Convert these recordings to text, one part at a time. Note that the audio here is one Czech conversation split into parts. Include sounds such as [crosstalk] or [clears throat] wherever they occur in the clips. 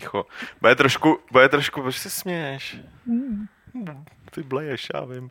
ticho. Bude trošku, bude trošku, proč se směješ? Ty bleješ, já vím.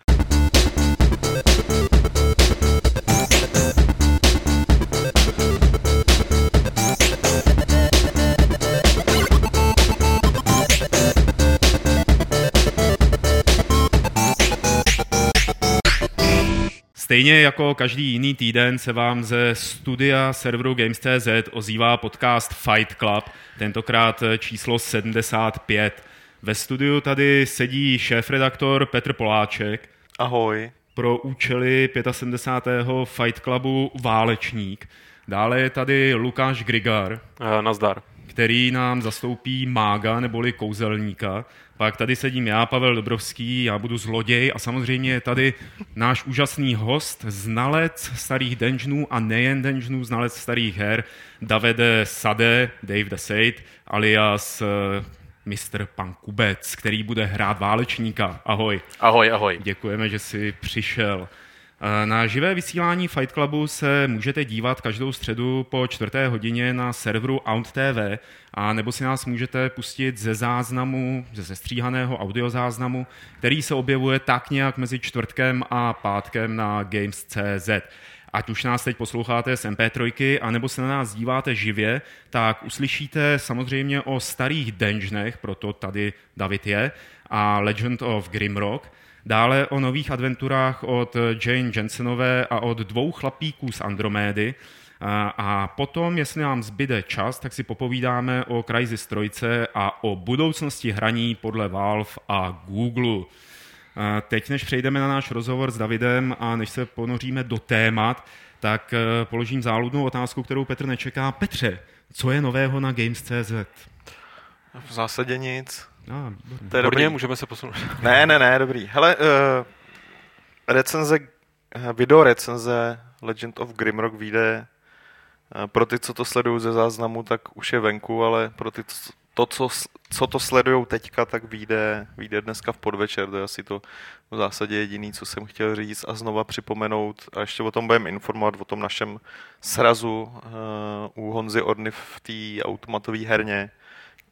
Stejně jako každý jiný týden se vám ze studia serveru Games.cz ozývá podcast Fight Club, tentokrát číslo 75. Ve studiu tady sedí šéf-redaktor Petr Poláček. Ahoj. Pro účely 75. Fight Clubu Válečník. Dále je tady Lukáš Grigar. Uh, nazdar. Který nám zastoupí mága neboli kouzelníka. Pak tady sedím já, Pavel Dobrovský, já budu zloděj a samozřejmě je tady náš úžasný host, znalec starých dungeonů a nejen dungeonů, znalec starých her, Davide Sade, Dave the Sade, alias uh, Mr. Pan Kubec, který bude hrát válečníka. Ahoj. Ahoj, ahoj. Děkujeme, že jsi přišel. Na živé vysílání Fight Clubu se můžete dívat každou středu po čtvrté hodině na serveru Aunt TV a nebo si nás můžete pustit ze záznamu, ze sestříhaného audiozáznamu, který se objevuje tak nějak mezi čtvrtkem a pátkem na Games.cz. Ať už nás teď posloucháte z MP3, anebo se na nás díváte živě, tak uslyšíte samozřejmě o starých dungeonech, proto tady David je, a Legend of Grimrock, Dále o nových adventurách od Jane Jensenové a od dvou chlapíků z Andromédy. A potom, jestli nám zbyde čas, tak si popovídáme o Crysis 3 a o budoucnosti hraní podle Valve a Google. Teď, než přejdeme na náš rozhovor s Davidem a než se ponoříme do témat, tak e, položím záludnou otázku, kterou Petr nečeká. Petře, co je nového na Games.cz? V zásadě nic. Ah, to je dobrý. můžeme se posunout. [laughs] Ne, ne, ne, dobrý. Hele, uh, recenze, eh, video recenze Legend of Grimrock vyjde uh, pro ty, co to sledují ze záznamu, tak už je venku, ale pro ty, to, co, co to sledují teďka, tak vyjde, vyjde dneska v podvečer. To je asi to v zásadě jediný, co jsem chtěl říct a znova připomenout. A ještě o tom budeme informovat, o tom našem srazu uh, u Honzy Orny v té automatové herně,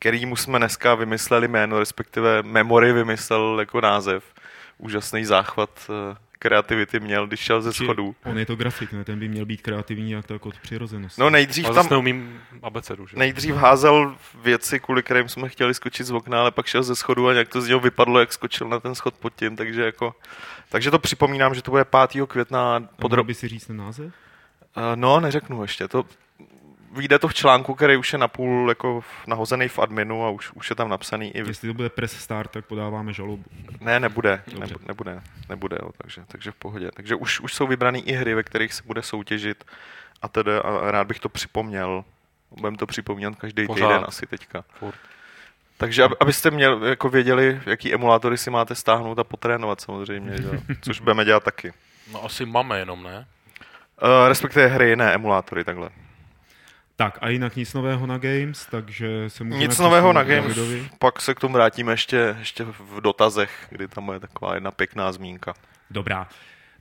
kterýmu jsme dneska vymysleli jméno, respektive Memory vymyslel jako název. Úžasný záchvat eh, kreativity měl, když šel ze schodů. On je to grafik, ne? ten by měl být kreativní jak tak od přirozenosti. No nejdřív tam... neumím abecedu, že? Nejdřív házel věci, kvůli kterým jsme chtěli skočit z okna, ale pak šel ze schodu a nějak to z něho vypadlo, jak skočil na ten schod pod tím, takže jako... Takže to připomínám, že to bude 5. května. Podrob... by si říct ten název? Uh, no, neřeknu ještě. To, vyjde to v článku, který už je napůl jako nahozený v adminu a už, už je tam napsaný i... Jestli to bude press start, tak podáváme žalobu. Ne, nebude, nebude, nebude, nebude jo, takže, takže v pohodě. Takže už, už jsou vybrané i hry, ve kterých se bude soutěžit a tedy a rád bych to připomněl. Budeme to připomínat každý Pořád. týden asi teďka. Furt. Takže abyste měl, jako věděli, jaký emulátory si máte stáhnout a potrénovat samozřejmě, že? [laughs] což budeme dělat taky. No asi máme jenom, ne? Uh, respektive hry, ne emulátory, takhle. Tak a jinak nic nového na Games, takže se můžeme... Nic nového na Games, Davidovi. pak se k tomu vrátíme ještě, ještě v dotazech, kdy tam je taková jedna pěkná zmínka. Dobrá.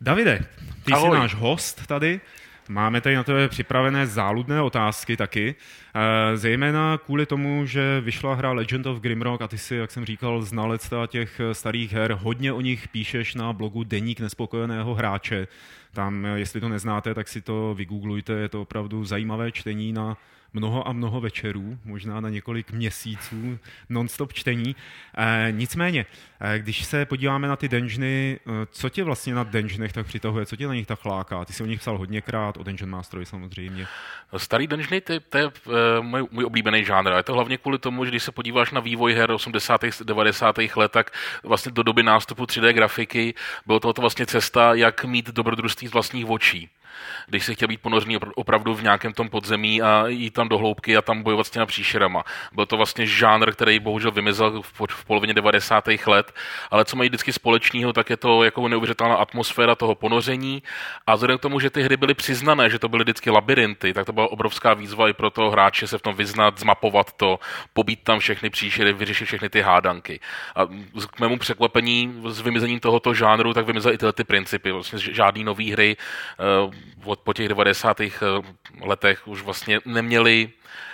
Davide, ty Ahoj. jsi náš host tady. Máme tady na to připravené záludné otázky taky, eh, zejména kvůli tomu, že vyšla hra Legend of Grimrock a ty si, jak jsem říkal, znalec těch starých her, hodně o nich píšeš na blogu Deník nespokojeného hráče. Tam, jestli to neznáte, tak si to vygooglujte, je to opravdu zajímavé čtení na mnoho a mnoho večerů, možná na několik měsíců non-stop čtení. E, nicméně, e, když se podíváme na ty dungeony, e, co tě vlastně na dungeonech tak přitahuje, co tě na nich tak láká? Ty jsi o nich psal hodněkrát, o Dungeon Masterovi samozřejmě. Starý dungeony, to, to je můj, můj oblíbený žánr. Je to hlavně kvůli tomu, že když se podíváš na vývoj her 80. 90. let, tak vlastně do doby nástupu 3D grafiky bylo to vlastně cesta, jak mít dobrodružství z vlastních očí když se chtěl být ponořený opravdu v nějakém tom podzemí a jít tam do hloubky a tam bojovat s těma příšerama. Byl to vlastně žánr, který bohužel vymizel v, v polovině 90. let, ale co mají vždycky společného, tak je to jako neuvěřitelná atmosféra toho ponoření a vzhledem k tomu, že ty hry byly přiznané, že to byly vždycky labirinty, tak to byla obrovská výzva i pro toho hráče se v tom vyznat, zmapovat to, pobít tam všechny příšery, vyřešit všechny ty hádanky. A k mému překvapení s vymizením tohoto žánru tak vymizely i tyhle ty principy. Vlastně žádný nový hry, eh, od, po těch 90. letech už vlastně neměli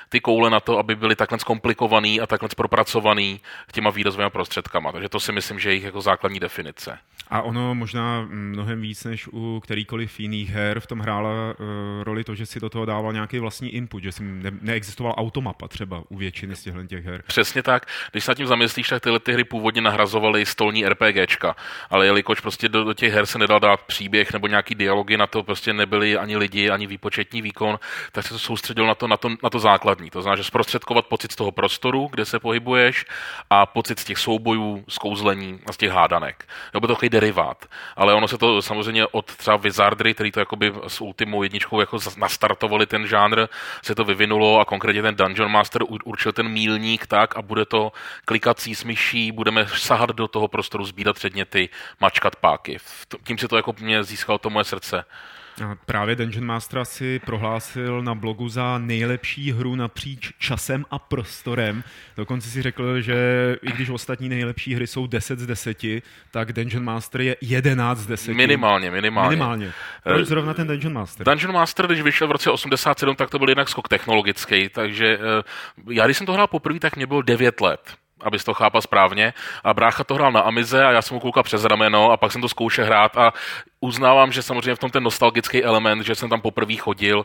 ty koule na to, aby byly takhle komplikovaný a takhle propracovaný těma výrazovými prostředkama. Takže to si myslím, že je jejich jako základní definice. A ono možná mnohem víc než u kterýkoliv jiných her v tom hrála uh, roli to, že si do toho dával nějaký vlastní input, že si ne- neexistoval automapa třeba u většiny z těchto těch her. Přesně tak. Když se nad tím zamyslíš, tak tyhle ty hry původně nahrazovaly stolní RPGčka, ale jelikož prostě do, do těch her se nedal dát příběh nebo nějaký dialogy, na to prostě nebyli ani lidi, ani výpočetní výkon, tak se to soustředil na to, na to, na to základní. To znamená, že zprostředkovat pocit z toho prostoru, kde se pohybuješ a pocit z těch soubojů, z kouzlení a z těch hádanek. By to derivát. Ale ono se to samozřejmě od třeba Wizardry, který to jakoby s Ultimou jedničkou jako nastartovali ten žánr, se to vyvinulo a konkrétně ten Dungeon Master určil ten mílník tak a bude to klikací s myší, budeme sahat do toho prostoru, sbírat předměty, mačkat páky. Tím si to jako mě získalo to moje srdce. Právě Dungeon Master si prohlásil na blogu za nejlepší hru napříč časem a prostorem. Dokonce si řekl, že i když ostatní nejlepší hry jsou 10 z 10, tak Dungeon Master je 11 z 10. Minimálně, minimálně. Minimálně. Proč zrovna ten Dungeon Master? Dungeon Master, když vyšel v roce 87, tak to byl jednak skok technologický, takže eh, já když jsem to hrál poprvé, tak mě bylo 9 let abys to chápal správně. A brácha to hrál na Amize a já jsem mu koukal přes rameno a pak jsem to zkoušel hrát a uznávám, že samozřejmě v tom ten nostalgický element, že jsem tam poprvé chodil,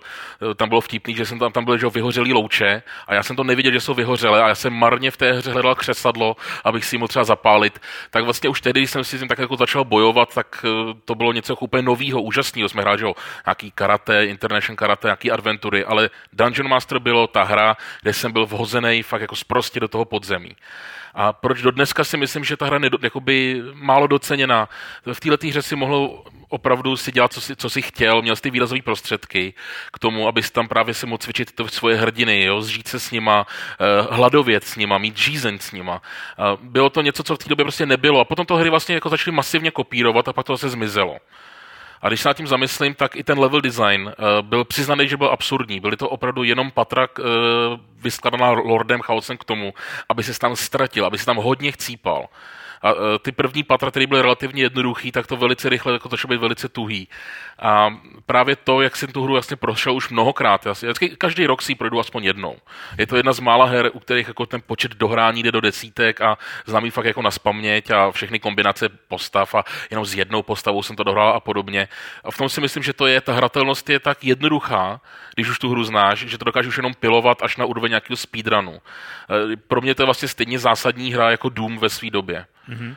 eh, tam bylo vtipný, že jsem tam, tam byl že vyhořelý louče a já jsem to neviděl, že jsou vyhořelé a já jsem marně v té hře hledal křesadlo, abych si mohl třeba zapálit. Tak vlastně už tehdy, když jsem si tím tak jako začal bojovat, tak eh, to bylo něco jako úplně nového, úžasného. Jsme hráli, že nějaký karate, international karate, nějaký adventury, ale Dungeon Master bylo ta hra, kde jsem byl vhozený fakt jako sprostě do toho podzemí. A proč do dneska si myslím, že ta hra je jakoby málo doceněná. V této hře si mohl opravdu si dělat, co si, co si chtěl, měl ty výrazové prostředky k tomu, abys tam právě si mohl cvičit to svoje hrdiny, jo, zžít se s nima, eh, hladovět s nima, mít žízeň s nima. Bylo to něco, co v té době prostě nebylo. A potom to hry vlastně jako začaly masivně kopírovat a pak to zase zmizelo. A když se nad tím zamyslím, tak i ten level design uh, byl přiznaný, že byl absurdní. Byly to opravdu jenom patra uh, vyskladaná Lordem Chaosem k tomu, aby se tam ztratil, aby se tam hodně chcípal. A e, ty první patra, které byly relativně jednoduchý, tak to velice rychle jako začalo být velice tuhý. A právě to, jak jsem tu hru vlastně prošel už mnohokrát, já si, každý rok si ji projdu aspoň jednou. Je to jedna z mála her, u kterých jako ten počet dohrání jde do desítek a znám ji fakt jako na a všechny kombinace postav a jenom s jednou postavou jsem to dohrál a podobně. A v tom si myslím, že to je, ta hratelnost je tak jednoduchá, když už tu hru znáš, že to dokážeš jenom pilovat až na úroveň nějakého speedrunu. E, pro mě to je vlastně stejně zásadní hra jako Doom ve své době. Mm-hmm.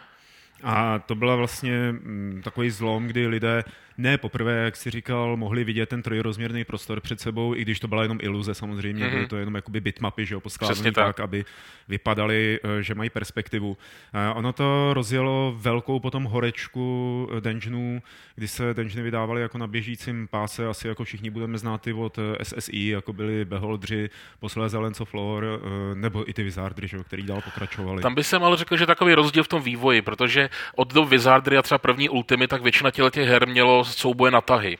A to byla vlastně mm, takový zlom, kdy lidé ne poprvé, jak si říkal, mohli vidět ten trojrozměrný prostor před sebou, i když to byla jenom iluze samozřejmě, mm-hmm. byly to jenom jakoby bitmapy, že jo, poskládané tak. tak, aby vypadaly, eh, že mají perspektivu. A ono to rozjelo velkou potom horečku eh, dungeonů, kdy se dungeony vydávaly jako na běžícím páse, asi jako všichni budeme znát ty od eh, SSI, jako byli Beholdři, posléze Lens of Lore, nebo i ty Wizardry, že jo, který dál pokračovali. Tam by jsem ale řekl, že takový rozdíl v tom vývoji, protože od do Wizardry a třeba první Ultimy, tak většina těch her mělo souboje na tahy.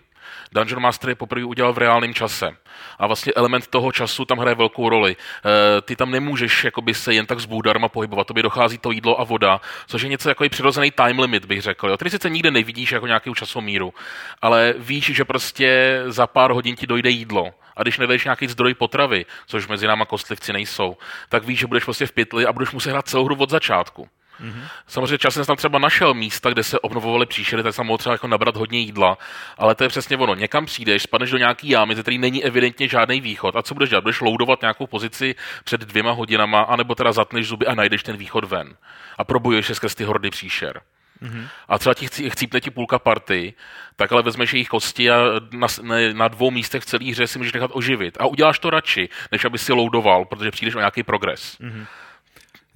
Dungeon Master je poprvé udělal v reálném čase. A vlastně element toho času tam hraje velkou roli. E, ty tam nemůžeš jakoby, se jen tak zbůh darma pohybovat, tobě dochází to jídlo a voda, což je něco jako i přirozený time limit, bych řekl. Jo. Ty sice nikde nevidíš jako nějaký časomíru, ale víš, že prostě za pár hodin ti dojde jídlo. A když nevíš nějaký zdroj potravy, což mezi náma kostlivci nejsou, tak víš, že budeš prostě v pytli a budeš muset hrát celou hru od začátku. Mm-hmm. Samozřejmě časem jsem tam třeba našel místa, kde se obnovovaly příšery, tak jsem mohl třeba jako nabrat hodně jídla, ale to je přesně ono. Někam přijdeš, spadneš do nějaký jámy, ze který není evidentně žádný východ. A co budeš dělat? Budeš loadovat nějakou pozici před dvěma hodinama, anebo teda zatneš zuby a najdeš ten východ ven. A probuješ se skrz ty hordy příšer. Mm-hmm. A třeba ti chcí, chcípne ti půlka party, tak ale vezmeš jejich kosti a na, na dvou místech v celé hře si můžeš nechat oživit. A uděláš to radši, než aby si loadoval, protože přijdeš o nějaký progres. Mm-hmm.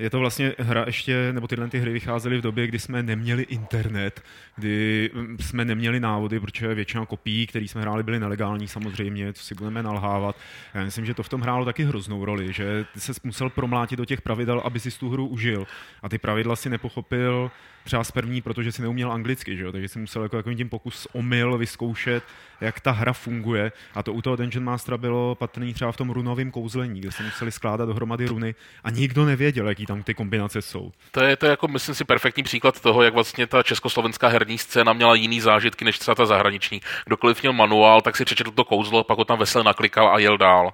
Je to vlastně hra ještě, nebo tyhle ty hry vycházely v době, kdy jsme neměli internet, kdy mm, jsme neměli návody, protože většina kopií, které jsme hráli, byly nelegální samozřejmě, co si budeme nalhávat. Já myslím, že to v tom hrálo taky hroznou roli, že se musel promlátit do těch pravidel, aby si tu hru užil. A ty pravidla si nepochopil třeba z první, protože si neuměl anglicky, že jo? takže si musel jako, jako tím pokus omyl vyzkoušet, jak ta hra funguje. A to u toho Dungeon Mastera bylo patrný třeba v tom runovém kouzlení, kde se museli skládat dohromady runy a nikdo nevěděl, jaký tam ty kombinace jsou. To je, to jako, myslím si, perfektní příklad toho, jak vlastně ta československá herní scéna měla jiný zážitky než třeba ta zahraniční. Kdokoliv měl manuál, tak si přečetl to kouzlo, pak ho tam veselé naklikal a jel dál.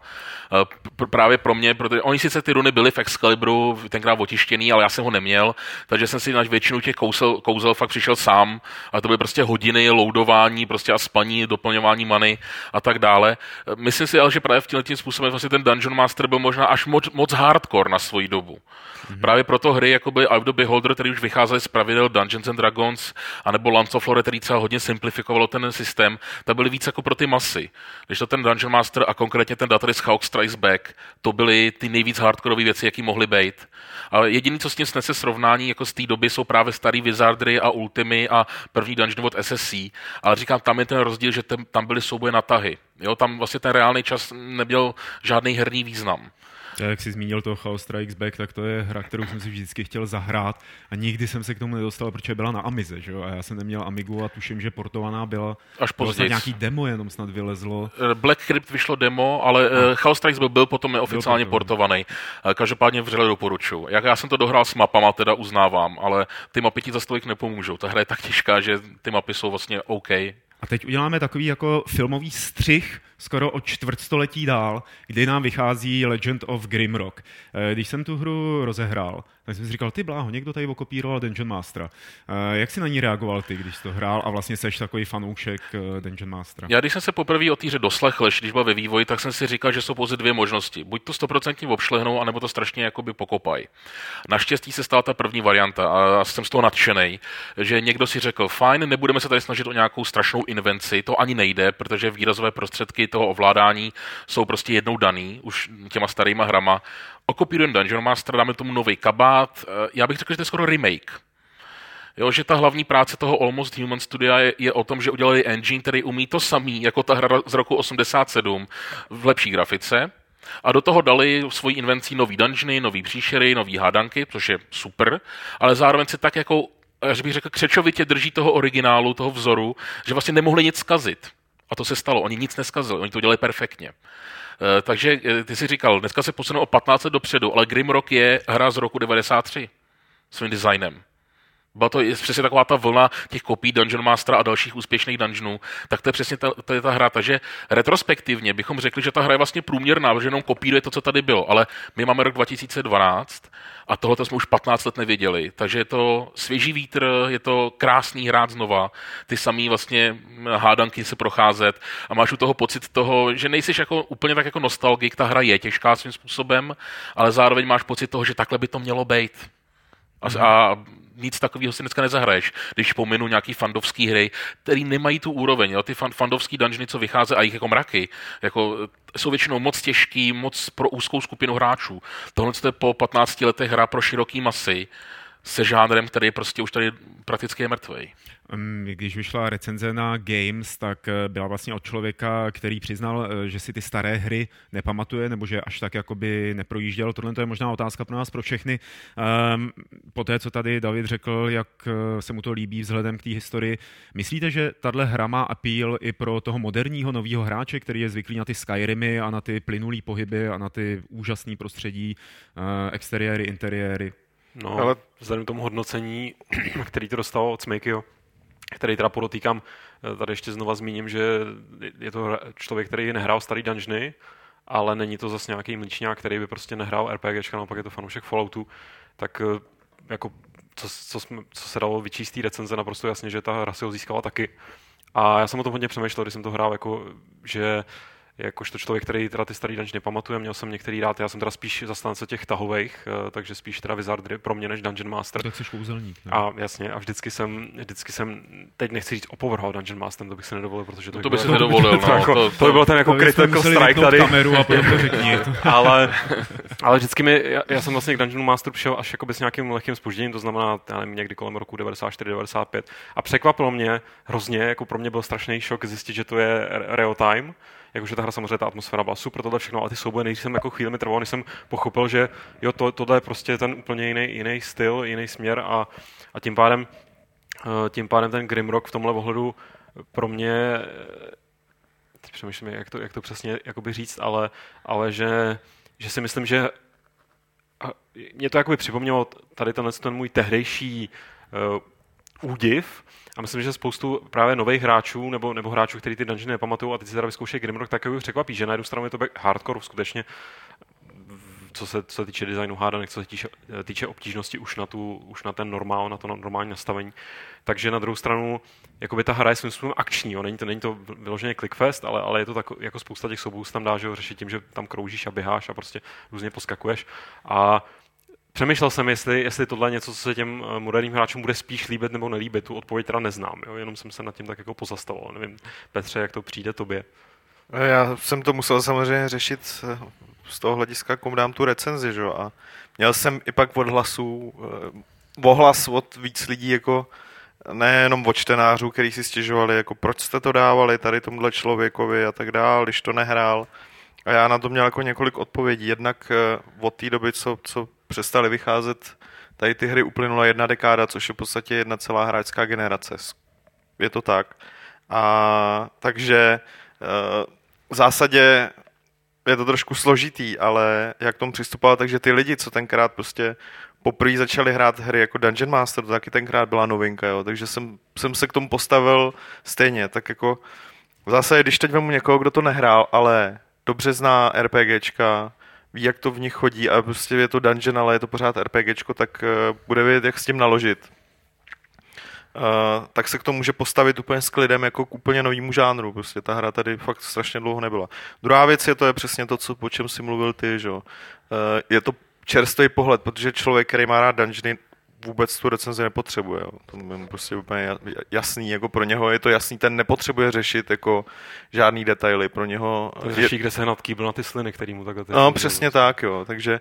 Eh, právě pro mě, protože oni sice ty runy byly v Excalibru tenkrát otištěný, ale já jsem ho neměl, takže jsem si na většinu těch kouzel, kouzel fakt přišel sám a to byly prostě hodiny loadování prostě a spaní, doplňování many a tak dále. Eh, myslím si ale, že právě v tím způsobem vlastně ten Dungeon Master byl možná až moc, moc hardcore na svoji dobu. Mm-hmm. Právě proto hry jako by Out of Beholder, který už vycházely z pravidel Dungeons and Dragons, anebo Lance of Lore, který třeba hodně simplifikovalo ten systém, tak byly víc jako pro ty masy. Když to ten Dungeon Master a konkrétně ten Dataris Hawk Strikes Back, to byly ty nejvíc hardcore věci, jaký mohly být. A jediný, co s tím snese srovnání jako z té doby, jsou právě starý Wizardry a Ultimy a první dungeon od SSC. Ale říkám, tam je ten rozdíl, že tam byly souboje na tahy. Jo, tam vlastně ten reálný čas neměl žádný herní význam. Jak jsi zmínil toho Chaos Strikes Back, tak to je hra, kterou jsem si vždycky chtěl zahrát a nikdy jsem se k tomu nedostal, protože byla na Amize, že jo? A já jsem neměl Amigu a tuším, že portovaná byla. Až později. nějaký demo jenom snad vylezlo. Eh, Black Crypt vyšlo demo, ale no. Chaos Strikes byl, byl potom neoficiálně byl portovaný. Eh, každopádně vřele doporučuju. Jak já jsem to dohrál s mapama, teda uznávám, ale ty mapy ti za stolik nepomůžou. Ta hra je tak těžká, že ty mapy jsou vlastně OK. A teď uděláme takový jako filmový střih skoro o čtvrtstoletí dál, kdy nám vychází Legend of Grimrock. Eh, když jsem tu hru rozehrál, tak jsem si říkal, ty bláho, někdo tady okopíroval Dungeon Mastera. Eh, jak si na ní reagoval ty, když to hrál a vlastně seš takový fanoušek eh, Dungeon Mastera? Já když jsem se poprvé o té hře doslechl, když byl ve vývoji, tak jsem si říkal, že jsou pouze dvě možnosti. Buď to stoprocentně obšlehnou, anebo to strašně jakoby pokopají. Naštěstí se stala ta první varianta a jsem z toho nadšený, že někdo si řekl, fajn, nebudeme se tady snažit o nějakou strašnou invenci, to ani nejde, protože výrazové prostředky toho ovládání jsou prostě jednou daný, už těma starýma hrama. Okopírujeme Dungeon Master, dáme tomu nový kabát. Eh, já bych řekl, že to je skoro remake. Jo, že ta hlavní práce toho Almost Human Studia je, je o tom, že udělali engine, který umí to samý, jako ta hra z roku 87 v lepší grafice, a do toho dali svojí invencí nový dungeony, nový příšery, nový hádanky, což je super, ale zároveň se tak jako, až bych řekl, křečovitě drží toho originálu, toho vzoru, že vlastně nemohli nic zkazit. A to se stalo. Oni nic neskazili, oni to dělali perfektně. E, takže e, ty si říkal, dneska se posunou o 15 let dopředu, ale Grimrock je hra z roku 93 svým designem. Byla to přesně taková ta vlna těch kopií Dungeon Mastera a dalších úspěšných dungeonů, tak to je přesně ta, to je ta hra. Takže retrospektivně bychom řekli, že ta hra je vlastně průměrná, že jenom kopíruje to, co tady bylo. Ale my máme rok 2012 a tohle jsme už 15 let nevěděli. Takže je to svěží vítr, je to krásný hrát znova, ty samý vlastně hádanky se procházet a máš u toho pocit toho, že nejsi jako úplně tak jako nostalgik, ta hra je těžká svým způsobem, ale zároveň máš pocit toho, že takhle by to mělo být. A, a nic takového si dneska nezahraješ, když pominu nějaký fandovský hry, který nemají tu úroveň. Jo? Ty fan, fandovský dungeony, co vycházejí, a jich jako mraky, jako, jsou většinou moc těžký, moc pro úzkou skupinu hráčů. Tohle je po 15 letech hra pro široký masy se žánrem, který prostě už tady prakticky je mrtvý. Když vyšla recenze na Games, tak eh, byla vlastně od člověka, který přiznal, eh, že si ty staré hry nepamatuje, nebo že až tak jakoby neprojížděl. Tohle to je možná otázka pro nás, pro všechny. Po té, co tady David řekl, jak eh, se mu to líbí vzhledem k té historii, myslíte, že tahle hra má appeal i pro toho moderního nového hráče, který je zvyklý na ty Skyrimy a na ty plynulý pohyby a na ty úžasné prostředí, exteriéry, interiéry? No, ale vzhledem k tomu hodnocení, [clears throat] který to dostalo od Smekio, který teda podotýkám, eh, tady ještě znova zmíním, že je to člověk, který nehrál starý dungeony, ale není to zase nějaký mlíčňák, který by prostě nehrál RPGčka, naopak je to fanoušek Falloutu, tak eh, jako co, co, jsme, co se dalo vyčíst té recenze naprosto jasně, že ta hra si ho získala taky. A já jsem o tom hodně přemýšlel, když jsem to hrál, jako, že jakožto člověk, který teda ty starý dungeony nepamatuje, měl jsem některý rád, já jsem teda spíš zastánce těch tahových, eh, takže spíš teda Wizardry pro mě než Dungeon Master. Tak jsi kouzelník. Ne? A jasně, a vždycky jsem, vždycky jsem, teď nechci říct opovrhal Dungeon Masterem, to bych si nedovolil, protože to, to by si nedovolil, [laughs] no, to, jako, to, to, by byl ten jako critical strike tady. kameru a potom to [laughs] řekni. ale, ale vždycky mi, já, já, jsem vlastně k Dungeon Master přišel až jako s nějakým lehkým spožděním, to znamená, já nevím, někdy kolem roku 94-95 a překvapilo mě hrozně, jako pro mě byl strašný šok zjistit, že to je real time, jakože ta hra samozřejmě, ta atmosféra byla super, tohle všechno, ale ty souboje nejdřív jsem jako chvíli mi trvalo, než jsem pochopil, že jo, to, tohle je prostě ten úplně jiný, jiný styl, jiný směr a, a tím pádem eh, tím pádem ten Grimrock v tomhle ohledu pro mě teď přemýšlím, jak to, jak to přesně jakoby říct, ale, ale že, že si myslím, že mě to jakoby připomnělo tady tenhle ten můj tehdejší uh, údiv, a myslím, že spoustu právě nových hráčů nebo, nebo hráčů, kteří ty dungeony nepamatují a teď si teda vyzkoušejí Grimrock, tak by překvapí, že na jednu stranu je to hardcore skutečně co se, co se týče designu hádanek, co se týče, týče obtížnosti už na, tu, už na ten normál, na to normální nastavení. Takže na druhou stranu, jakoby ta hra je svým způsobem akční, jo. Není, to, není to vyloženě clickfest, ale, ale je to tak, jako spousta těch soubů tam dá, že ho řešit tím, že tam kroužíš a běháš a prostě různě poskakuješ. A Přemýšlel jsem, jestli, jestli tohle je něco, co se těm eh, moderním hráčům bude spíš líbit nebo nelíbit. Tu odpověď teda neznám, jo? jenom jsem se nad tím tak jako pozastavoval. Nevím, Petře, jak to přijde tobě. Já jsem to musel samozřejmě řešit eh, z toho hlediska, komu dám tu recenzi, že? a měl jsem i pak odhlasů, eh, ohlas od víc lidí, jako nejenom od čtenářů, kteří si stěžovali, jako proč jste to dávali tady tomuhle člověkovi a tak dál, když to nehrál. A já na to měl jako několik odpovědí. Jednak od té doby, co, co přestaly vycházet tady ty hry uplynula jedna dekáda, což je v podstatě jedna celá hráčská generace. Je to tak. A takže eh, v zásadě je to trošku složitý, ale jak tomu přistupovat, takže ty lidi, co tenkrát prostě poprvé začali hrát hry jako Dungeon Master, to taky tenkrát byla novinka, jo, takže jsem, jsem se k tomu postavil stejně, tak jako v zásadě, když teď vemu někoho, kdo to nehrál, ale dobře zná RPGčka, ví, jak to v nich chodí a prostě je to dungeon, ale je to pořád RPGčko, tak uh, bude vědět, jak s tím naložit. Uh, tak se k tomu může postavit úplně s klidem jako k úplně novému žánru. Prostě ta hra tady fakt strašně dlouho nebyla. Druhá věc je, to je přesně to, co, po čem si mluvil ty, že? Uh, je to čerstvý pohled, protože člověk, který má rád dungeony, vůbec tu recenzi nepotřebuje. Jo. To je prostě úplně jasný, jako pro něho je to jasný, ten nepotřebuje řešit jako žádný detaily, pro něho... To řeší, je... kde se hnat kýbl na ty sliny, který mu takhle... No, přesně tak, jo, takže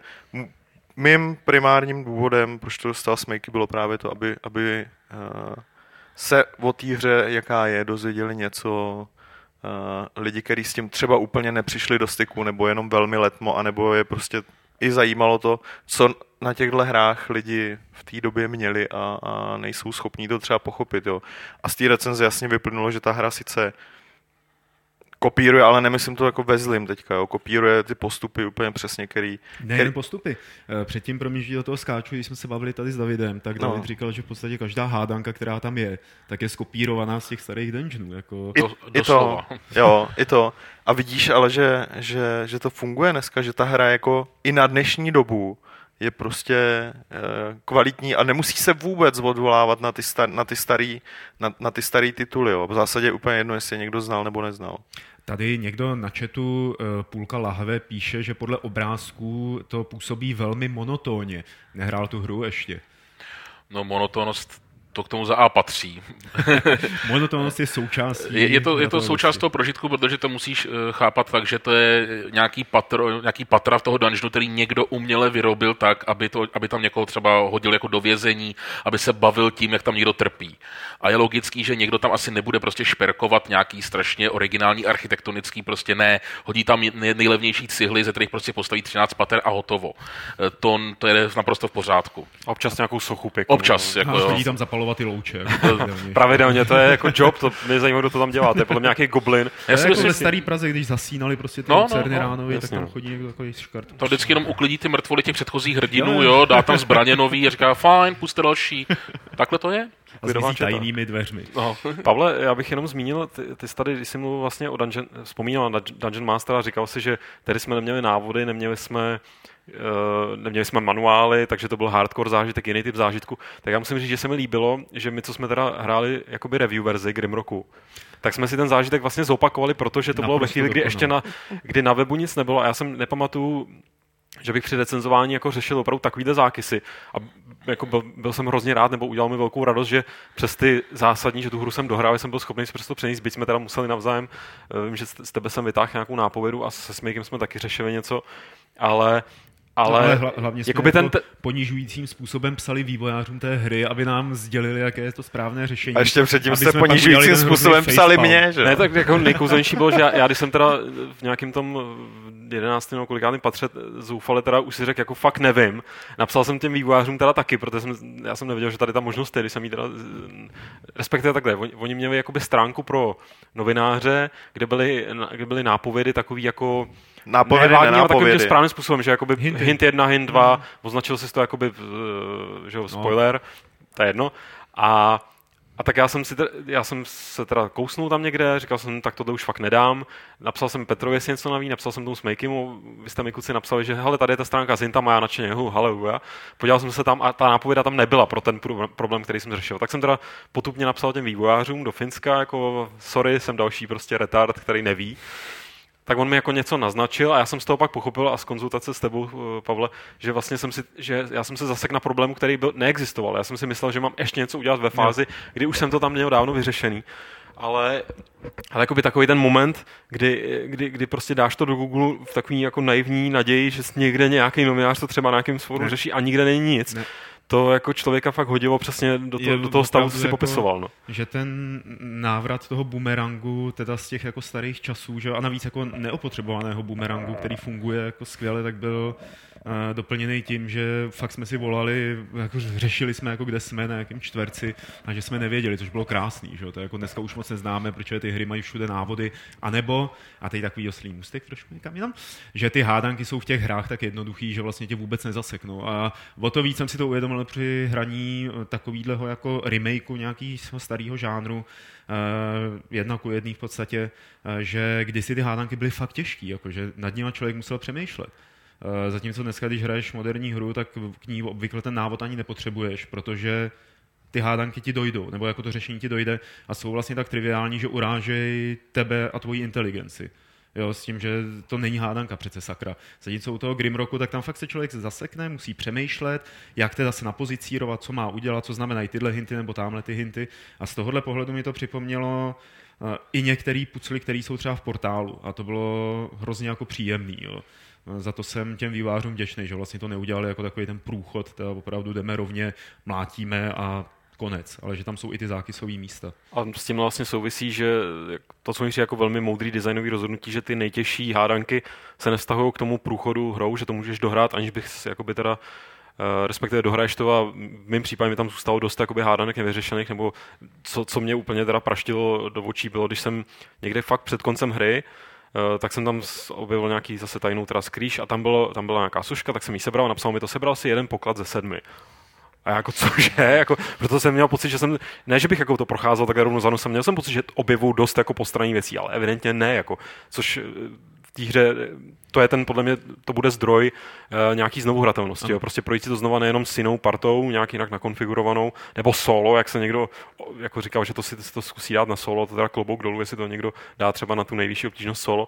mým primárním důvodem, proč to dostal Smejky, bylo právě to, aby, aby uh, se o té hře, jaká je, dozvěděli něco uh, lidi, kteří s tím třeba úplně nepřišli do styku, nebo jenom velmi letmo, anebo je prostě i zajímalo to, co na těchto hrách lidi v té době měli a, a nejsou schopní to třeba pochopit. Jo. A z té recenze jasně vyplynulo, že ta hra sice kopíruje, ale nemyslím to jako ve zlým teďka, jo. kopíruje ty postupy úplně přesně, který... Nejen který... postupy. Eh, předtím, pro mě, do toho skáču, když jsme se bavili tady s Davidem, tak David no. říkal, že v podstatě každá hádanka, která tam je, tak je skopírovaná z těch starých dungeonů. Jako... I, i to, [laughs] jo, i to. A vidíš ale, že, že, že to funguje dneska, že ta hra jako i na dnešní dobu je prostě e, kvalitní a nemusí se vůbec odvolávat na ty, star, na ty starý, na, na ty starý tituly. Jo. V zásadě je úplně jedno, jestli je někdo znal nebo neznal. Tady někdo na chatu e, půlka lahve píše, že podle obrázků to působí velmi monotónně. Nehrál tu hru ještě? No monotónnost to k tomu za A patří. [laughs] Monotónnost je součástí. Je, je to, je to součást toho prožitku, protože to musíš uh, chápat tak, že to je nějaký, patro, nějaký patra v toho dungeonu, který někdo uměle vyrobil tak, aby, to, aby tam někoho třeba hodil jako do vězení, aby se bavil tím, jak tam někdo trpí. A je logický, že někdo tam asi nebude prostě šperkovat nějaký strašně originální architektonický, prostě ne, hodí tam nejlevnější cihly, ze kterých prostě postaví 13 pater a hotovo. Eh, to, to je naprosto v pořádku. Občas nějakou sochu pěknou. Občas. Jako, jo. tam zapalovat zapalovat ty louče. Pravidelně, to je jako job, to mě zajímá, kdo to tam dělá, to je podle mě nějaký goblin. Já si jako ve starý Praze, když zasínali prostě ty no, no, no, ráno, tak tam chodí někdo takový škart. To vždycky jenom uklidí ty mrtvoly těch předchozích hrdinů, jo, dá tam zbraně nový a říká, fajn, puste další. Takhle to je? A tajnými dveřmi. No. Pavle, já bych jenom zmínil, ty, ty jsi tady, když jsi mluvil vlastně o Dungeon, vzpomínal na Dungeon Master a říkal si, že tady jsme neměli návody, neměli jsme Uh, neměli jsme manuály, takže to byl hardcore zážitek, jiný typ zážitku. Tak já musím říct, že se mi líbilo, že my, co jsme teda hráli jakoby review verzi Grimrocku, tak jsme si ten zážitek vlastně zopakovali, protože to Naprosto bylo ve chvíli, kdy ještě na, kdy na webu nic nebylo a já jsem nepamatuju, že bych při recenzování jako řešil opravdu takovýhle zákysy. A jako byl, byl, jsem hrozně rád, nebo udělal mi velkou radost, že přes ty zásadní, že tu hru jsem dohrál, jsem byl schopný si přesto přenést, byť jsme teda museli navzájem, eh, vím, že z tebe jsem vytáhl nějakou nápovědu a se Smikem jsme taky řešili něco, ale ale, no, ale hlavně jsme jako ten t... ponižujícím způsobem psali vývojářům té hry, aby nám sdělili, jaké je to správné řešení. A ještě předtím jste ponižujícím způsobem psali mě, že? Ne, tak jako [laughs] nejkouzelnější bylo, že já, já, když jsem teda v nějakém tom 11. nebo kolikátém patře zoufale teda už si řekl, jako fakt nevím. Napsal jsem těm vývojářům teda taky, protože jsem, já jsem nevěděl, že tady ta možnost je, když jsem jí teda, respektive takhle, oni, oni měli jakoby stránku pro novináře, kde byly, kde byly nápovědy takový jako Nápovědy, nevágní, ale takovým tím správným způsobem, že jakoby Hinty. hint jedna, hint dva, označil jsi to jakoby, eh, že jo, spoiler, to je jedno. A a tak já jsem, si teda, já jsem se teda kousnul tam někde, říkal jsem, tak tohle už fakt nedám. Napsal jsem Petrovi, jestli něco naví, napsal jsem tomu Smakeymu, vy jste mi kluci napsali, že hele, tady je ta stránka s hintama, já nadšeně, hu, haleluja. Podíval jsem se tam a ta nápověda tam nebyla pro ten pro- problém, který jsem řešil. Tak jsem teda potupně napsal těm vývojářům do Finska, jako sorry, jsem další prostě retard, který neví tak on mi jako něco naznačil a já jsem z toho pak pochopil a z konzultace s tebou, eh, Pavle, že vlastně jsem si, že já jsem se zasek na problému, který byl, neexistoval. Já jsem si myslel, že mám ještě něco udělat ve fázi, kdy už jsem to tam měl dávno vyřešený. Ale, ale jakoby takový ten moment, kdy, kdy, kdy, prostě dáš to do Google v takový jako naivní naději, že někde nějaký novinář to třeba na Ne. řeší a nikde není nic. Ne. To jako člověka fakt hodilo přesně do, Je to, do toho stavu, co si jako- popisoval. No. že ten návrat toho bumerangu, teda z těch jako starých časů, že a navíc jako neopotřebovaného bumerangu, který funguje jako skvěle, tak byl doplněný tím, že fakt jsme si volali, jako řešili jsme, jako kde jsme, na jakém čtverci, a že jsme nevěděli, což bylo krásný, že to jako dneska už moc neznáme, protože ty hry mají všude návody, anebo, a teď takový oslý můstek trošku někam jinam, že ty hádanky jsou v těch hrách tak jednoduchý, že vlastně tě vůbec nezaseknou. A o to víc jsem si to uvědomil při hraní eh, takovýhleho jako remakeu nějakého starého žánru, eh, jedna ku jedný v podstatě, eh, že kdysi ty hádanky byly fakt těžký, jako že nad nimi člověk musel přemýšlet. Eh, Zatímco dneska, když hraješ moderní hru, tak k ní obvykle ten návod ani nepotřebuješ, protože ty hádanky ti dojdou, nebo jako to řešení ti dojde a jsou vlastně tak triviální, že urážejí tebe a tvoji inteligenci. Jo, s tím, že to není hádanka přece sakra. Zatímco u toho Grimrocku, tak tam fakt se člověk zasekne, musí přemýšlet, jak teda se napozicírovat, co má udělat, co znamenají tyhle hinty nebo tamhle ty hinty. A z tohohle pohledu mi to připomnělo uh, i některé pucly, které jsou třeba v portálu. A to bylo hrozně jako příjemný. Jo. Za to jsem těm vývářům vděčný, že vlastně to neudělali jako takový ten průchod, teda opravdu jdeme rovně, mlátíme a konec, ale že tam jsou i ty zákysové místa. A s tím vlastně souvisí, že to, co přijde jako velmi moudrý designový rozhodnutí, že ty nejtěžší hádanky se nevztahují k tomu průchodu hrou, že to můžeš dohrát, aniž bych jakoby teda Uh, respektive dohraješ to a v mém případě mi tam zůstalo dost jakoby hádanek nevyřešených, nebo co, co mě úplně teda praštilo do očí bylo, když jsem někde fakt před koncem hry, uh, tak jsem tam objevil nějaký zase tajnou teda skrýš a tam, bylo, tam byla nějaká suška, tak jsem ji sebral a napsal mi to, sebral si jeden poklad ze sedmi. A jako cože, [laughs] jako, proto jsem měl pocit, že jsem, ne, že bych jako to procházel takhle rovnou za nosem, měl jsem pocit, že objevuju dost jako postranní věcí, ale evidentně ne, jako, což eh, té hře, to je ten, podle mě, to bude zdroj uh, nějaký znovu hratelnosti, jo. prostě projít si to znova nejenom s jinou partou, nějak jinak nakonfigurovanou, nebo solo, jak se někdo jako říkal, že to si to zkusí dát na solo, to teda klobouk dolů, jestli to někdo dá třeba na tu nejvyšší obtížnost solo,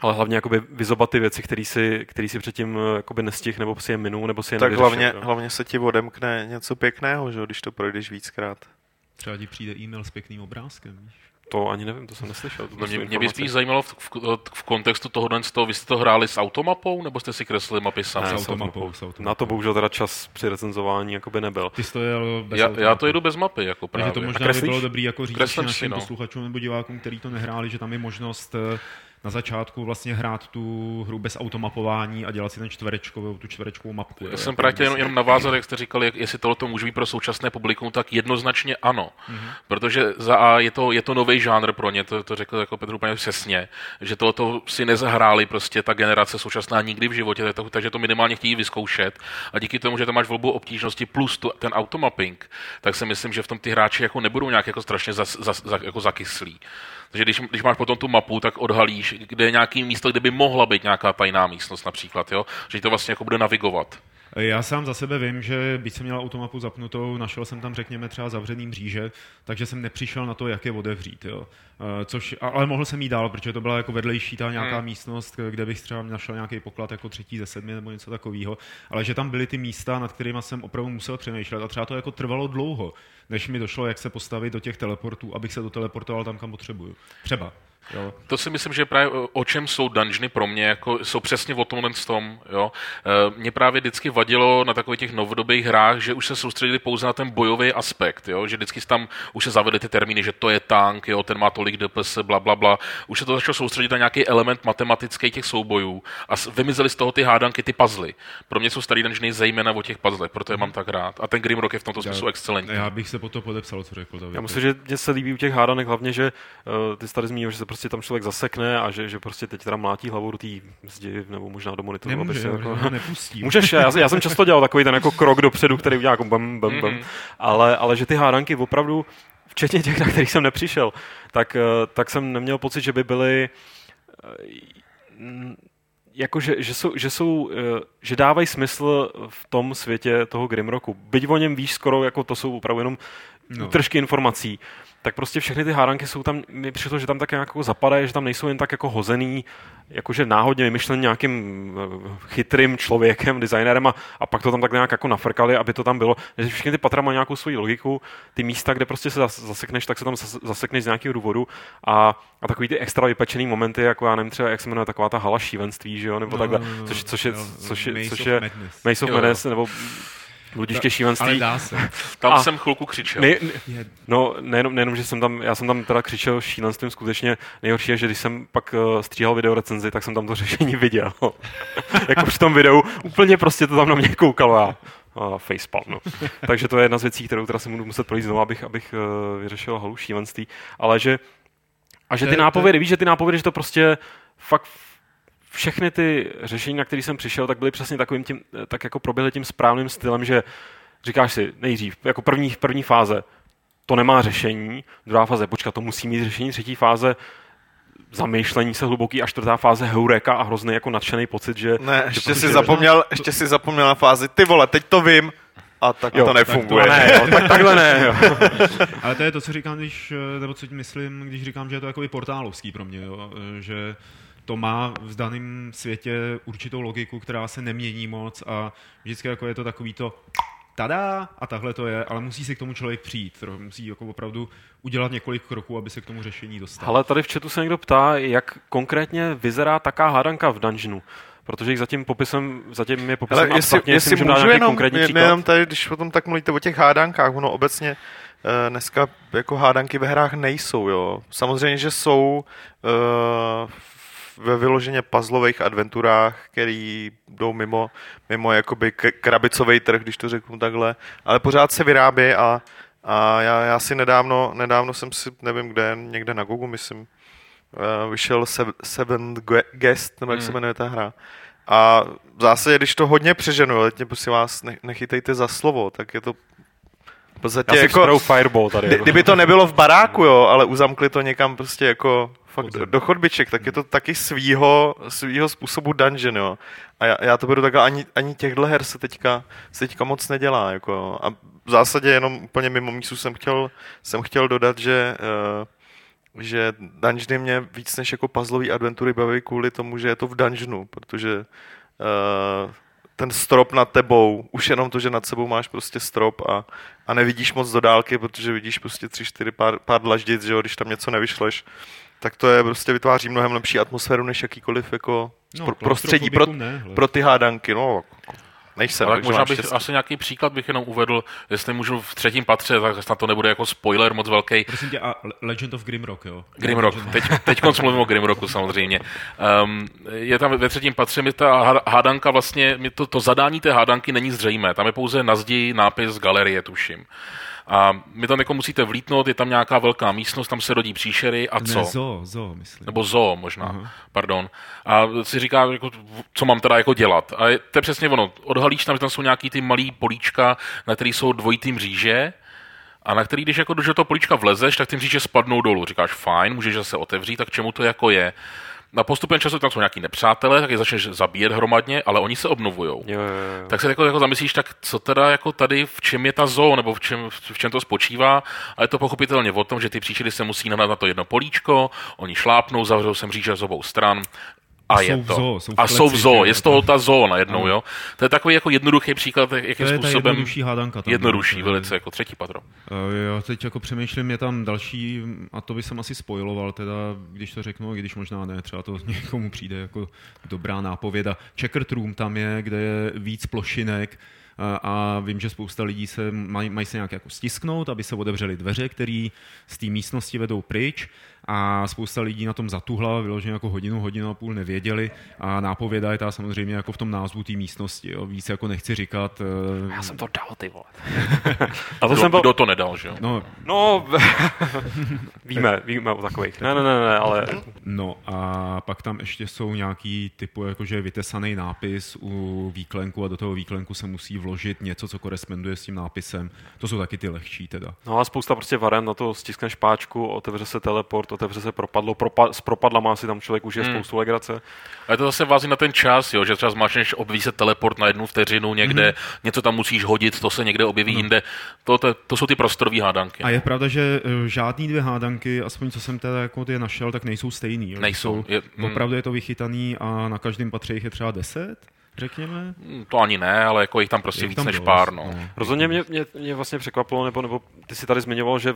ale hlavně jakoby vyzobat ty věci, které si, který si předtím eh, jakoby nestih, nebo si je minul, nebo si je Tak hlavně, jo. hlavně se ti odemkne něco pěkného, že? jo, když to projdeš víckrát. Třeba ti přijde e-mail s pěkným obrázkem, víš? To ani nevím, to jsem neslyšel. To mě, mě by spíš zajímalo v, v, v kontextu tohohle z toho, vy jste to hráli s automapou, nebo jste si kreslili mapy sami? s Ne, automapou, s automapou. Na to bohužel teda čas při recenzování jakoby nebyl. Ty jsi to jel bez Já, já to jedu bez mapy, jako Takže právě. to možná by bylo dobrý jako říct Kreslím našim si, no. posluchačům nebo divákům, kteří to nehráli, že tam je možnost eh, na začátku vlastně hrát tu hru bez automapování a dělat si ten čtverečkovou, tu čtverečkovou mapku. jo, Já jsem jako právě jenom, jenom navázat, jak jste říkali, jak, jestli tohle může být pro současné publikum, tak jednoznačně ano. Mhm. Mm-hmm. Protože za A je to, je to nový žánr pro ně, to, to řekl jako Petr úplně přesně, že tohle si nezahráli prostě ta generace současná nikdy v životě, to, takže to minimálně chtějí vyzkoušet. A díky tomu, že tam máš volbu obtížnosti plus tu, ten automapping, tak si myslím, že v tom ty hráči jako nebudou nějak jako strašně zas, zas, zas, jako zakyslí. Takže když, když máš potom tu mapu, tak odhalíš, kde je nějaký místo, kde by mohla být nějaká tajná místnost například, jo? že to vlastně jako bude navigovat. Já sám za sebe vím, že byť jsem měl automapu zapnutou, našel jsem tam, řekněme, třeba zavřený mříže, takže jsem nepřišel na to, jak je otevřít. Jo. Eh, Což, ale mohl jsem jít dál, protože to byla jako vedlejší ta nějaká Hmm. místnost, kde bych třeba našel nějaký poklad jako třetí ze sedmi nebo něco takového. Ale že tam byly ty místa, nad kterými jsem opravdu musel přemýšlet a třeba to jako trvalo dlouho, než mi došlo, jak se postavit do těch teleportů, abych se doteleportoval tam, kam potřebuju. Třeba. Jo. To si myslím, že právě o- čem jsou dungeony pro mě, jako jsou přesně o tomhle tom, jo. E, Mě právě vždycky vadilo na takových těch novodobých hrách, že už se soustředili pouze na ten bojový aspekt, jo, že vždycky tam už se zavedly ty termíny, že to je tank, jo, ten má tolik DPS, bla, bla, bla. Už se to začalo soustředit na nějaký element matematický těch soubojů a vymizely z toho ty hádanky, ty puzzly. Pro mě jsou starý dungeony zejména o těch puzzlech, proto je mám tak rád. A ten Grimrock je v tomto smyslu excelentní. Já bych se po to podepsal, co řekl David. Já myslím, že mně se líbí u těch hádanek hlavně, že uh, ty tady zmínil, že se prostě prostě tam člověk zasekne a že, že prostě teď teda mlátí hlavou do té zdi nebo možná do monitoru. Nemůže, se jako... nepustí. Můžeš, já, já, jsem často dělal takový ten jako krok dopředu, který udělá jako bam, bam, bam, Mhm. ale, ale že ty hádanky opravdu, včetně těch, na kterých jsem nepřišel, tak, eh, tak jsem neměl pocit, že by byly eh, jako, že, že, jsou, že, jsou, eh, že dávají smysl v tom světě toho Grimrocku. Byť o něm víš skoro, jako to jsou opravdu jenom No. no. tržky informací, tak prostě všechny ty hádanky jsou tam, mi přišlo, že tam tak jako zapadají, že tam nejsou jen tak jako hozený, jakože náhodně vymyšlen nějakým eh, chytrým člověkem, designérem a, a pak to tam tak nějak jako nafrkali, aby to tam bylo. Že všechny ty patra mají nějakou svoji logiku, ty místa, kde prostě se zas- zasekneš, tak se tam zas- zasekneš z nějakého důvodu a, a takový ty extra vypečený momenty, jako já nevím třeba, jak se jmenuje taková ta hala šívenství, že jo, nebo No, takhle, no, no, což, což je, jo, což je, což of je Madness. Maze of Jo, jo. Madness, nebo Bludiště Ale šívenství. dá se. [laughs] Tam A- jsem chvilku křičel. Ne, ne, No, nejenom, nejenom, že jsem tam, já jsem tam teda křičel šílenstvím skutečně. Nejhorší je, že když jsem pak uh, stříhal video recenzi, tak jsem tam to řešení [laughs] viděl. [laughs] jako při tom videu, úplně prostě to tam na mě koukalo já. Uh, facepalm, no. Takže to je jedna z věcí, kterou teda si budu muset projít znovu, abych, abych uh, vyřešil halu šílenství. Ale že, a že ty nápovědy, víš, že ty nápovědy, že to prostě fakt všechny ty řešení, na které jsem přišel, tak byly přesně takovým tím, eh, tak jako proběhly tím správným stylem, že říkáš si nejdřív, jako první, první fáze, to nemá řešení, druhá fáze, počkat, to musí mít řešení, třetí fáze, zamýšlení se hluboký a čtvrtá fáze heureka a hrozný jako nadšený pocit, že... Ne, že ještě prostě- si zapomněl, ještě si zapomněl na fázi, ty vole, teď to vím. A tak Jo, to tak nefunguje. To ne, jo, tak takhle ne, jo. [laughs] Ale to je to, co říkám, když, eh, nebo co myslím, když říkám, že je to jako portálovský pro mě, jo? eh, že to má v daném světě určitou logiku, která se nemění moc a vždycky jako je to takový to tada a takhle to je, ale musí si k tomu člověk přijít, musí jako opravdu udělat několik kroků, aby se k tomu řešení dostal. Ale tady v chatu se někdo ptá, jak konkrétně vyzerá taká hádanka v dungeonu. Protože jich zatím popisem, zatím je popisem Ale jestli, abstraktně, jestli dát můžu nějaký jenom, konkrétní příklad. jenom tady, když o tom tak mluvíte o těch hádankách, ono obecně eh, dneska jako hádanky ve hrách nejsou, jo. Samozřejmě, že jsou eh, ve vyloženě puzzlových adventurách, který jdou mimo, mimo jakoby krabicový trh, když to řeknu takhle, ale pořád se vyrábí a, a já, já si nedávno, nedávno jsem si, nevím kde, někde na Google, myslím, uh, vyšel Sev- Seventh Gue- Guest, nebo jak Hmm. se jmenuje ta hra. A v zásadě, když to hodně přeženu, ale teď prosím vás, ne, nechytejte za slovo, tak je to v podstatě Já jako... Fireball tady. Kdy, jako. kdyby to nebylo v baráku, jo, ale uzamkli to někam prostě jako fakt do, do chodbiček, tak je to taky svýho, svýho způsobu dungeon, jo. A já, já to beru takhle, ani, ani těchhle her se teďka, se teďka moc nedělá, jako. A v zásadě jenom úplně mimo mísu jsem chtěl, jsem chtěl dodat, že uh, že dungeony mě víc než jako puzzlový adventury baví kvůli tomu, že je to v dungeonu, protože uh, ten strop nad tebou, už jenom to, že nad sebou máš prostě strop a, a nevidíš moc do dálky, protože vidíš prostě tři, čtyři pár, pár dlaždic, že jo, když tam něco nevyšleš, tak to je prostě vytváří mnohem lepší atmosféru než jakýkoliv jako No, pro, prostředí pro, ne, pro ty hádanky, no, nejsem, Ale možná bych štěstí. asi nějaký příklad bych jenom uvedl, jestli můžu v třetím patře, tak snad to nebude jako spoiler moc velký. Prosím tě, a Legend of Grimrock, jo? Grimrock. Teď, teď konc mluvím o Grimrocku samozřejmě. Um, je tam ve třetím patře mi ta há- hádanka vlastně, mi to, to zadání té hádanky není zřejmé. Tam je pouze na zdi nápis galerie, tuším. A my tam jako musíte vlítnout, je tam nějaká velká místnost, tam se rodí příšery a co? Ne, zo, zo, myslím. Nebo zoo možná, Aha. pardon. A si říká, jako, co mám teda jako dělat. A je, to je přesně ono. Odhalíš tam, že tam jsou nějaký ty malý políčka, na který jsou dvojitý mříže, a na který, když jako do toho políčka vlezeš, tak ty mříže spadnou dolů. Říkáš, fajn, můžeš zase otevřít, tak čemu to jako je? Na postupem času tam jsou nějaký nepřátelé, tak je začneš zabíjet hromadně, ale oni se jo. Tak se jako, jako zamyslíš, tak co teda jako tady, v čem je ta zoo, nebo v čem, v čem to spočívá. A je to pochopitelně o tom, že ty příšery se musí nadat na to jedno políčko, oni šlápnou, zavřou se mříže z obou stran. A, A je jsou v to. zoo, jsou v a jsou v zoo, je z toho to- ta zoo najednou, Ano. jo. To je takový jako jednoduchý příklad, To jakým je ta způsobem jednodušší hádanka. Tam, jednodušší, no. velice, jako třetí patro. Eh, Já teď jako přemýšlím, je tam další, a to by jsem asi spojiloval, teda, když to řeknu, i když možná ne, třeba to [laughs] někomu přijde jako dobrá nápověda. Checkered Room tam je, kde je víc plošinek, a vím, že spousta lidí se mají, mají se nějak jako stisknout, aby se otevřely dveře, které z té místnosti vedou pryč a spousta lidí na tom zatuhla, vyloženě jako hodinu, hodinu a půl nevěděli a nápověda je ta samozřejmě jako v tom názvu té místnosti. Jo. Víc jako nechci říkat. Uh... Já jsem to dal, ty vole. [laughs] a to kdo, jsem byl... kdo to nedal, že jo? No, no [laughs] víme, víme o takových. Ne, ne, ne, ne, ale... No a pak tam ještě jsou nějaký typu, jakože vytesaný nápis u výklenku a do toho výklenku se musí vložit něco, co koresponduje s tím nápisem. To jsou taky ty lehčí teda. No a spousta prostě variant na to stiskneš páčku, otevře se teleport, otevře se propadlo, propa- s propadlama si tam člověk užije hmm. spoustu legrace. Ale to zase vází na ten čas, jo, že třeba zmáčneš, objeví se teleport na jednu vteřinu někde, hmm. něco tam musíš hodit, to se někde objeví no. jinde. To, to, to jsou ty prostorové hádanky. A je pravda, že uh, žádný dvě hádanky, aspoň co jsem teda jako ty našel, tak nejsou stejný. Jo. Nejsou. Je, mm. Opravdu je to vychytaný a na každém patře jich je třeba deset? řekněme? Hmm, to ani ne, ale jako jich tam prostě je víc tam než dost, pár. No. no. Rozhodně mě, mě, mě vlastně překvapilo, nebo, nebo ty si tady zmiňoval, že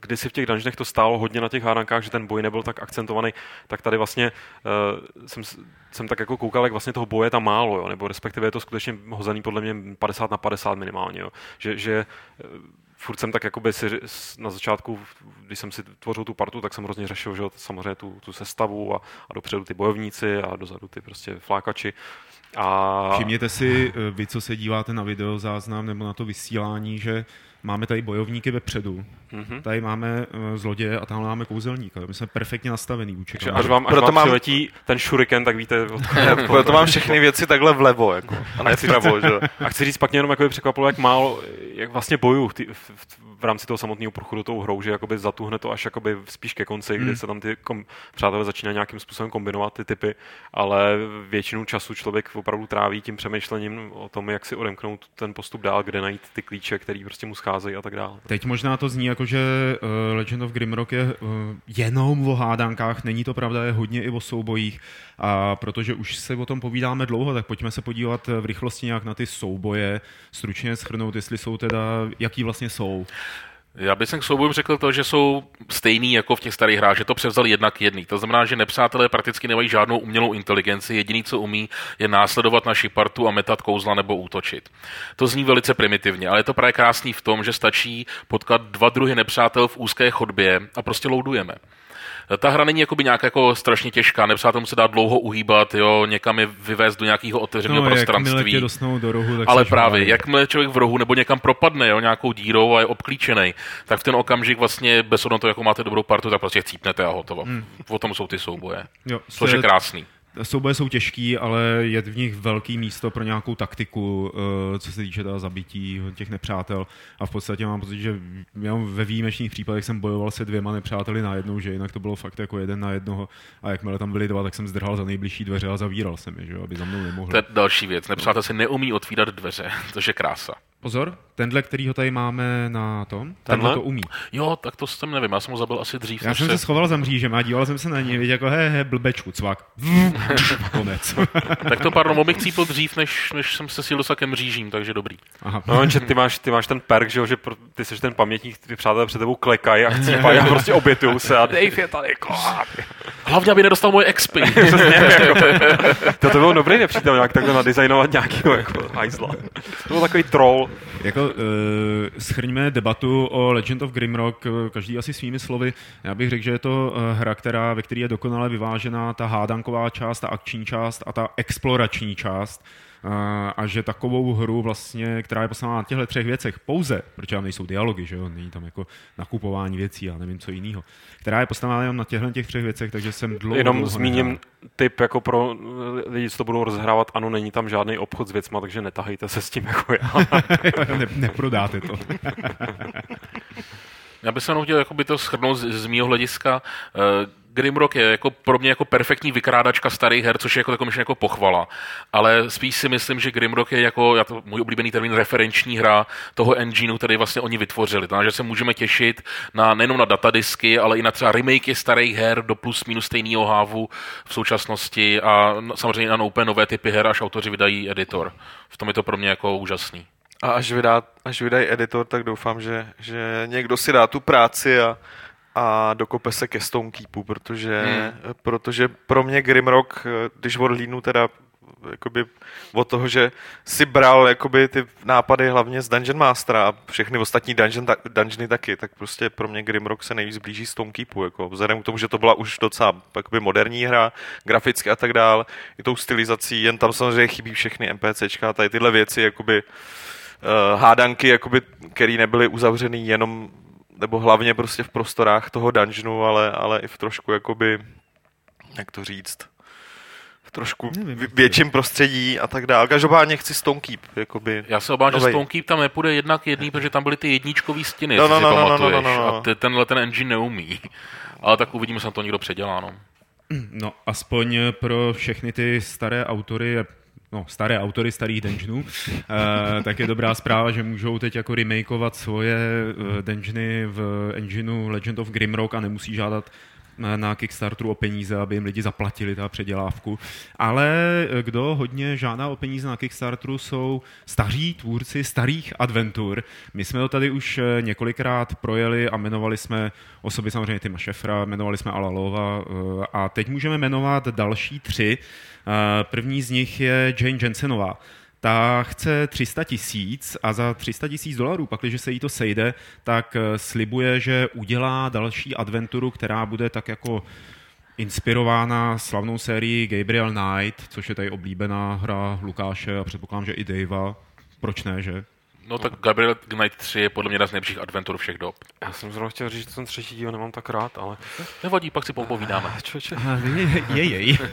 kdysi v těch dungeonech to stálo hodně na těch hádankách, že ten boj nebyl tak akcentovaný, tak tady vlastně uh, jsem, jsem tak jako koukal, jak vlastně toho boje tam málo, jo, nebo respektive je to skutečně hozený podle mě 50 na 50 minimálně, jo. že, že uh, furt jsem tak jakoby si na začátku, když jsem si tvořil tu partu, tak jsem hrozně řešil, že samozřejmě tu, tu sestavu a, a dopředu ty bojovníci a dozadu ty prostě flákači. A... Všimněte si, eh, vy, co se díváte na videozáznam nebo na to vysílání, že máme tady bojovníky vepředu, mm-hmm. tady máme uh, zloděje a tam máme kouzelníka. My jsme perfektně nastavený vůči Až vám, až vám mám... přiletí ten šuriken, tak víte... [laughs] Od... Proto mám všechny věci takhle vlevo, jako, a ne vpravo, že? A chci říct, pak mě jenom jako překvapilo, jak málo, jak vlastně bojuju v, v, v, v rámci toho samotného průchodu tou hrou, že jakoby zatuhne to až jakoby spíš ke konci, hmm. kdy se tam ty kom, přátelé začínají nějakým způsobem kombinovat ty typy, ale většinu času člověk opravdu tráví tím přemýšlením o tom, jak si odemknout ten postup dál, kde najít ty klíče, který prostě mu scházejí a tak dále. Teď možná to zní jako, že uh, Legend of Grimrock je uh, jenom o hádankách, není to pravda, je hodně i o soubojích. A protože už se o tom povídáme dlouho, tak pojďme se podívat v rychlosti nějak na ty souboje, stručně schrnout, jestli jsou teda, jaký vlastně jsou. Já bych k soubojům řekl to, že jsou stejný jako v těch starých hrách, že to převzali jednak jedný. To znamená, že nepřátelé prakticky nemají žádnou umělou inteligenci, jediný, co umí, je následovat naši partu a metat kouzla nebo útočit. To zní velice primitivně, ale je to právě krásný v tom, že stačí potkat dva druhy nepřátel v úzké chodbě a prostě loudujeme ta hra není jakoby nějak jako strašně těžká, nepřátelům se dá dlouho uhýbat, jo, někam je vyvést do nějakého otevřeného no, prostranství. Jak do rohu, tak Ale právě, jak jakmile člověk v rohu nebo někam propadne, jo, nějakou dírou a je obklíčený, tak v ten okamžik vlastně bez toho, jako máte dobrou partu, tak prostě chcípnete a hotovo. Hmm. O tom jsou ty souboje. Jo, což je krásný souboje jsou těžký, ale je v nich velký místo pro nějakou taktiku, eh, co se týče teda zabití těch nepřátel. A v podstatě mám pocit, že ve výjimečných případech jsem bojoval se dvěma nepřáteli najednou, že jinak to bylo fakt jako jeden na jednoho. A jakmile tam byli dva, tak jsem zdrhal za nejbližší dveře a zavíral jsem je, že, aby za mnou nemohli. To je další věc. Nepřátel se neumí otvírat dveře, [laughs] což je krása. Pozor, tenhle, který ho tady máme na tom, tenhle to umí. Jo, tak to jsem nevím, já jsem ho zabil asi dřív. Já jsem se schoval za mřížem a díval jsem se na něj, jako he, he, blbečku, cvak. [laughs] Konec. tak to pardon, mohl bych cípl dřív, než, než jsem se síl ke mřížím, takže dobrý. Aha. No, že ty máš, ty máš ten perk, že, že ty jsi ten pamětník, ty přátelé před tebou klekají a chcípají a [laughs] prostě obětují se a Dave je tady, koák. Hlavně, aby nedostal moje XP. [laughs] to, to byl dobrý nepřítel, nějak takhle nadizajnovat nějakého jako hajzla. To byl takový troll. Jako, uh, schrňme debatu o Legend of Grimrock, eh, každý asi svými slovy. Já bych řekl, že je to uh, hra, která, ve které je dokonale vyvážená ta hádanková část, ta akční část a ta explorační část a že takovou hru vlastně, která je postavená na těchto třech věcech pouze, protože tam nejsou dialogy, že jo, není tam jako nakupování věcí a nevím co jiného, která je postavená jenom na těchto těch třech věcech, takže jsem dlouho Jenom dlouho zmíním nehrál. typ jako pro lidi, co to budou rozhrávat, ano, není tam žádný obchod s věcma, takže netahejte se s tím jako já. [laughs] ne, neprodáte to. [laughs] Já bych se jenom chtěl to shrnout z, z mého hlediska. Uh, Grimrock je jako pro mě jako perfektní vykrádačka starých her, což je jako taková jako pochvala. Ale spíš si myslím, že Grimrock je jako, já to, můj oblíbený termín, referenční hra toho engineu, který vlastně oni vytvořili. Takže se můžeme těšit na, nejenom na datadisky, ale i na třeba remakey starých her do plus minus stejného hávu v současnosti a samozřejmě na úplně nové typy her, až autoři vydají editor. V tom je to pro mě jako úžasný. A až, vydá, až vydají editor, tak doufám, že, že někdo si dá tu práci a a dokope se ke Stonekeepu, protože, hmm. protože pro mě Grimrock, když odhlídnu teda jakoby od toho, že si bral jakoby ty nápady hlavně z Dungeon Mastera a všechny ostatní dungeon, ta, dungeony taky, tak prostě pro mě Grimrock se nejvíc blíží Stonekeepu, jako vzhledem k tomu, že to byla už docela jakoby moderní hra, graficky a tak dál, i tou stylizací, jen tam samozřejmě chybí všechny NPCčka, tady tyhle věci, jakoby uh, hádanky, jakoby, které nebyly uzavřený jenom nebo hlavně prostě v prostorách toho dungeonu, ale, ale i v trošku jakoby, jak to říct, v trošku Nevím, v větším prostředí a tak dále. Každopádně chci Stonekeep, jakoby. Já se obávám, že. Stonekeep tam nepůjde jednak jedný, protože tam byly ty jedničkový stěny, No, no, no, no, si no, no, no, pamatuješ. no, no. A ty, tenhle ten engine neumí. Ale tak uvidíme, jestli na to někdo předělá, no. No, aspoň pro všechny ty staré autory, no, staré autory starých dungeonů, [laughs] eh, tak je dobrá zpráva, že můžou teď jako remakeovat svoje eh, dungeony v engineu Legend of Grimrock a nemusí žádat na- na Kickstarteru o peníze, aby jim lidi zaplatili ta předělávku. Ale eh, kdo hodně žádá o peníze na Kickstarteru, jsou staří tvůrci starých adventur. My jsme to tady už eh, několikrát projeli a jmenovali jsme osoby samozřejmě Tima Šefra, jmenovali jsme Alalova eh, a teď můžeme jmenovat další tři. Eh, První z nich je Jane Jensenová. Ta chce 300 tisíc a za 300 tisíc dolarů, pak když se jí to sejde, tak eh, slibuje, že udělá další adventuru, která bude tak jako inspirována slavnou sérií Gabriel Knight, což je tady oblíbená hra Lukáše a předpokládám, že i Davea. Proč ne, že? No tak Gabriel Knight 3 je podle mě jedna z nejlepších adventur všech dob. Já jsem zrovna chtěl říct, že ten třetí díl nemám tak rád, ale... Nevadí, pak si popovídáme. [laughs] Člověče. Je, jej. [laughs]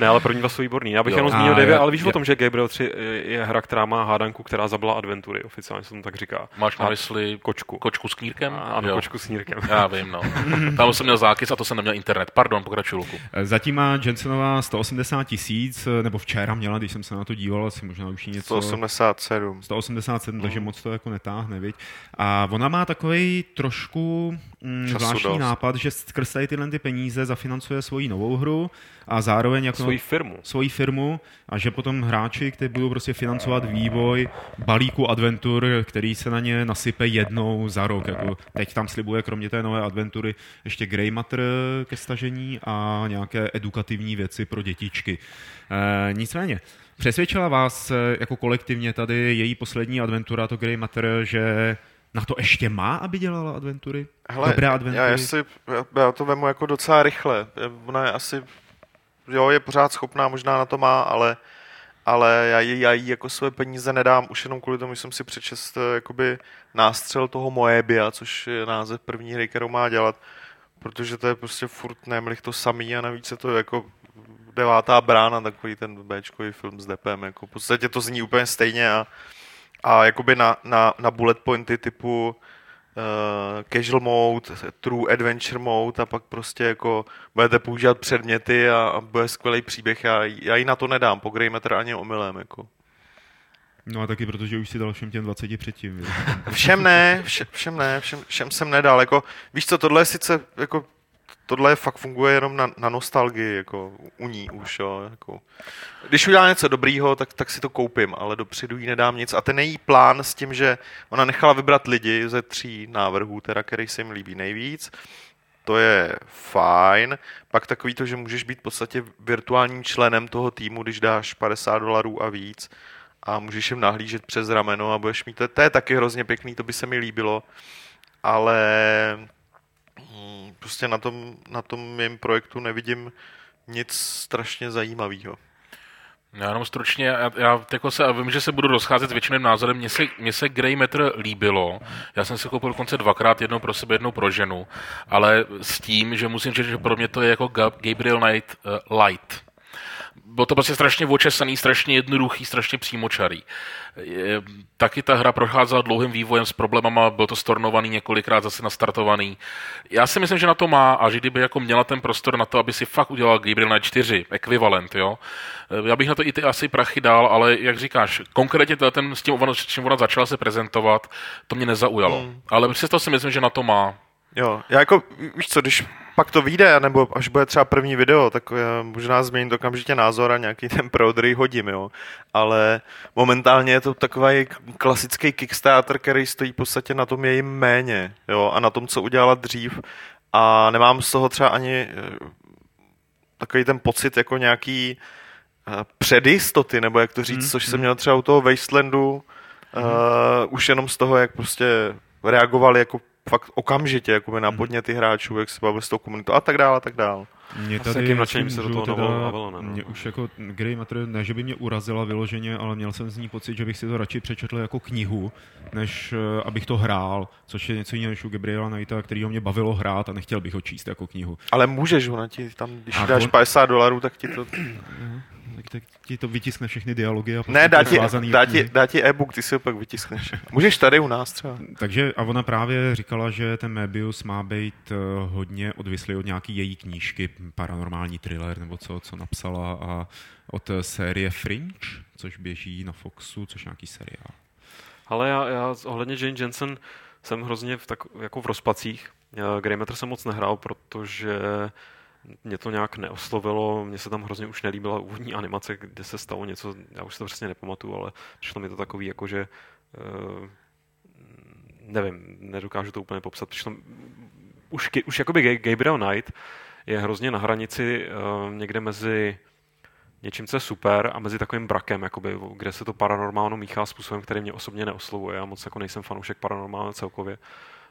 Ne, ale první dva jsou výborný. Já bych Jo. jenom zmínil Davy, ale víš o je- tom, že Gabriel 3 je- hra, která má hádanku, která zabila adventury, oficiálně se to tak říká. Máš na mysli kočku. kočku s knírkem? Ano, Jo. kočku s nírkem. Já vím, no. [laughs] Tam jsem měl zákys a to jsem neměl internet. Pardon, pokračuj, Luku. Zatím má Jensenová 180 tisíc, nebo včera měla, když jsem se na to díval, asi možná už něco... 187. 187, Takže moc to jako netáhne, viď? A ona má takový trošku mm, zvláštní dost. nápad, že skrz tady tyhle ty peníze zafinancuje svoji novou hru a zároveň jako Svoji firmu. svoji firmu a že potom hráči, kteří budou prostě financovat vývoj balíku adventur, který se na ně nasype jednou za rok. Jako teď tam slibuje kromě té nové adventury ještě Grey Matter ke stažení a nějaké edukativní věci pro dětičky. E, nicméně, přesvědčila vás eh, jako kolektivně tady její poslední adventura, to Grey Matter, že na to ještě má, aby dělala adventury? Dobré adventury? já, jestli, já, já to vemu jako docela rychle. Ona je asi, jo, je pořád schopná, možná na to má, ale, ale já, jí, já jí jako své peníze nedám už jenom kvůli tomu, že jsem si přečest eh, jakoby nástřel toho Moebia, což je název první hry, kterou má dělat, protože to je prostě furt nemlich to samý a navíc je to jako devátá brána, takový ten Bčkový film s Depem, jako v podstatě to zní úplně stejně a, a jakoby na, na, na bullet pointy typu uh, casual mode, true adventure mode a pak prostě jako budete používat předměty a, a bude skvělý příběh. Já, já jí na to nedám, po Greymatter ani omylem. Jako. No a taky protože už si dal všem těm 20 předtím. Všem ne, vše, všem ne, všem, všem jsem nedal. Jako, víš co, tohle je sice, jako, tohle fakt funguje jenom na, na nostalgii, jako u ní už, jo, jako. Když udělá něco dobrýho, tak, tak si to koupím, ale dopředu jí nedám nic. A ten její plán s tím, že ona nechala vybrat lidi ze tří návrhů, teda, který se jim líbí nejvíc, to je fajn. Pak takový to, že můžeš být v podstatě virtuálním členem toho týmu, když dáš 50 dolarů a víc a můžeš jim nahlížet přes rameno a budeš mít, to, to je taky hrozně pěkný, to by se mi líbilo, ale prostě na tom, na tom mém projektu nevidím nic strašně zajímavého. Já jenom stručně, já, já jako se, a vím, že se budu rozcházet s většiným názorem, mně se, mně se Grey Matter líbilo, já jsem si koupil dokonce dvakrát, jednou pro sebe, jednou pro ženu, ale s tím, že musím říct, že pro mě to je jako Gab- Gabriel Knight uh, Light. Bylo to prostě strašně očesaný, strašně jednoduchý, strašně přímočarý. Je, taky ta hra procházela dlouhým vývojem s problémama, byl to stornovaný několikrát, zase nastartovaný. Já si myslím, že na to má a že kdyby jako měla ten prostor na to, aby si fakt udělal Gabriel Knight 4, ekvivalent, jo. Já bych na to i ty asi prachy dal, ale jak říkáš, konkrétně ten s tím, s čím ona začala se prezentovat, to mě nezaujalo. Hmm. Ale přesto si myslím, že na to má. Jo, já jako, víš co, když pak to vyjde, nebo až bude třeba první video, tak eh, možná změnit okamžitě názor a nějaký ten prodry hodím, jo. Ale momentálně je to takový klasický Kickstarter, který stojí v podstatě na tom jejím méně, jo, a na tom, co udělala dřív. A nemám z toho třeba ani eh, takový ten pocit jako nějaký předjistoty, nebo jak to říct, hmm. což jsem měl třeba u toho Wastelandu, hmm. uh, už jenom z toho, jak prostě reagovali jako fakt okamžitě jako na mhm. podněty hráčů, jak se bavili s tou komunitou a tak dále a tak dále. Mě tady, jakým nadšením se do toho teda, Avalona, no. Mě už jako Grey Matter, ne, že by mě urazila vyloženě, ale měl jsem z ní pocit, že bych si to radši přečetl jako knihu, než uh, abych to hrál, což je něco jiného než u Gabriela Knighta, který ho mě bavilo hrát a nechtěl bych ho číst jako knihu. Ale můžeš, ona ti tam, když a dáš on... 50 dolarů, tak ti to... tak, tak ti to vytiskne všechny dialogy. A ne, dá ti, dá, ti, dá ti e-book, ty si ho pak vytiskneš. [laughs] Můžeš tady u nás třeba. Takže a ona právě říkala, že ten Mebius má být uh, hodně odvislý od nějaký její knížky, paranormální thriller nebo co, co napsala a od série Fringe, což běží na Foxu, což je nějaký seriál. Ale já, já ohledně Jane Jensen jsem hrozně v, tak, jako v rozpacích. Greymatter jsem moc nehrál, protože mě to nějak neoslovilo, mně se tam hrozně už nelíbila úvodní animace, kde se stalo něco, já už to přesně nepamatuju, ale přišlo mi to takový jako, že uh, nevím, nedokážu to úplně popsat, přišlo už, už jakoby Gabriel Knight je hrozně na hranici uh, někde mezi něčím, co je super a mezi takovým brakem, jakoby, kde se to paranormálno míchá způsobem, který mě osobně neoslovuje. Já moc jako nejsem fanoušek paranormálně celkově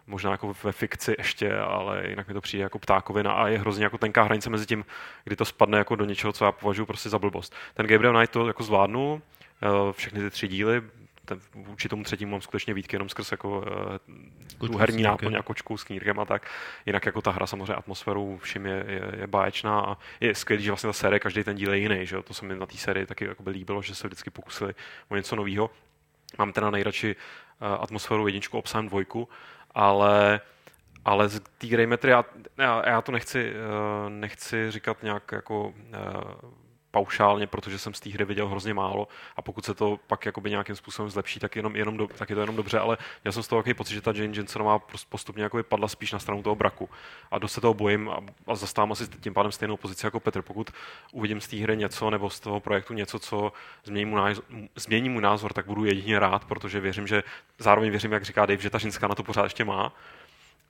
možná jako ve fikci ještě, ale jinak mi to přijde jako ptákovina a je hrozně jako tenká hranice mezi tím, kdy to spadne jako do něčeho, co já považuji prostě za blbost. Ten Gabriel Knight to jako zvládnul, eh, všechny ty tři díly, ten, vůči tomu třetímu mám skutečně výtky jenom skrz jako uh, tu herní náplň a kočku s knírkem a tak. Jinak jako ta hra samozřejmě atmosféru všim je, je, je báječná a je skvělý, že vlastně ta série, každý ten díl je jiný, že To se mi na té sérii taky jako by líbilo, že se vždycky pokusili o něco nového. Mám teda nejradši uh, atmosféru jedničku, obsahem dvojku, ale ale z té greymetry, já, já, já to nechci, uh, nechci říkat nějak jako uh, paušálně, protože jsem z té hry viděl hrozně málo a pokud se to pak jakoby nějakým způsobem zlepší, tak, jenom, jenom do, tak je to jenom dobře, ale já jsem z toho takový pocit, že ta Jane Jensenová postupně jakoby padla spíš na stranu toho braku a dost se toho bojím a, a zastávám asi tím pádem stejnou pozici jako Petr. Pokud uvidím z té hry něco nebo z toho projektu něco, co změní mu, názor, změní mu názor, tak budu jedině rád, protože věřím, že zároveň věřím, jak říká Dave, že ta ženská na to pořád ještě má,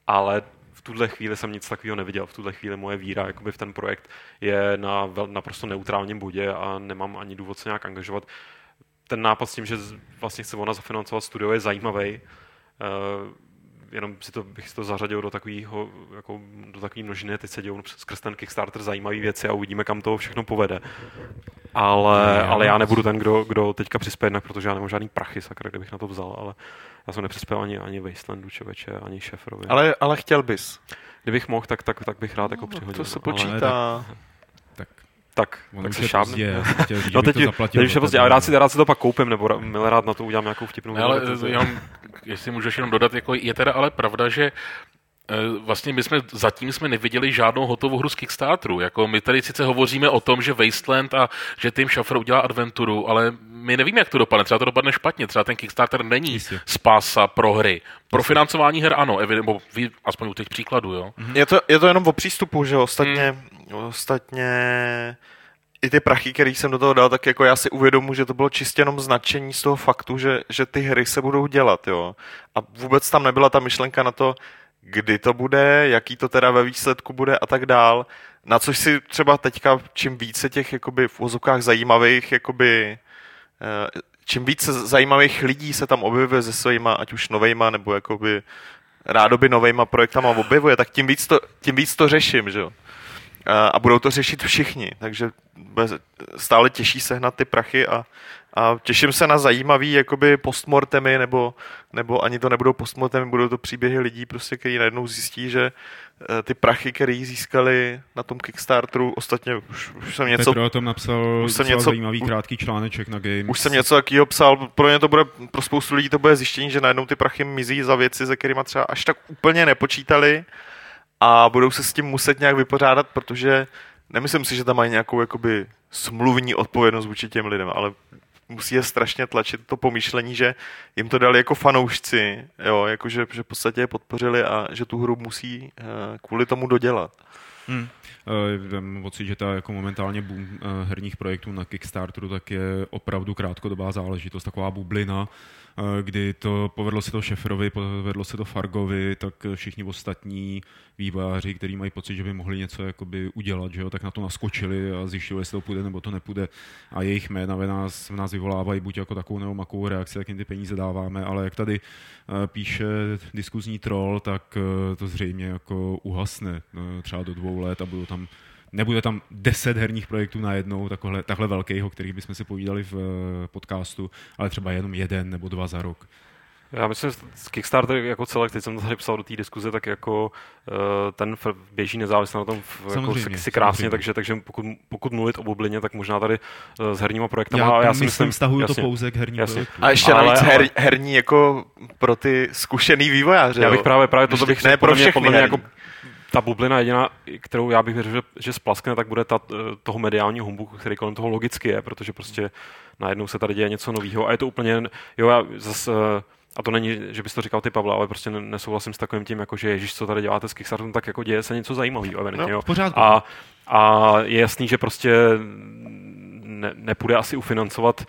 ale v tuhle chvíli jsem nic takového neviděl. V tuhle chvíli moje víra jakoby v ten projekt je na vel, naprosto neutrálním bodě a nemám ani důvod se nějak angažovat. Ten nápad s tím, že vlastně chce ona zafinancovat studio, je zajímavý. Uh, jenom si to, bych si to zařadil do takového, jako, do takové množiny, teď se dějou skrz ten Kickstarter zajímavé věci a uvidíme, kam to všechno povede. Ale, ale já nebudu ten, kdo, kdo teďka přispěje protože já nemám žádný prachy, sakra, kdybych na to vzal, ale já jsem nepřispěl ani, ani Wastelandu, čověče, ani Šefrovi. Ale, ale chtěl bys. Kdybych mohl, tak, tak, tak bych rád jako no, přihodil. To se počítá. tak, tak, tak se šábne. [laughs] no teď, teď už je pozdě, ale rád si, rád si to pak koupím, nebo milé rád na to udělám nějakou vtipnou. Ne, ale jenom, jestli můžeš jenom dodat, jako je teda ale pravda, že vlastně my jsme zatím jsme neviděli žádnou hotovou hru z Kickstarteru. Jako my tady sice hovoříme o tom, že Wasteland a že Tim Schafer udělá adventuru, ale my nevíme, jak to dopadne. Třeba to dopadne špatně. Třeba ten Kickstarter není Jistě. spása pro hry. Pro Jistě. financování her ano, nebo vy, aspoň u těch příkladů. Jo? Je, to, je to jenom o přístupu, že ostatně, hmm. ostatně i ty prachy, které jsem do toho dal, tak jako já si uvědomu, že to bylo čistě jenom značení z toho faktu, že, že ty hry se budou dělat, jo. A vůbec tam nebyla ta myšlenka na to, kdy to bude, jaký to teda ve výsledku bude a tak dál. Na což si třeba teďka, čím více těch jakoby v vozokách zajímavých, jakoby, eh, čím více zajímavých lidí se tam objevuje se svýma, ať už novejma, nebo jakoby rádoby novejma projektama objevuje, tak tím víc to, tím víc to řeším, že jo. A budou to řešit všichni, takže stále těžší sehnat ty prachy a, a těším se na zajímavý jakoby postmortemy, nebo, nebo ani to nebudou postmortemy, budou to příběhy lidí, prostě, kteří najednou zjistí, že eh, ty prachy, které získali na tom Kickstarteru, ostatně už, už jsem něco... Petro o tom napsal už jsem něco, zajímavý krátký článeček na Games. Už jsem něco takového psal, pro ně to bude, pro spoustu lidí to bude zjištění, že najednou ty prachy mizí za věci, se kterými třeba až tak úplně nepočítali a budou se s tím muset nějak vypořádat, protože nemyslím si, že tam mají nějakou jakoby smluvní odpovědnost vůči těm lidem, ale musí je strašně tlačit to pomýšlení, že jim to dali jako fanoušci, jo, jako že, v podstatě je podpořili a že tu hru musí uh, kvůli tomu dodělat. Hmm. Uh, mám pocit, že ta jako momentálně boom uh, herních projektů na Kickstarteru tak je opravdu krátkodobá záležitost, taková bublina kdy to povedlo se to Šefrovi, povedlo se to Fargovi, tak všichni ostatní vývojáři, kteří mají pocit, že by mohli něco jakoby udělat, že jo, tak na to naskočili a zjišťovali, jestli to půjde nebo to nepůjde. A jejich jména v nás, v nás vyvolávají buď jako takovou nebo makovou reakci, jak jim ty peníze dáváme, ale jak tady píše diskuzní troll, tak to zřejmě jako uhasne třeba do dvou let a budou tam nebude tam deset herních projektů najednou, takhle, takhle velkých, o kterých bychom si povídali v eh, podcastu, ale třeba jenom jeden nebo dva za rok. Já myslím, že Kickstarter jako celek, teď jsem to tady psal do té diskuze, tak jako uh, ten běží nezávisle na tom v, jako si, si krásně, takže, takže pokud, pokud mluvit o bublině, tak možná tady uh, s herníma projektama. Já, já si myslím, stahuju to pouze k herním projektům. A ještě ale, navíc her, herní jako pro ty zkušený vývojáře. Já bych právě, právě toto bych ne pro všechny podle mě jako ta bublina jediná, kterou já bych věřil, že, že splaskne, tak bude ta, toho mediálního humbuku, který kolem toho logicky je, protože prostě najednou se tady děje něco nového a je to úplně, jo, já zase a to není, že bys to říkal ty Pavla, ale prostě nesouhlasím s takovým tím, jako že Ježíš, co tady děláte s Kickstarterem, tak jako děje se něco zajímavého. No, A, a je jasný, že prostě ne, nepůjde asi ufinancovat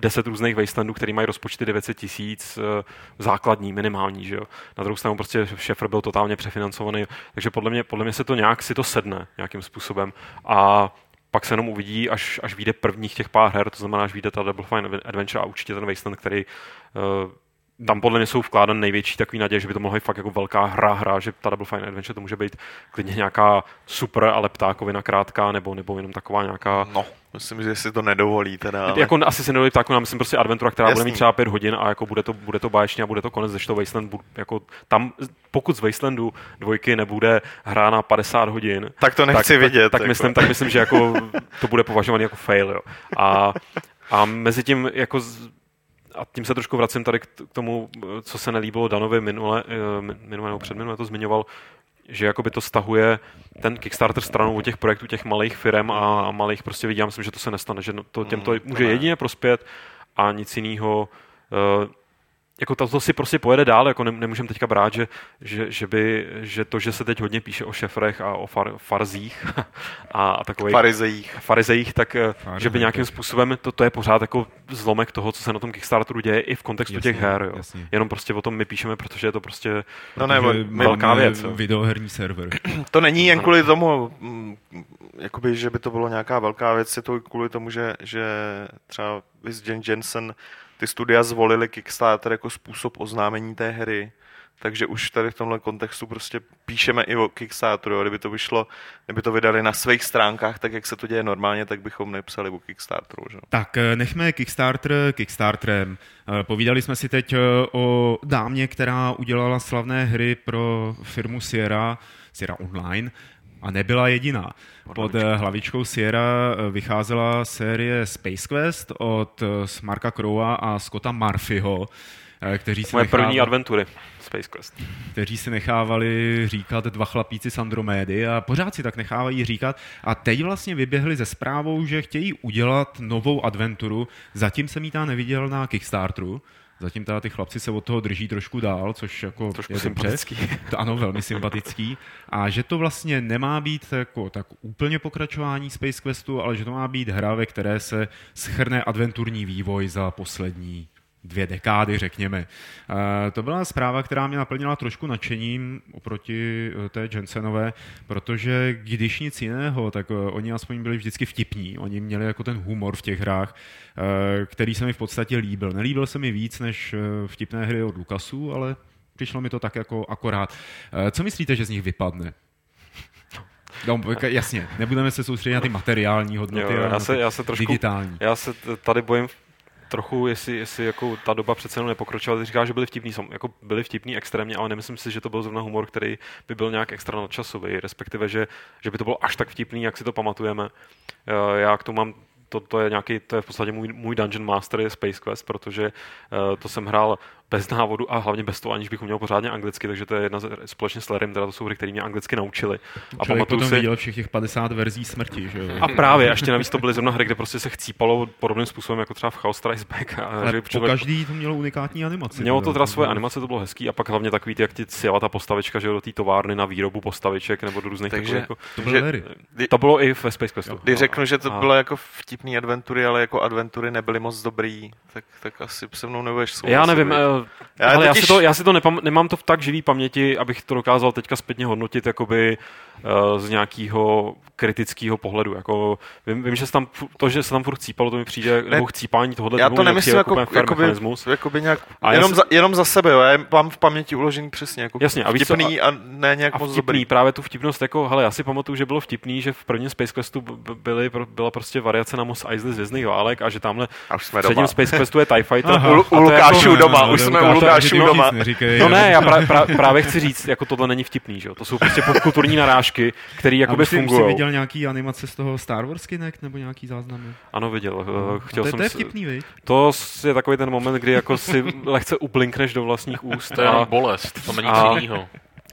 deset různých wastelandů, který mají rozpočty 900 tisíc, eh, základní, minimální, že jo. Na druhou stranu prostě Šefr byl totálně přefinancovaný, takže podle mě, podle mě se to nějak si to sedne nějakým způsobem a pak se jenom uvidí, až, až vyjde prvních těch pár her, to znamená, až vyjde ta Double Fine Adventure a určitě ten Wasteland, který uh, tam podle mě jsou vkládan největší takový naděje, že by to mohla být fakt jako velká hra, hra, že ta Double Fine Adventure to může být klidně nějaká super, ale ptákovina krátká, nebo, nebo jenom taková nějaká... No, myslím, že si to nedovolí teda. Ale... Jako asi si nedovolí ptákovina, myslím prostě adventura, která Jasný. bude mít třeba pět hodin a jako bude to, bude to báječně a bude to konec, to Wasteland, jako tam, pokud z Wastelandu dvojky nebude hra na 50 hodin, tak to nechci tak, vidět. Tak, tak, jako. myslím, tak myslím, že jako [laughs] to bude považovaný jako fail, jo. A, a mezi tím jako a tím se trošku vracím tady k tomu, co se nelíbilo Danovi minule, eh, minule nebo předminule to zmiňoval, že jakoby to stahuje ten Kickstarter stranou od těch projektů těch malých firm a malých prostě vidím, myslím, že to se nestane, že to těmto mm, může jedině prospět a nic jiného uh, jako to, to si prostě pojede dál, jako ne, nemůžeme teďka brát, že, že, že, by, že to, že se teď hodně píše o šefrech a o far, farzích [laughs] a, a takových farizejích. farizejích, tak Farizej, že by nějakým způsobem, to, to je pořád jako zlomek toho, co se na tom Kickstarteru děje i v kontextu jasně, těch her. Jo. Jasně. Jenom prostě o tom my píšeme, protože je to prostě no ne, velká věc. Videoherní server. [clears throat] to není jen kvůli tomu, mm, jakoby, že by to bylo nějaká velká věc, je to kvůli tomu, že, že třeba Jen Jensen ty studia zvolili Kickstarter jako způsob oznámení té hry, takže už tady v tomhle kontextu prostě píšeme i o Kickstarteru. Jo. Kdyby to vyšlo, kdyby to vydali na svých stránkách, tak jak se to děje normálně, tak bychom nepsali o Kickstarteru. Že? Tak eh, nechme Kickstarter Kickstarterem. Eh, povídali jsme si teď eh, o dámě, která udělala slavné hry pro firmu Sierra, Sierra Online, a nebyla jediná. Pod hlavičkou Sierra eh, vycházela série Space Quest od eh, Marka Crowa a Scotta Murphyho, eh, kteří si Moje nechávali, první adventury Space Quest. Kteří si nechávali říkat dva chlapíci z Andromédy a pořád si tak nechávají říkat. A teď vlastně vyběhli ze zprávou, že chtějí udělat novou adventuru. Zatím jsem ji tam neviděl na Kickstarteru. Zatím teda ty chlapci se od toho drží trošku dál, což jako trošku je sympatický. To, ano, velmi sympatický. A že to vlastně nemá být jako, tak úplně pokračování Space Questu, ale že to má být hra, ve které se schrne adventurní vývoj za poslední dvě dekády, řekněme. To byla zpráva, která mě naplnila trošku nadšením oproti eh, té Jensenové, protože když nic jiného, tak eh, oni aspoň byli vždycky vtipní. Oni měli jako ten humor v těch hrách, eh, který se mi v podstatě líbil. Nelíbil se mi víc než vtipné hry od Lukasu, ale přišlo mi to tak jako akorát. Co myslíte, že z nich vypadne? No, jasně, nebudeme se soustředit na ty materiální hodnoty, jo, já se, já se trošku, digitální. Já se tady bojím trochu, jestli, jestli jako ta doba přece jenom nepokročila. Ty říkáš, že byli vtipní, jako byli vtipní extrémně, ale nemyslím si, že to byl zrovna humor, který by byl nějak extra nadčasový, respektive, že, že by to bylo až tak vtipný, jak si to pamatujeme. Já k tomu mám to, to, je nějaký, to je v podstatě můj, můj Dungeon Master je Space Quest, protože uh, to jsem hrál bez návodu a hlavně bez toho, aniž bych uměl pořádně anglicky, takže to je jedna z, společně s Larrym, teda to jsou hry, které mě anglicky naučili. A Člověk potom si... viděl všech těch 50 verzí smrti, že jo? A právě, ještě navíc to byly zrovna hry, kde prostě se chcípalo podobným způsobem, jako třeba v Chaos Strikes Back. A Ale že člověk... každý to mělo unikátní animaci. Mělo to teda svoje animace, to bylo hezký, a pak hlavně takový, ty, jak ti sjela ta postavička, že do té továrny na výrobu postaviček nebo do různých takže, jako, to, bylo že, to bylo i ve Space Questu. Když řeknu, že to bylo jako vtipný adventury, ale jako adventury nebyly moc dobrý, tak, tak asi se mnou nebudeš souhlasit. Já nevím, já, ale totiž... já si to, já si to nepam, nemám to v tak živý paměti, abych to dokázal teďka zpětně hodnotit jakoby uh, z nějakého kritického pohledu. Jako, vím, vím, že se tam, to, že se tam furt chcípalo, to mi přijde, ne, nebo chcípání tohohle Já to nemyslím jako, jako jakoby, jakoby nějak, a jenom, si... za, jenom za sebe, jo. já mám v paměti uložený přesně, jako Jasně, a vtipný a, a ne nějak a moc vtipný, dobrý. právě tu vtipnost, jako, hele, já si pamatuju, že bylo vtipný, že v prvním Space Questu byly, byla prostě variace na Mos Eisley z Vězných válek a že tamhle a už jsme v Space Questu je TIE Fighter. Aha, [laughs] u, u Lukášů jako, doma, už jsme u Lukášů doma. No ne, já právě chci říct, jako tohle není vtipný, že jo. To jsou prostě popkulturní narážky, které jakoby fungují. Jsi viděl nějaký animace z toho Star Wars Kinect nebo nějaký záznamy? Ano, viděl. No, Chtěl to, jsem to je vtipný, viď? To je takový ten moment, kdy jako si lehce ublinkneš do vlastních úst. To je a, bolest, to není nic jiného.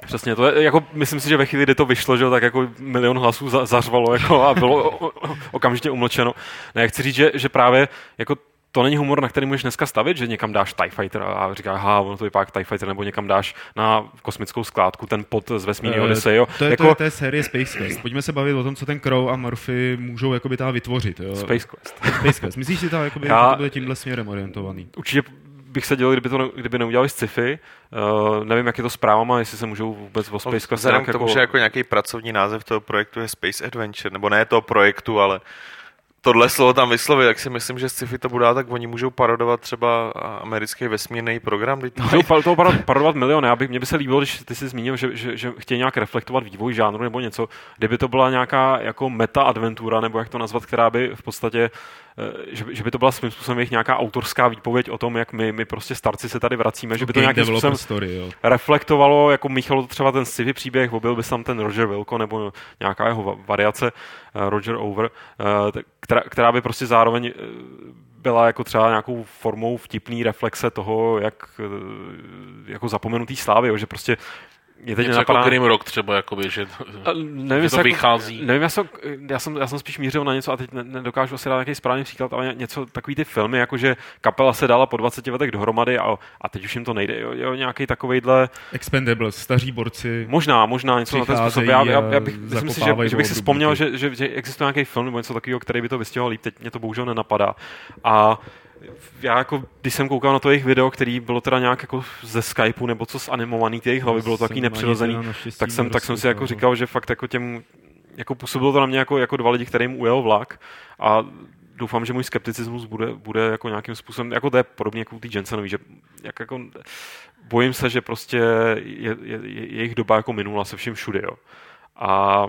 Přesně, to je, jako, myslím si, že ve chvíli, kdy to vyšlo, že tak jako milion hlasů za, zařvalo jako, a bylo o, o, okamžitě umlčeno. Ne, já chci říct, že, že právě jako to není humor, na který můžeš dneska stavit, že někam dáš TIE Fighter a říká, aha, ono to vypadá TIE Fighter, nebo někam dáš na kosmickou skládku ten pod z vesmírného uh, Odyssey, jo. To je, jako... to, je, to je série Space Quest. Pojďme se bavit o tom, co ten Crow a Murphy můžou jakoby ta vytvořit. Jo. Space Quest. Space Quest. Myslíš si, ta, jakoby, Já... že to bude tímhle směrem orientovaný? Určitě bych se dělal, kdyby, to, kdyby neudělali sci-fi. Uh, nevím, jak je to s právama, jestli se můžou vůbec o Space Quest Vzhledem k tomu, jako... že jako nějaký pracovní název toho projektu je Space Adventure, nebo ne toho projektu, ale tohle slovo tam vyslovit, jak si myslím, že sci-fi to bude, tak oni můžou parodovat třeba americký vesmírný program. Můžou to parodovat miliony. Já bych, mě by se líbilo, když ty jsi zmínil, že, že, že chtějí nějak reflektovat vývoj žánru nebo něco, kdyby to byla nějaká jako meta-adventura, nebo jak to nazvat, která by v podstatě Eh, že, že by to byla svým způsobem jejich nějaká autorská výpověď o tom, jak my, my prostě starci se tady vracíme, že by to nějakým způsobem story, jo. reflektovalo, jako Michal to třeba ten sci příběh, objevil by tam ten Roger Wilco nebo nějaká jeho variace uh, Roger Over, uh, která, která by prostě zároveň byla jako třeba nějakou formou vtipný reflexe toho, jak jako zapomenutý slávy, že prostě je teď Něco jako napadá... jako Grimrock třeba, jakoby, že, nevím, že to jako, vychází. Nevím, já jsem, já, jsem, já jsem spíš mířil na něco a teď nedokážu asi dát nějaký správný příklad, ale něco, takový ty filmy, jako že kapela se dala po 20 letech dohromady a, a teď už jim to nejde. Jo, jo nějaký takovejhle... Expendables, staří borci. Možná, možná něco na ten způsob. Já, já, já bych, myslím si, že, že bych si vzpomněl, že, že, že, existuje nějaký film nebo něco takového, který by to vystihoval líp, teď mě to bohužel nenapadá. A já jako, když jsem koukal na to jejich video, který bylo teda nějak jako ze Skypeu nebo co z animovaný, ty jejich hlavy bylo to taky nepřirozený, tak jsem, tak jsem si jako říkal, že fakt jako těm, jako působilo to na mě jako, jako dva lidi, kterým ujel vlak a doufám, že můj skepticismus bude, bude jako nějakým způsobem, jako to je podobně jako u té Jensenový, že jak jako, bojím se, že prostě je, je, je, jejich doba jako minula se vším všude, jo. A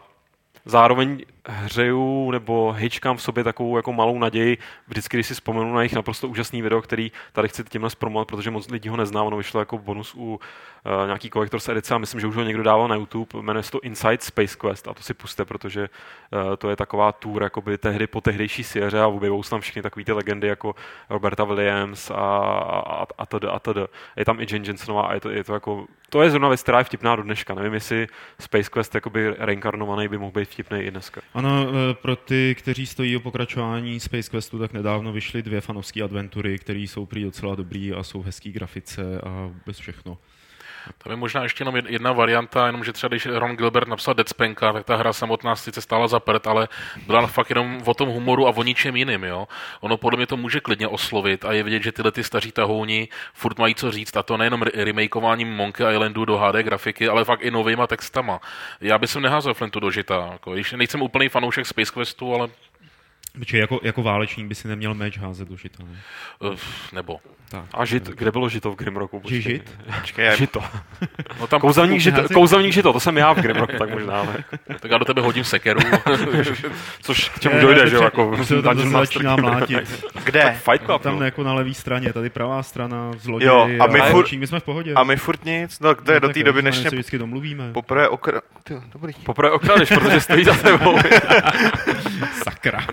zároveň hřeju nebo hejčkám v sobě takovou jako malou naději, vždycky, když si vzpomenu na jejich naprosto úžasný video, který tady chci tímhle zpromovat, protože moc lidí ho nezná, ono vyšlo jako bonus u uh, nějaký Collector's edice a myslím, že už ho někdo dával na YouTube, jmenuje se to Inside Space Quest a to si puste, protože uh, to je taková tour jakoby tehdy po tehdejší sieře a objevou se tam všechny takové ty legendy jako Roberta Williams a, a, a, a td. Je tam i Jane Jensenová a je to, je to jako, to je zrovna věc, která je vtipná do dneška. Nevím, jestli Space Quest jakoby reinkarnovaný by mohl být vtipný i dneska. Ano, e, pro ty, kteří stojí o pokračování Space Questu, tak nedávno vyšly dvě fanovské adventury, které jsou prý docela dobrý a jsou hezký grafice a bez všechno. Tam je možná ještě jenom jedna varianta, jenom že třeba když Ron Gilbert napsal Dead Spanka, tak ta hra samotná sice stála za prd, ale byla fakt jenom o tom humoru a o ničem jiným. Jo? Ono podle mě to může klidně oslovit a je vidět, že tyhle ty staří tahouni furt mají co říct a to nejenom remakeováním Monkey Islandu do HD grafiky, ale fakt i novýma textama. Já bych sem neházel Flintu do žita. Jako, nejsem úplný fanoušek Space Questu, ale Protože jako, jako válečník by si neměl meč házet do žita, ne? Uh, nebo. Tak. A žit, kde bylo žito v Grimrocku? Počkej. žit? [laughs] Počkej, žito. No tam kouzelník, žito, kouzelník žito, to jsem já v Grimrocku, tak možná. Ne. [laughs] tak já do tebe hodím sekeru. [laughs] Což k čemu dojde, že jo? Jako se tam zase začíná mlátit. Kde? Fight Club, Tam no. jako na levé straně, tady pravá strana, zloděj jo, a my, furt, my jsme v pohodě. A my furt nic, no to je no, do té doby, než se vždycky domluvíme. Poprvé okra... Tyjo, dobrý. Poprvé okradeš, protože stojí za tebou. Sakra.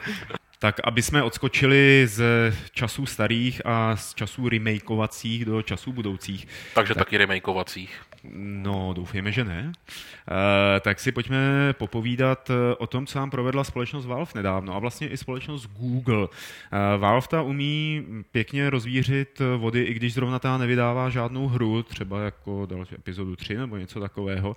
Tak aby jsme odskočili z časů starých a z časů remakeovacích do časů budoucích. Takže tak, taky remakeovacích. No, doufejme, že ne. E, tak si pojďme popovídat eh, o tom, co nám provedla společnost Valve nedávno a vlastně i společnost Google. E, Valve ta umí pěkně rozvířit vody, i když zrovna ta nevydává žádnou hru, třeba jako další epizodu 3 nebo něco takového.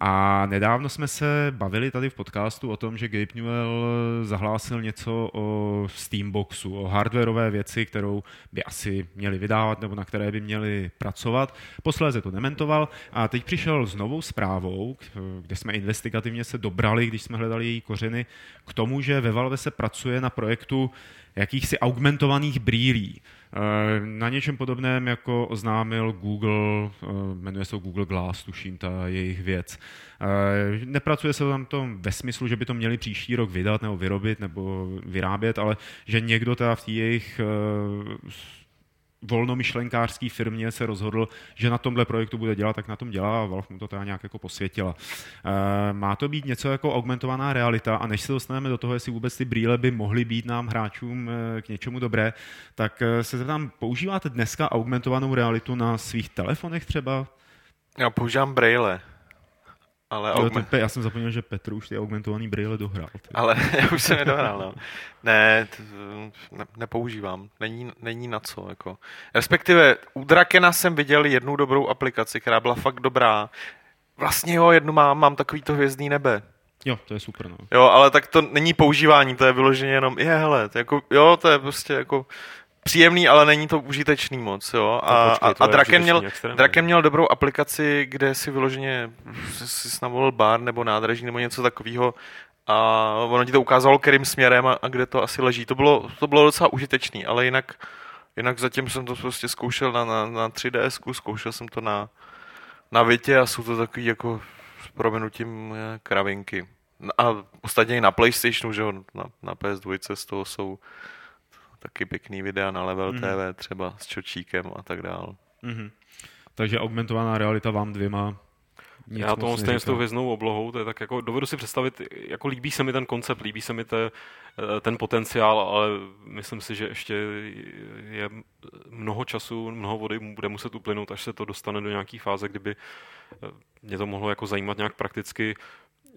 A nedávno jsme se bavili tady v podcastu o tom, že Gabe Newell zahlásil něco o Steamboxu, o hardwareové věci, kterou by asi měli vydávat nebo na které by měli pracovat. Posléze to dementoval a teď přišel s novou zprávou, kde jsme investigativně se dobrali, když jsme hledali její kořeny, k tomu, že ve Valve se pracuje na projektu jakýchsi augmentovaných brýlí. Eh, na něčem podobném, jako oznámil Google, eh, jmenuje se Google Glass, tuším, ta jejich věc. Eh, nepracuje se tam tom ve smyslu, že by to měli příští rok vydat nebo vyrobit nebo vyrábět, ale že někdo teda v té jejich volnomyšlenkářský firmě se rozhodl, že na tomhle projektu bude dělat, tak na tom dělá a Valve mu to teda nějak jako posvětila. E, má to být něco jako augmentovaná realita a než se dostaneme do toho, jestli vůbec ty brýle by mohly být nám hráčům e, k něčemu dobré, tak e, se zeptám, používáte dneska augmentovanou realitu na svých telefonech třeba? Já používám braille. Ale jo, augment... já jsem zapomněl, že Petr už ty augmentovaný brýle dohrál. Ty. Ale [laughs] já už jsem je dohrál, no. Ne, t, ne, nepoužívám. Není, není na co. Jako. Respektive u Drakena jsem viděl jednu dobrou aplikaci, která byla fakt dobrá. Vlastně jo, jednu mám, mám takový to hvězdný nebe. Jo, to je super, no. Jo, ale tak to není používání, to je vyloženě jenom, je, hele, to jako, jo, to je prostě jako příjemný, ale není to užitečný moc, jo. A, počkej, a, a Draken, měl, Draken měl dobrou aplikaci, kde si vyloženě si navolil bar nebo nádraží nebo něco takového a ono ti to ukázalo, kterým směrem a, a kde to asi leží. To bylo, to bylo docela užitečný, ale jinak, jinak zatím jsem to prostě zkoušel na, na, na 3DS, zkoušel jsem to na, na Vitě a jsou to takový jako s proměnutím eh, kravinky. A ostatně i na Playstationu, že jo, na, na PS2 z toho jsou taky pěkný videa na Level mm. TV, třeba s čočíkem a tak dál. Mm-hmm. Takže augmentovaná realita vám dvěma nic Já to stejně s tou hvězdnou oblohou, to je tak jako, dovedu si představit, jako líbí se mi ten koncept, líbí se mi te, ten potenciál, ale myslím si, že ještě je mnoho času, mnoho vody bude muset uplynout, až se to dostane do nějaké fáze, kdyby mě to mohlo jako zajímat nějak prakticky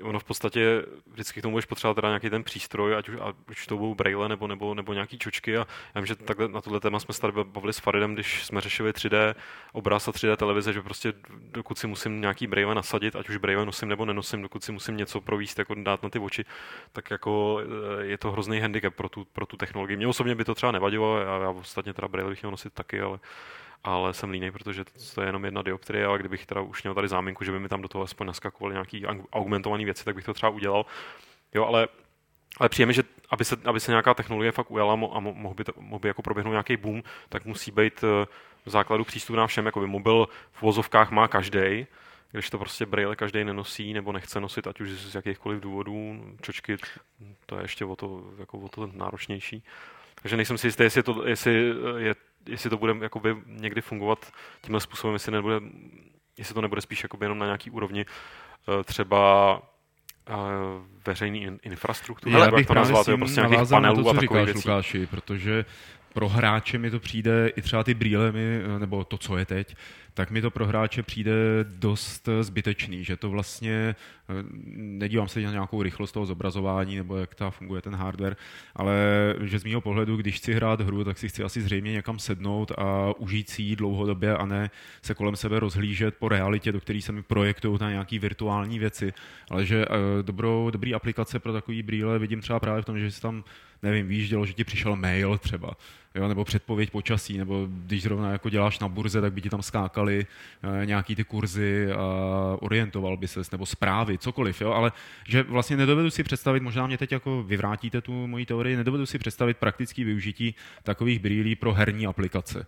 ono v podstatě vždycky k tomu budeš potřebovat teda nějaký ten přístroj, ať už, ať už to budou braille nebo, nebo, nebo nějaký čočky a já vím, že takhle na tohle téma jsme se tady bavili s Faridem, když jsme řešili 3D obraz a 3D televize, že prostě dokud si musím nějaký braille nasadit, ať už braille nosím nebo nenosím, dokud si musím něco províst, jako dát na ty oči, tak jako eh, je to hrozný handicap pro tu, pro tu technologii. Mně osobně by to třeba nevadilo, já, já ostatně teda braille bych měl nosit taky, ale ale jsem línej, protože to je jenom jedna dioptrie, ale kdybych teda už měl tady záminku, že by mi tam do toho aspoň naskakovaly nějaký augmentované věci, tak bych to třeba udělal. Jo, ale ale přijeme, že aby se, aby se nějaká technologie fakt ujala a mohl by, mohl by jako proběhnout nějaký boom, tak musí být eh, v základu přístup na všem. Jakoby mobil v vozovkách má každý, když to prostě braille každý nenosí nebo nechce nosit, ať už z jakýchkoliv důvodů, čočky, to je ještě o to, jako o to náročnější. Takže nejsem si jistý, jestli, to, jestli je jestli to bude jakoby někdy fungovat tímhle způsobem, jestli, nebude, jestli to nebude spíš jakoby jenom na nějaký úrovni eh, třeba eh, veřejný infrastruktury, Já bych právě s tím prostě nějakých panelů na to, co a říkáš, věcí. Lukáši, protože pro hráče mi to přijde, i třeba ty brýle mi, eh, nebo to, co je teď, tak mi to pro hráče přijde dost zbytečný, že to vlastně, eh, nedívám se na nějakou rychlost toho zobrazování nebo jak ta funguje ten hardware, ale že z mého pohledu, když chci hrát hru, tak si chci asi zřejmě někam sednout a užít si ji dlouhodobě a ne se kolem sebe rozhlížet po realitě, do které se mi projektují na nějaké virtuální věci, ale že eh, dobrou, dobrý aplikace pro takový brýle vidím třeba právě v tom, že si tam nevím, výjíždělo, že ti přišel mail třeba, jo, nebo předpověď počasí, nebo když zrovna jako děláš na burze, tak by ti tam skákaly e, nějaký ty kurzy a orientoval by ses, nebo zprávy, cokoliv, jo, ale že vlastně nedovedu si představit, možná mě teď jako vyvrátíte tu moji teorii, nedovedu si představit praktický využití takových brýlí pro herní aplikace,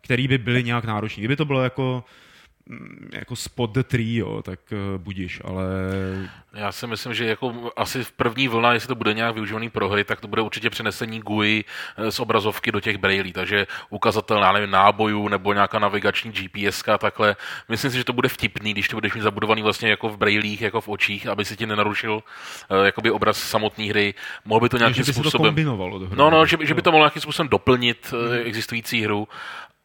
které by byly nějak náročné. Kdyby to bylo jako jako spot the tree, jo, tak uh, budíš, ale... Já si myslím, že jako asi v první vlna, jestli to bude nějak využívaný pro hry, tak to bude určitě přenesení GUI z obrazovky do těch brailí, takže ukazatel, já nevím, nábojů nebo nějaká navigační GPS takhle. Myslím si, že to bude vtipný, když to budeš mít zabudovaný vlastně jako v brailích, jako v očích, aby si ti nenarušil uh, jakoby obraz samotné hry. Mohl by to nějakým že by způsobem... Se to kombinovalo no, no, že, že by to mohlo nějakým způsobem doplnit hmm. existující hru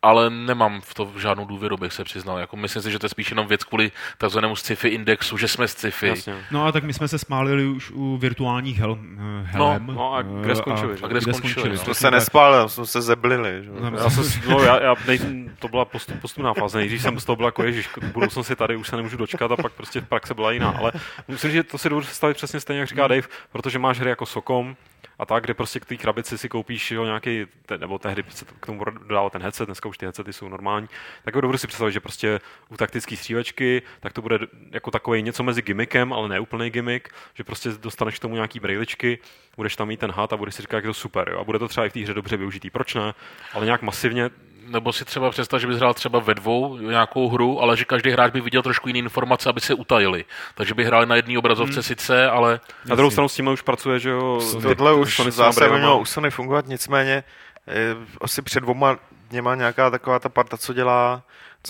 ale nemám v to žádnou důvěru, bych se přiznal. Jako myslím si, že to je spíš jenom věc kvůli takzvanému sci-fi indexu, že jsme sci-fi. Jasně. No a tak my jsme se smálili už u virtuálních hel, helem. No, no a kde skončili? A, a kde, kde skončili? skončili? Jsme se nespálili, jsme se zeblili. Že? No, já jsem, no, já, já, nej, to byla postup, postupná fáze. Nejdřív jsem z toho byl jako ježiš, budoucnosti tady už se nemůžu dočkat a pak prostě praxe byla jiná. Ale myslím, že to si dovedu představit přesně stejně, jak říká hmm. Dave, protože máš hry jako Sokom, a tak, kde prostě k té krabici si koupíš jo, nějaký, te, nebo tehdy se k tomu dodával ten headset, dneska už ty headsety jsou normální, tak dobře si představit, že prostě u taktické střílečky, tak to bude jako takový něco mezi gimmickem, ale ne úplný gimmick, že prostě dostaneš k tomu nějaký brailičky, budeš tam mít ten hat a budeš si říkat, jak je to super. Jo? A bude to třeba i v té hře dobře využitý. Proč ne? Ale nějak masivně nebo si třeba představ, že bys hrál třeba ve dvou nějakou hru, ale že každý hráč by viděl trošku jiné informace, aby se utajili. Takže by hráli na jedné obrazovce hmm. sice, ale... Na druhou stranu s tím už pracuje, že jo... Tohle už zase mělo u Sony fungovat, nicméně eh, asi před dvoma dněma nějaká taková ta parta, co dělá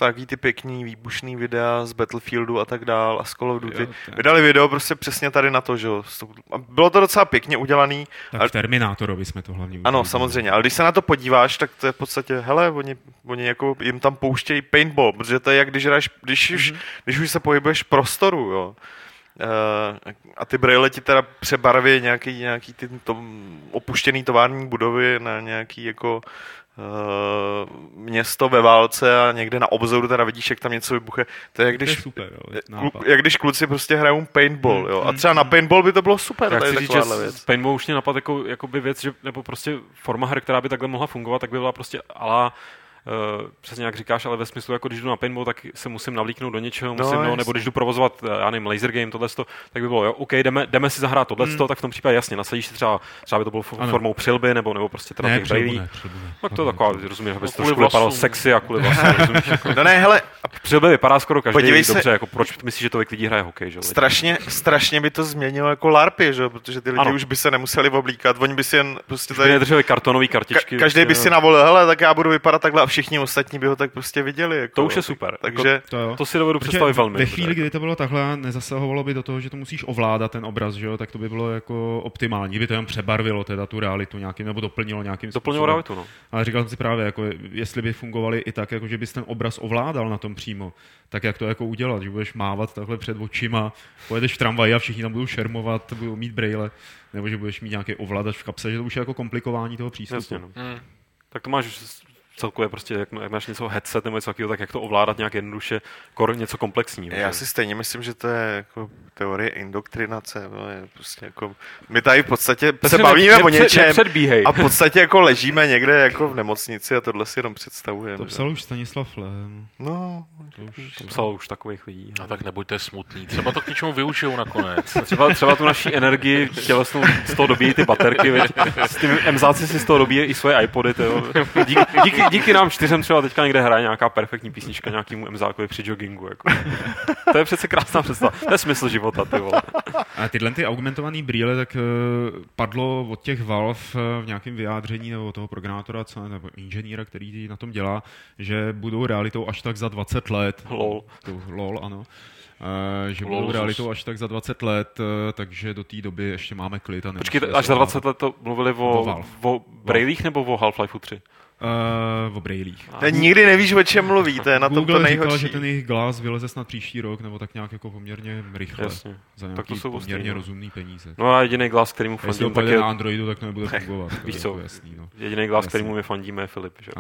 nějaký ty pěkný výbušný videa z Battlefieldu a tak dál a z Call of Duty. Jo, Vydali video prostě přesně tady na to, že jo. Bylo to docela pěkně udělaný. Tak v Terminátorovi jsme to hlavně Ano, samozřejmě, ale když se na to podíváš, tak to je v podstatě, hele, oni, oni jako jim tam pouštějí paintball, protože to je jak když hraješ, když, mm-hmm. už, mhm. když už se pohybuješ v prostoru, jo. Uh, a ty braille ti teda přebarví nějaký, nějaký ty to, opuštěný tovární budovy na nějaký jako město ve válce a někde na obzoru teda vidíš, jak tam něco vybuche. To je jak když, to je super, jo, klu, jak když kluci prostě hrajou paintball, jo. A třeba na paintball by to bylo super, Já chci říct, že věc. Paintball už mě napadl jako, jako by věc, že, nebo prostě forma her, která by takhle mohla fungovat, tak by byla prostě ala přesně jak říkáš, ale ve smyslu, jako když jdu na paintball, tak se musím navlíknout do něčeho, no, musím, no, no, nebo když jdu provozovat, eh, já nevím, laser game, tohle, tak by bylo, jo, OK, jdeme, jdeme si zahrát tohle, hmm. tak v tom případě jasně, nasadíš si třeba, třeba by to bylo ano. formou přilby, nebo, nebo prostě teda ne, těch. Tak to je taková, rozumím, aby to trošku vypadalo sexy a kvůli [laughs] vlastně, rozumíš, jako. No ne, hele. Přilby vypadá skoro každý Podívej dobře, se, jako proč myslíš, že tolik lidí hraje hokej, že? Strašně, strašně by to změnilo jako LARPy, že? Protože ty lidi ano. už by se nemuseli oblíkat, oni by si jen prostě tady... drželi kartonové kartičky. každý by si navolil, hele, tak já budu vypadat takhle a všichni ostatní by ho tak prostě viděli. Jako, to už je super. Takže jako, to, to si dovedu představit velmi. Ve chvíli, kdy to bylo takhle, nezasahovalo by do toho, že to musíš ovládat ten obraz, že jo, tak to by bylo jako optimální. By to jen přebarvilo teda tu realitu nějakým, nebo doplnilo nějakým Doplnilo realitu, no. Ale říkal jsem si právě, jako, jestli by fungovali i tak, jako že bys ten obraz ovládal na tom přímo, tak jak to jako udělat, že budeš mávat takhle před očima, pojedeš v tramvaji a všichni tam budou šermovat, budou mít brejle, nebo že budeš mít nějaký ovladač v kapse, že to už je jako komplikování toho přístupu. Jasně, no. hmm. Tak to máš celkově prostě, jak, jak máš něco headset nebo něco takového, tak jak to ovládat nějak jednoduše, kor něco komplexního. Já si stejně myslím, že to je jako teorie indoktrinace. No, je prostě jako, my tady v podstatě se bavíme nepřed, o něčem a v podstatě jako ležíme někde jako v nemocnici a tohle si jenom představujeme. To psal už Stanislav Lem. No, to už, to psal už takových lidí. A tak nebuďte smutný. Třeba to k něčemu využijou nakonec. [laughs] třeba, třeba tu naší energii tělesnou z toho dobíjí ty baterky. Veď, s tím MZáci si z toho dobíjí i svoje iPody. Díky, díky, díky nám čtyřem třeba teďka někde hraje nějaká perfektní písnička nějakému MZákovi při joggingu. Jako. to je přece krásná představa. To je smysl života, ty vole. A tyhle ty augmentované brýle, tak uh, padlo od těch Valve uh, v nějakém vyjádření nebo toho programátora co, nebo inženýra, který na tom dělá, že budou realitou až tak za 20 let. Lol. To, lol, ano. Uh, že budou realitou až tak za 20 let, uh, takže do té doby ještě máme klid. A Počkej, až za 20 let to mluvili o, o, o Brailích nebo o Half-Life 3? Uh, o brailích. To nikdy nevíš, o čem mluví, to je na tom to nejhorší. říkal, že ten jejich glas vyleze snad příští rok, nebo tak nějak jako poměrně rychle. Jasně. Za nějaký tak to jsou poměrně ostý, no. rozumný peníze. No a jediný glas, který mu fandím, tak je... na Androidu, tak to nebude fungovat. Víš co, jako jasný, no. jediný glas, který mu my fandíme, je Filip. Že?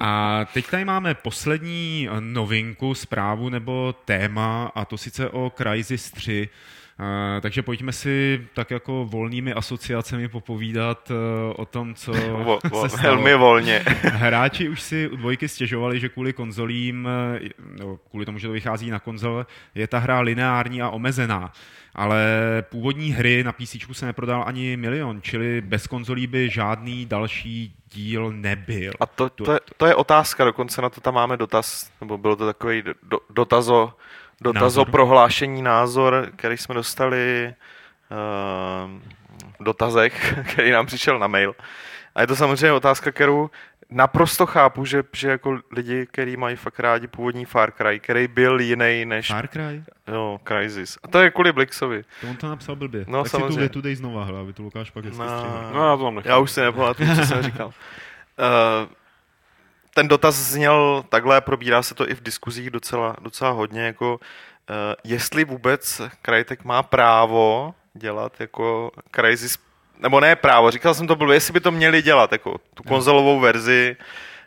a teď tady máme poslední novinku, zprávu nebo téma, a to sice o Crysis 3, Uh, takže pojďme si tak jako volnými asociacemi popovídat uh, o tom, co [laughs] vo, vo, se stalo. Velmi volně. [laughs] [laughs] Hráči už si u dvojky stěžovali, že kvůli konzolím, no, kvůli tomu, že to vychází na konzole, je ta hra lineární a omezená. Ale původní hry na PC se neprodal ani milion, čili bez konzolí by žádný další díl nebyl. A to, to, je, to je otázka, dokonce na to tam máme dotaz, nebo bylo to takový do, dotazo, dotazo názor. prohlášení názor, který jsme dostali uh, v dotazech, [laughs] který nám přišel na mail. A je to samozřejmě otázka, kterou naprosto chápu, že, že jako lidi, kteří mají fakt rádi původní Far Cry, který byl jiný než... Far Cry? Jo, Crysis. A to je kvůli Blixovi. To on to napsal blbě. No, tak samozřejmě. si tu větu dej znova, hla, aby tu Lukáš pak hezky no, no, já to mám Já už si nepamatuju, co jsem říkal. Uh, [laughs] ten dotaz zněl takhle, probírá se to i v diskuzích docela, docela hodně, jako uh, jestli vůbec Crytek má právo dělat jako Crysis nebo ne právo, říkal jsem to bylo, jestli by to měli dělat, jako tu konzolovou verzi,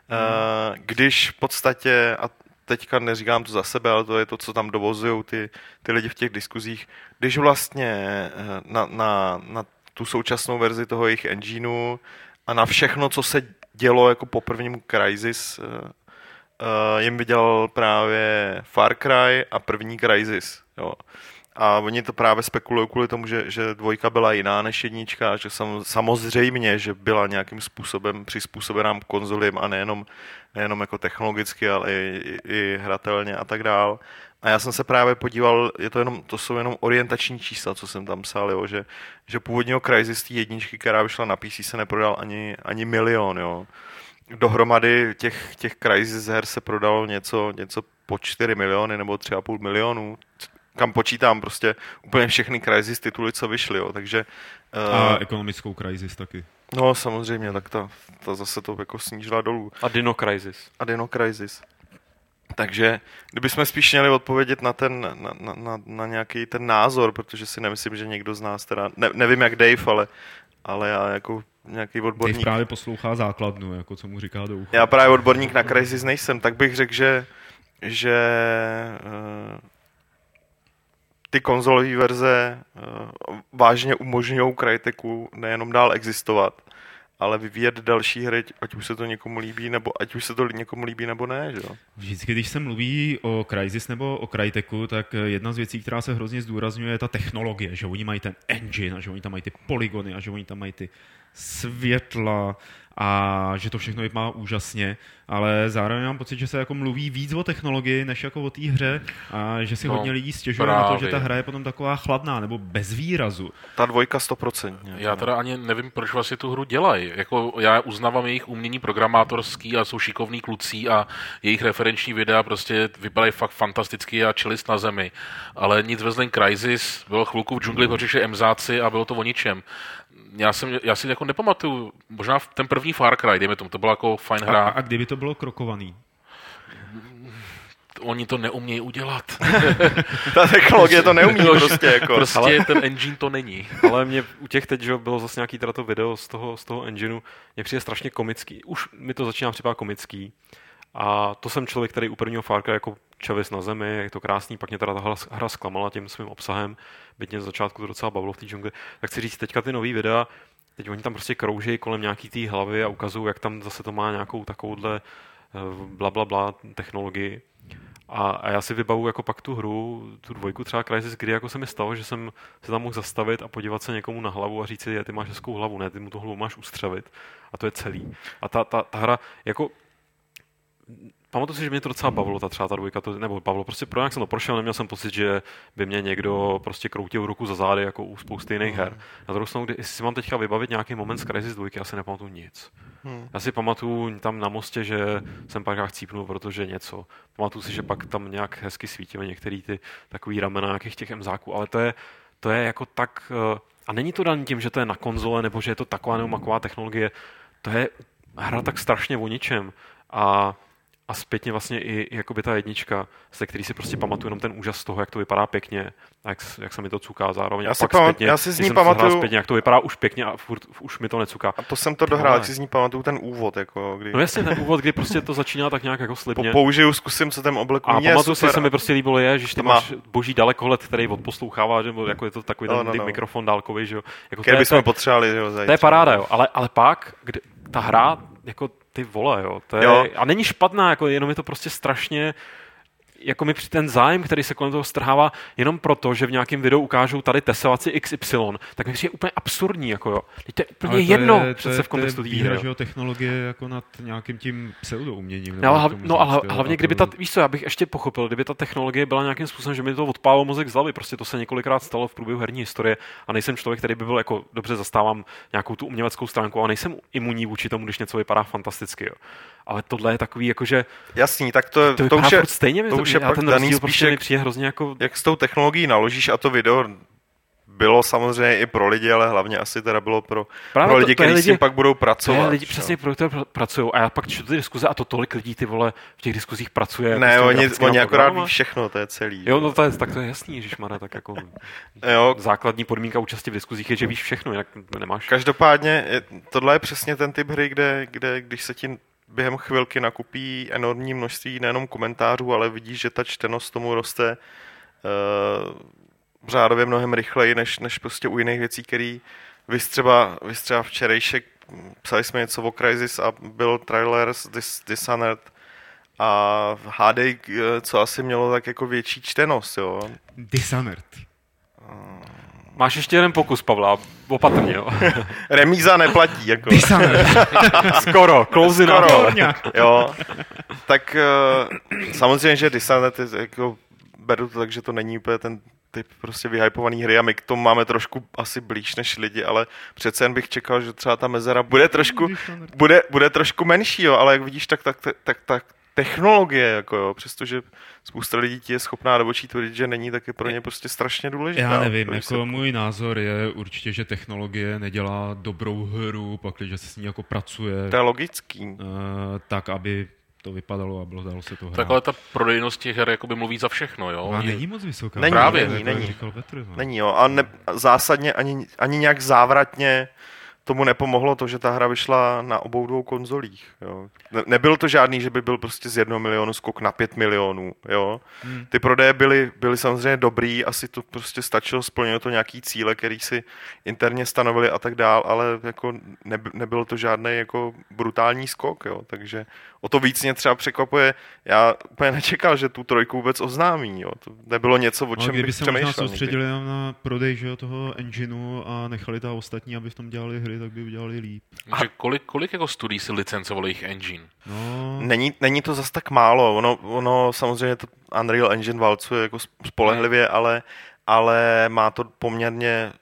hmm. když v podstatě, a teďka neříkám to za sebe, ale to je to, co tam dovozují ty, ty lidi v těch diskuzích, když vlastně eh, na, na, na tu současnou verzi toho jejich engineu a na všechno, co se dělo jako po prvním Crysis, uh, jim vydělal právě Far Cry a první Crysis. Jo. A oni to právě spekulují kvůli tomu, že, že dvojka byla jiná než jednička, že sam, samozřejmě, že byla nějakým způsobem přizpůsobená konzolím a nejenom, nejenom jako technologicky, ale i, i hratelně a tak dál. A já jsem se právě podíval, je to, jenom, to jsou jenom orientační čísla, co jsem tam psal, jo, že, že původního Crysis té jedničky, která vyšla na PC, se neprodal ani, ani milion. Jo. Dohromady těch, těch Crysis her se prodalo něco, něco po 4 miliony nebo 3,5 milionů, kam počítám prostě úplně všechny Crysis tituly, co vyšly, jo, takže... Uh, a ekonomickou Crysis taky. No samozřejmě, tak ta, ta zase to jako snížila dolů. A Dino Crysis. A Dino Crysis. Takže kdybychom spíš měli odpovědět na ten, na, na, na, na nějaký ten názor, protože si nemyslím, že někdo z nás teda, ne, nevím jak Dave, ale, ale já jako nějaký odborník. Dave právě poslouchá základnu, jako co mu říká do ucha. Já právě odborník na Crysis nejsem, tak bych řekl, že, že uh, ty konzolové verze uh, vážně umožňují Cryteku nejenom dál existovat, ale vyvíjet další hry, ať už se to někomu líbí, nebo ať už se to někomu líbí, nebo ne, že jo? Vždycky, když se mluví o Crysis nebo o Cryteku, tak jedna z věcí, která se hrozně zdůrazňuje, je ta technologie, že oni mají ten engine a že oni tam mají ty polygony a že oni tam mají ty světla a že to všechno vypadá úžasně, ale zároveň mám pocit, že se jako mluví víc o technologii, než jako o té hře a že si no, hodně lidí stěžuje právě. na to, že ta hra je potom taková chladná nebo bez výrazu. Ta dvojka 100%. Já teda ani nevím, proč vlastně tu hru dělají. Jako já uznávám jejich umění programátorský a jsou šikovní kluci a jejich referenční videa prostě vypadají fakt fantasticky a čelist na zemi. Ale nic vezlen Crysis, bylo chvilku v džungli, protože MZáci a bylo to o ničem já, jsem, já si jako nepamatuju, možná ten první Far Cry, dejme tomu, to byla jako fajn hra. A, a kdyby to bylo krokovaný? Oni to neumějí udělat. [laughs] Ta technologie to neumí prostě. Jako. Prostě ale... ten engine to není. [laughs] Ale mě u těch teď, že bylo zase nějaký to video z toho, z toho engineu, mě přijde strašně komický. Už mi to začíná připadat komický. A to jsem člověk, který u prvního Far Cry jako čavis na zemi, je to krásný, pak mě teda ta hra, hra zklamala tím svým obsahem, byť mě z začátku to docela bavilo v té džungli. Tak chci říct, teďka ty nové videa, teď oni tam prostě kroužejí kolem nějaký té hlavy a ukazují, jak tam zase to má nějakou takovouhle eh, bla, bla, bla technologii. A, a, já si vybavu jako pak tu hru, tu dvojku třeba Crysis, kdy jako se mi stalo, že jsem se tam mohl zastavit a podívat se někomu na hlavu a říct si, ty máš hezkou hlavu, ne, ty mu tu hlavu máš ustřevit. A to je celý. A ta, ta, ta hra, jako pamatuju si, že mě to docela bavilo, ta třeba ta dvojka, to, nebo bavilo, prostě pro jak jsem to prošel, neměl jsem pocit, že by mě někdo prostě kroutil ruku za zády, jako u spousty jiných her. Hmm. Na druhou stranu, když si mám teďka vybavit nějaký moment z Crysis dvojky, já si nepamatuju nic. Hmm. Já si pamatuju tam na mostě, že jsem pak chcípnul, protože něco. Pamatuju si, že pak tam nějak hezky svítily některé ty takový ramena nějakých těch emzáků, ale to je, to je jako tak... Eh, a není to dan tím, že to je na konzole, nebo že je to taková nebo maková technologie. To je hra tak strašně o ničem. A a zpětně vlastně i jakoby ta jednička, ze který si prostě pamatuju jenom ten úžas z toho, jak to vypadá pěkně a jak, jak se mi to cuká zároveň. Já a si pak pamat- zpětně, já si z ní pamatuju- Zpětně, jak to vypadá už pěkně a furt, už mi to necuká. A to jsem to dohrál, jak si z ní pamatuju ten úvod, jako, kdy No jasně, ten úvod, kdy prostě to začíná tak nějak jako po, slibně. použiju, zkusím, co ten oblek A pamatuju si, se mi prostě líbilo je, že ty má- máš boží dalekohled, který odposlouchává, že jako je to takový ten No, no, no, mikrofon dálkový, že jo. Jako Který bychom potřebovali, že jo, to je paráda, jo. Ale, ale pak, kde, ta hra, jako ty vole, jo. To je, Jo. A není špatná, jako jenom je to prostě strašně jako mi při ten zájem, který se kolem toho strhává, jenom proto, že v nějakém videu ukážou tady testovací XY, tak mi přijde úplně absurdní, jako jo. Teď to je úplně Ale to jedno je, přece v kontextu té hry. jo. že jo, technologie jako nad nějakým tím pseudouměním. No, ale, hlav- no, ale hlavně, kdyby to- ta, víš co, já bych ještě pochopil, kdyby ta technologie byla nějakým způsobem, že mi to odpálilo mozek z hlavy, prostě to se několikrát stalo v průběhu herní historie a nejsem člověk, který by byl jako, dobře zastávám nějakou tu uměleckou stránku a nejsem imunní vůči tomu, když něco vypadá fantasticky, jo. Ale tohle je takový, jakože Jasný, tak to, to, to, už je, stejně, to už je a pak ten daný rozdíl spíš prostě mi jak- přijde hrozně jako jak s tou technologií naložíš a to video bylo samozřejmě i pro lidi, ale hlavně asi teda bylo pro, Právě pro lidi, to kteří s tím pak budou pracovat. je lidi že přesně pro to pracují. A já pak čtu ty diskuze a to tolik lidí, ty vole, v těch diskuzích pracuje. Ne, prostě oni, oni akorát ví všechno, to je celý. Jo, no to je, tak to je jasný, Ježišmarja, tak jako [laughs] Jo, základní podmínka účasti v diskuzích je, že víš všechno, jinak nemáš. Každopádně tohle je přesně ten typ hry, kde, kde když se ti během chvilky nakupí enormní množství nejenom komentářů, ale vidíš, že ta čtenost tomu roste uh, řádově mnohem rychleji, než, než prostě u jiných věcí, který vy třeba, vy třeba včerejšek, hm, psali jsme něco o Crysis a byl trailer z Dis, Dishonored a hádej, eh, co asi mělo tak jako větší čtenost, jo. Dishonored. Máš ještě jeden pokus, Pavla, opatrně, jo. [laughs] Remíza neplatí, jako. [laughs] Skoro, close. Skoro. Jo, tak uh, samozřejmě, že Dishonored jako, beru to tak, že to není úplně ten typ prostě vyhypovaný hry a my k tomu máme trošku asi blíž než lidi, ale přece jen bych čekal, že třeba ta mezera bude trošku, bude, bude trošku menší, jo, ale jak vidíš, tak, tak, tak, tak, tak technologie, jako jo, přestože spousta lidí ti je schopná očí tvrdit, že není, tak je pro ně prostě strašně důležitá. Já nevím, jako můj názor je určitě, že technologie nedělá dobrou hru, pakliže se s ní jako pracuje To je logický. eh, tak, aby to vypadalo a bylo dalo se to hrát. Tak ale ta prodejnost těch her jakoby mluví za všechno, jo. Oni- není moc vysoká. Není, Právě. není, jako jak není. Říkal Petr, no. Není, jo. A ne, zásadně ani, ani nějak závratně tomu nepomohlo to, že ta hra vyšla na obou dvou konzolích. Jo. Ne, nebyl to žádný, že by byl prostě z jednoho milionu skok na pět milionů. Jo. Hmm. Ty prodeje byly, byly samozřejmě dobrý, asi to prostě stačilo, splnilo to nějaký cíle, který si interně stanovili a tak dál, ale jako neby, nebyl to žádný jako brutální skok, jo. takže o to víc mě třeba překvapuje, já úplně nečekal, že tu trojku vůbec oznámí, jo. to nebylo něco, o No, čem kdyby bych se možná přemýšlel nikdy. soustředili jenom na prodej že toho engineu a nechali ta ostatní, aby v tom dělali hry, tak by udělali líp. že kolik, kolik jako studií si licencovalo jejich engine? No, Není, není to zas tak málo. Ono, ono samozřejmě to Unreal Engine válcuje jako spolehlivě, ale, ale má to poměrně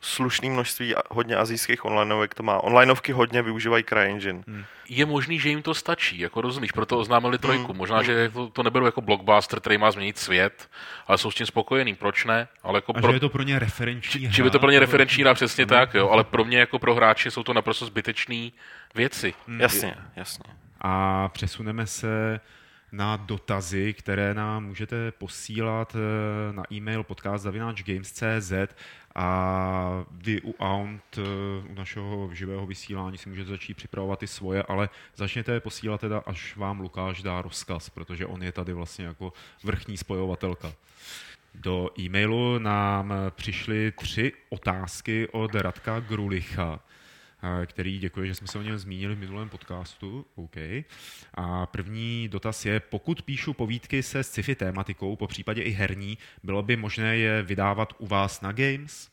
slušné množství hodně azijských onlineovek to má. Onlineovky hodně využívají CryEngine. Je možný, že jim to stačí, jako rozumíš, proto oznámili Hmm. trojku. Možná, že to, to neberou jako blockbuster, který má změnit svět, ale jsou s tím spokojený, proč ne? Ale jako a pro, že je to pro ně referenční hra. či by to pro ně referenční hra, přesně Ano. tak, jo, ale pro mě jako pro hráče jsou to naprosto zbytečné věci. Jasně, jasně. A přesuneme se na dotazy, které nám můžete posílat eh, na e-mail podcast.games.cz a vy u Aunt, eh, u našeho živého vysílání si můžete začít připravovat i svoje, ale začněte je posílat teda, až vám Lukáš dá rozkaz, protože on je tady vlastně jako vrchní spojovatelka. Do e-mailu nám přišly tři otázky od Radka Grulicha, který děkuji, že jsme se o něm zmínili v minulém podcastu. OK. A první dotaz je, pokud píšu povídky se sci-fi tématikou, po případě i herní, bylo by možné je vydávat u vás na Games?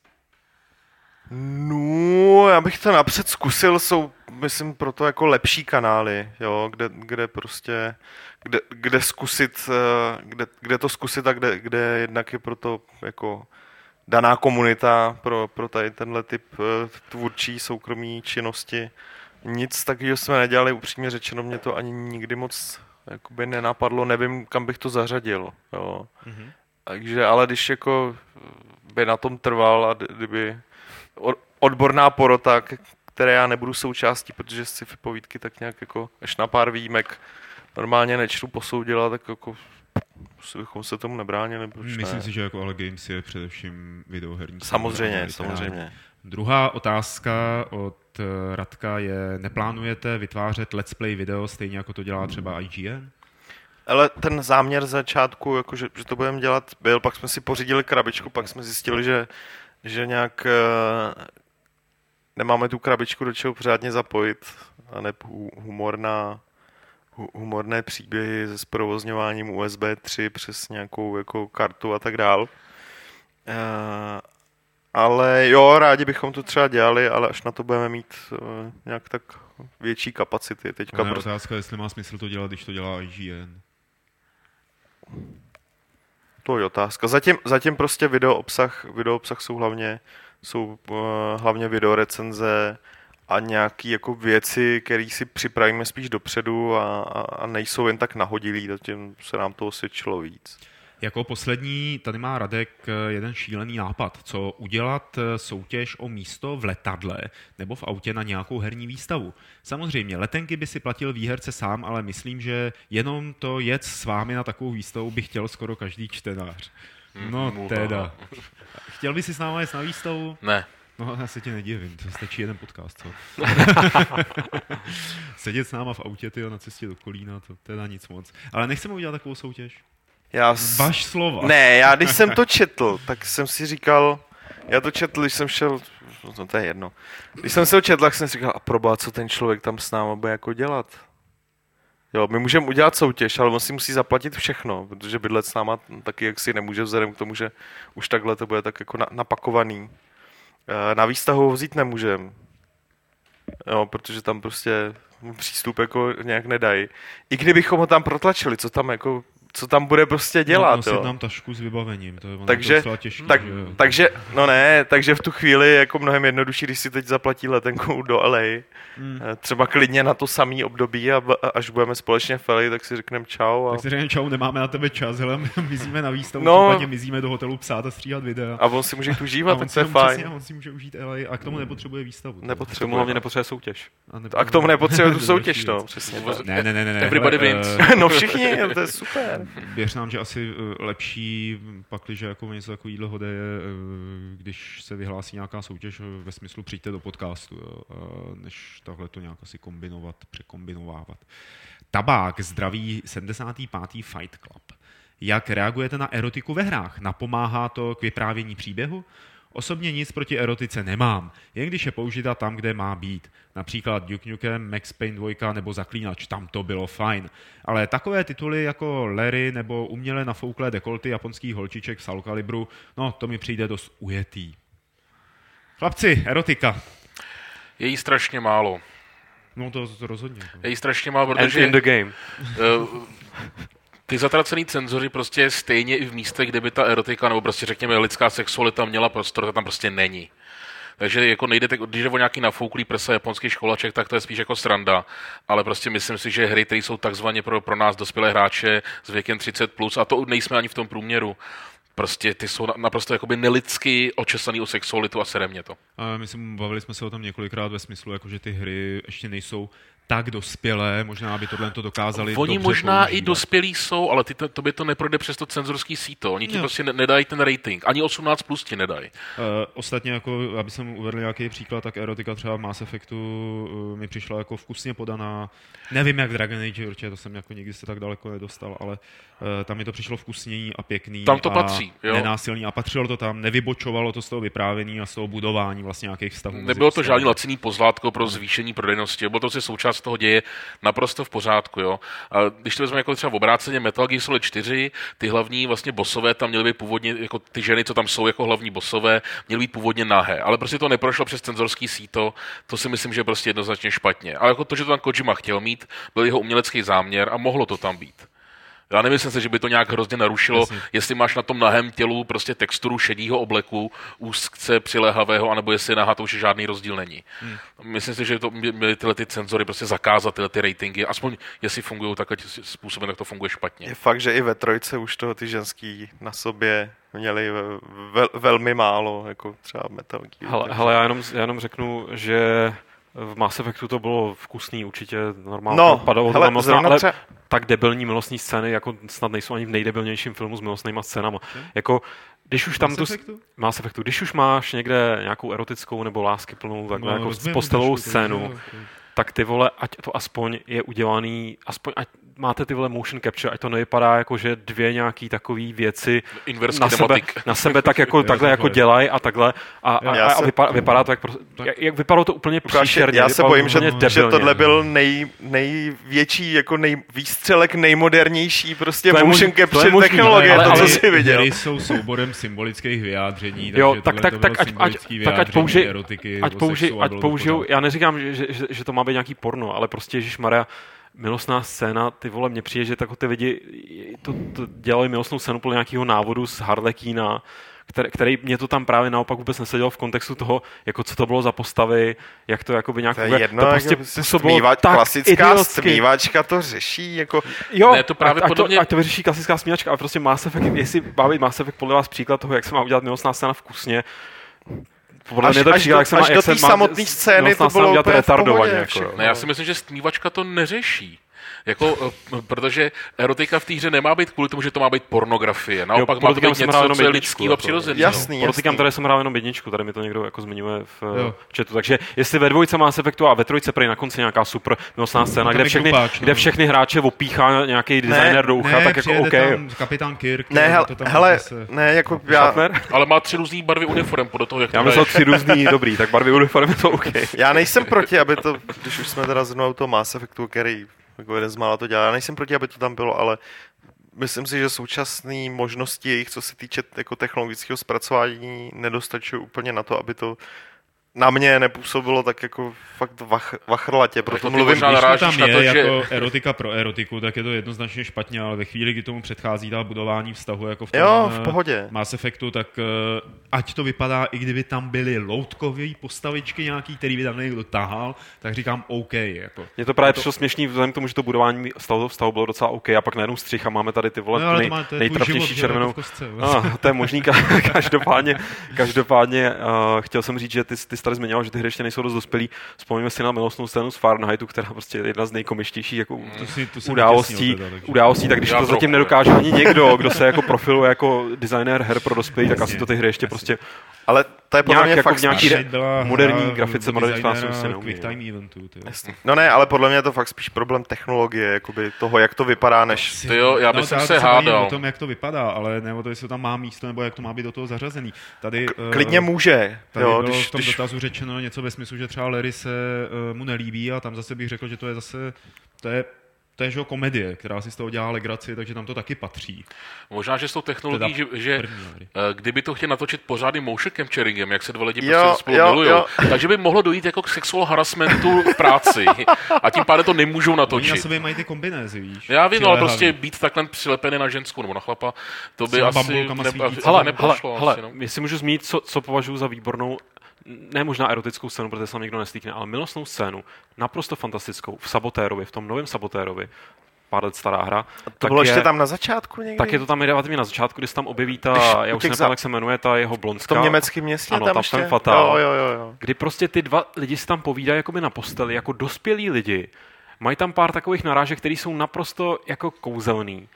No, já bych to napřed zkusil, jsou, myslím, proto jako lepší kanály, jo, kde, kde prostě, kde, kde zkusit, eh, kde, kde to zkusit a kde, kde jednak je proto jako daná komunita pro, pro tady tenhle typ eh, tvůrčí soukromí činnosti. Nic takového jsme nedělali, upřímně řečeno, mě to ani nikdy moc jakoby nenapadlo, nevím, kam bych to zařadil, jo. Mhm. Takže, ale když jako by na tom trval a kdy- kdyby od- odborná porota, které já nebudu součástí, protože sci-fi povídky tak nějak jako až na pár výjimek normálně nečtu posoudila, tak jako asi bychom se tomu nebránili. Proč Myslím ne? si, že jako ale Games je především videoherní. Samozřejmě, samozřejmě. Druhá otázka od eh, Radka je, neplánujete vytvářet let's play video stejně jako to dělá třeba IGN? Ale ten záměr z začátku, jako že, že to budeme dělat, byl, pak jsme si pořídili krabičku, pak jsme zjistili, že, že nějak uh, nemáme tu krabičku do čeho pořádně zapojit a ne humorná, hu, humorné příběhy se zprovozňováním USB 3 přes nějakou jako kartu a tak dál. Uh, ale jo, rádi bychom to třeba dělali, ale až na to budeme mít uh, nějak tak větší kapacity. Teďka pro... otázka, jestli má smysl to dělat, když to dělá IGN. To je otázka. Zatím, zatím prostě video obsah, video obsah jsou hlavně, jsou uh, hlavně video recenze a nějaké jako věci, které si připravíme spíš dopředu a, a, a nejsou jen tak nahodilý, zatím se nám to osvědčilo víc. Jako poslední tady má Radek eh, jeden šílený nápad, co udělat eh, soutěž o místo v letadle nebo v autě na nějakou herní výstavu. Samozřejmě, letenky by si platil výherce sám, ale myslím, že jenom to jet s vámi na takovou výstavu by chtěl skoro každý čtenář. Hmm, no teda. Chtěl by si s námi jet na výstavu? Ne. No, já se ti nedivím, to stačí jeden podcast, co? [laughs] Sedět s náma v autě, ty na cestě do Kolína, to teda nic moc. Ale nechceme udělat takovou soutěž. Já s... Vaš slova. Ne, já když jsem to četl, tak jsem si říkal, já to četl, když jsem šel, no to je jedno. Když jsem se to četl, tak jsem si říkal, a proba, co ten člověk tam s náma bude jako dělat? Jo, my můžeme udělat soutěž, ale on si musí zaplatit všechno, protože bydlet s náma taky jak si nemůže vzhledem k tomu, že už takhle to bude tak jako napakovaný. Eh, na výstavu ho vzít nemůžem. Jo, protože tam prostě přístup jako nějak nedají. I kdybychom ho tam protlačili, co tam jako co tam bude prostě dělat. No, nám tašku s vybavením, to je takže, to těžký, tak, že... takže, no ne, takže v tu chvíli je jako mnohem jednodušší, když si teď zaplatí letenku do LA, hmm. Eh, třeba klidně na to samý období a, a až budeme společně v LA, tak si řekneme čau. A... Tak si řekneme čau, nemáme na tebe čas, hele, mizíme na výstavu, no, případně mizíme do hotelu psát a stříhat videa. A on si může užívat, [laughs] tak to je fajn. Přesně, on si může užít LA a k tomu nepotřebuje výstavu. Nepotřebuje. K tomu hlavně nepotřebuje soutěž. A, ne, a k tomu nepotřebuje tu [laughs] soutěž, no, přesně. Ne, ne, ne, ne. Everybody wins. [laughs] no všichni, to je super. Věř nám, že asi eh, lepší, pakliže jako něco takového je, eh, když se vyhlásí nějaká soutěž eh, ve smyslu přijďte do podcastu, jo, než takhle to nějak asi kombinovat, překombinovávat. Tabák zdraví 75. Fight Club. Jak reagujete na erotiku ve hrách? Napomáhá to k vyprávění příběhu? Osobně nic proti erotice nemám, jen když je použita tam, kde má být. Například Duke Nukem, Max Payne 2 nebo Zaklínač, tam to bylo fajn. Ale takové tituly jako Larry nebo uměle nafouklé dekolty japonských holčiček v Soul Calibru, no to mi přijde dost ujetý. Chlapci, erotika. Je jí strašně málo. No to, to rozhodně. Je jí strašně málo, protože... And in the game. Uh, ty zatracený cenzory prostě stejně i v místech, kde by ta erotika nebo prostě řekněme lidská sexualita měla prostor, to tam prostě není. Takže jako nejde, když jde o nějaký nafouklý prsa japonských školaček, tak to je spíš jako sranda. Ale prostě myslím si, že hry, které jsou takzvaně pro, pro nás dospělé hráče s věkem 30+, plus, a to nejsme ani v tom průměru, prostě ty jsou naprosto jakoby nelidsky očesaný o sexualitu a sere mě to. A myslím, bavili jsme se o tom několikrát ve smyslu, jako že ty hry ještě nejsou tak dospělé, možná by tohle to dokázali Oni možná používat. i dospělí jsou, ale ty to, to by to neprojde přes to cenzorský síto. Oni ti no. prostě nedají ten rating. Ani 18 plus ti nedají. Uh, ostatně, jako, aby jsem uvedl nějaký příklad, tak erotika třeba v Mass Effectu uh, mi přišla jako vkusně podaná. Nevím, jak Dragon Age, určitě to jsem jako nikdy se tak daleko nedostal, ale uh, tam mi to přišlo vkusnění a pěkný. Tam to a patří, jo. Nenásilný a patřilo to tam, nevybočovalo to z toho vyprávění a z toho budování vlastně nějakých vztahů. Nebylo to žádný laciný pozlátko pro zvýšení prodejnosti, bylo to si součást z toho děje naprosto v pořádku. Jo? A když to vezmeme jako třeba v obráceně Metal Gear Solid 4, ty hlavní vlastně bosové tam měly být původně, jako ty ženy, co tam jsou jako hlavní bosové, měly být původně nahé. Ale prostě to neprošlo přes cenzorský síto, to si myslím, že je prostě jednoznačně špatně. Ale jako to, že to tam Kojima chtěl mít, byl jeho umělecký záměr a mohlo to tam být. Já nemyslím si, že by to nějak hrozně narušilo, Jasně. jestli máš na tom nahém tělu prostě texturu šedího obleku, úzce přilehavého, anebo jestli nahá, to už žádný rozdíl není. Hmm. Myslím si, že to měly tyhle ty cenzory prostě zakázat tyhle ty ratingy, aspoň jestli fungují takhle způsobem, tak to funguje špatně. Je fakt, že i ve trojce už toho ty ženský na sobě měli vel, velmi málo, jako třeba Metal Gear. Hele, hele já, jenom, já jenom řeknu, že v Mass Effectu to bylo vkusný, určitě normálně No, padalo to hele, tam moc, zrovna ale tak debilní milostní scény, jako snad nejsou ani v nejdebilnějším filmu s milostnýma scénama. Jako, když už tam Mass tu, Effectu? Mass Effectu, když už máš někde nějakou erotickou nebo lásky plnou takhle jako rozumím postelovou trošku, scénu, tak ty vole, ať to aspoň je udělaný, aspoň ať máte ty vole motion capture, ať to nevypadá jako, že dvě nějaký takové věci Inverzní na sebe, na sebe tak jako [laughs] takhle jako dělají a takhle a, a, Já a, se- vypadá, vypadá, to jak, prostě, jak, jak vypadalo to úplně Lukáši, příšerně. já se bojím, to že, úplně že debilně. tohle byl nej, největší jako nej, výstřelek nejmodernější prostě To motion možný- to capture možný, technologie, ale- to, ale- co jsi viděl. Hry jsou souborem symbolických vyjádření, takže Jo, tak- to tak- tak ať- ať- tak ať použij- erotiky, ať, nebo použi, sexu a ať to použijou, pořádku. já neříkám, že, že, že, že to má být nějaký porno, ale prostě Maria, milostná scéna, ty vole, mně přijde, že tak ty lidi to, to dělali milostnou scénu podle nějakého návodu z Harlekína, který, který mě to tam právě naopak vůbec nesedělo v kontextu toho, jako co to bylo za postavy, jak to jakoby nějak To je jedno, to prostě prostě působilo stmívač, tak klasická idiotsky. stmívačka to řeší, jako Jo, Ne, to právě ať, podobně- ať, to, ať to vyřeší klasická směnačka, ale prostě Mass Effect, jestli má být Mass Effect podle vás příklad toho, jak se má udělat milostná scéna vkusně, podle Až- mě to do- jak se má, až do té samotné scény to bylo úplně v pohodě retardovaně. Jako, všechno. jo. Ne, já si myslím, že stmívačka to neřeší. Jako, eh, protože erotika v té hře nemá být kvůli tomu, že to má být pornografie. Naopak má to podotýkám, být jsem hrál něco, jenom co je lidský a přirozený. Jasný, Podotýkám, jasný. tady jsem hrál jenom jedničku, tady mi to někdo jako zmiňuje v, Jo. v chatu. Takže jestli ve dvojce má efektu a ve trojce prý na konci nějaká super milostná scéna, tam kde je všechny, klupáč, no. kde všechny hráče opíchá nějaký designer do ucha, ne, tak jako OK. tam kapitán Kirk, ne, jo, hele, to tam hele zase- ne, jako já, Shatner? Ale má tři různé barvy uniform podle toho, jak Já myslel hraješ. tři různý, [laughs] dobrý, tak barvy uniformy to OK. já nejsem proti, aby to, když už jsme teda zrovna u toho Mass Effectu, který jako jeden z mála to dělá, já nejsem proti, aby to tam bylo, ale myslím si, že současné možnosti jejich, co se týče jako technologického zpracování, nedostačují úplně na to, aby to na mě nepůsobilo tak jako fakt vach, vachrlatě, proto to ty mluvím, Když to tam na je to, že- jako erotika pro erotiku, tak je to jednoznačně špatně, ale ve chvíli, kdy tomu předchází ta budování vztahu jako v tom Jo, eh, v pohodě. Mass Effectu, tak uh, ať to vypadá, i kdyby tam byly loutkové postavičky nějaký, který by tam někdo tahal, tak říkám OK. Jako. Mně to právě přišlo směšný vzhledem k tomu, že to budování vztahu, vztahu bylo docela OK a pak najednou střih a máme tady ty vole No, nej, to to je nejtrapnější život, červenou. jako kostce, jo. Ah, to je možný, ka- [laughs] každopádně, každopádně uh, chtěl jsem říct, že ty, ty tady zmiňoval, že ty hry ještě nejsou dost dospělý. Vzpomeňme si na milostnou scénu z Fahrenheitu, která prostě je jedna z nejkomičtějších jako To si, to jsem událostí, teda, takže- událostí, tak když Já to zatím trochu, nedokáže ani někdo, kdo se jako profiluje jako designer her pro dospělí, tak asi to ty hry ještě prostě ale to je podle mě jako fakt v nějaký spíš, re- byla moderní hra grafice, od moderní fásu se neumí, no. Time Eventu. ty. No ne, ale podle mě je to fakt spíš problém technologie, jakoby toho, jak to vypadá, než... To jo, já bych no, se hádal. o tom, jak to vypadá, ale ne o to, jestli to tam má místo, nebo jak to má být do toho zařazený. Tady, eh, Klidně může, Tady jo, bylo když, v tom když, dotazu řečeno něco ve smyslu, že třeba Larry se uh, mu nelíbí a tam zase bych řekl, že to je zase, to je, to je že komedie, která si z toho dělá legraci, takže tam to taky patří. Možná, že s tou technologií, že, Teda že první eh, kdyby to chtěli natočit pořádným motion capturingem, jak se dva lidi Jo, prostě spolu jo, milujou, jo. takže by mohlo dojít jako k sexual harassmentu v práci a tím pádem to nemůžou Oni na natočit. sobě mají ty kombinézy, víš? Já vím, ale prostě být takhle přilepený na ženskou nebo na chlapa, to by asi ne, Hele, hele, neprošlo. hele, asi, no. jestli můžu zmínit, co, co považuji za výbornou, ne možná erotickou scénu, protože se tam nikdo nestýkne, ale milostnou scénu, naprosto fantastickou, v Sabotérovi, v tom novém Sabotérovi, pár let stará hra. to bylo je, ještě tam na začátku někdy? Tak je to tam relativně na začátku, kdy se tam objeví ta, Když já už si za- jak se jmenuje, ta jeho v blondská. tom německém městě Ano, tam tam ještě? Fatál. Jo, jo, jo, jo. Kdy prostě ty dva lidi si tam povídají jakoby na posteli, jako dospělí lidi. Mají tam pár takových narážek, které jsou naprosto jako kouzelný.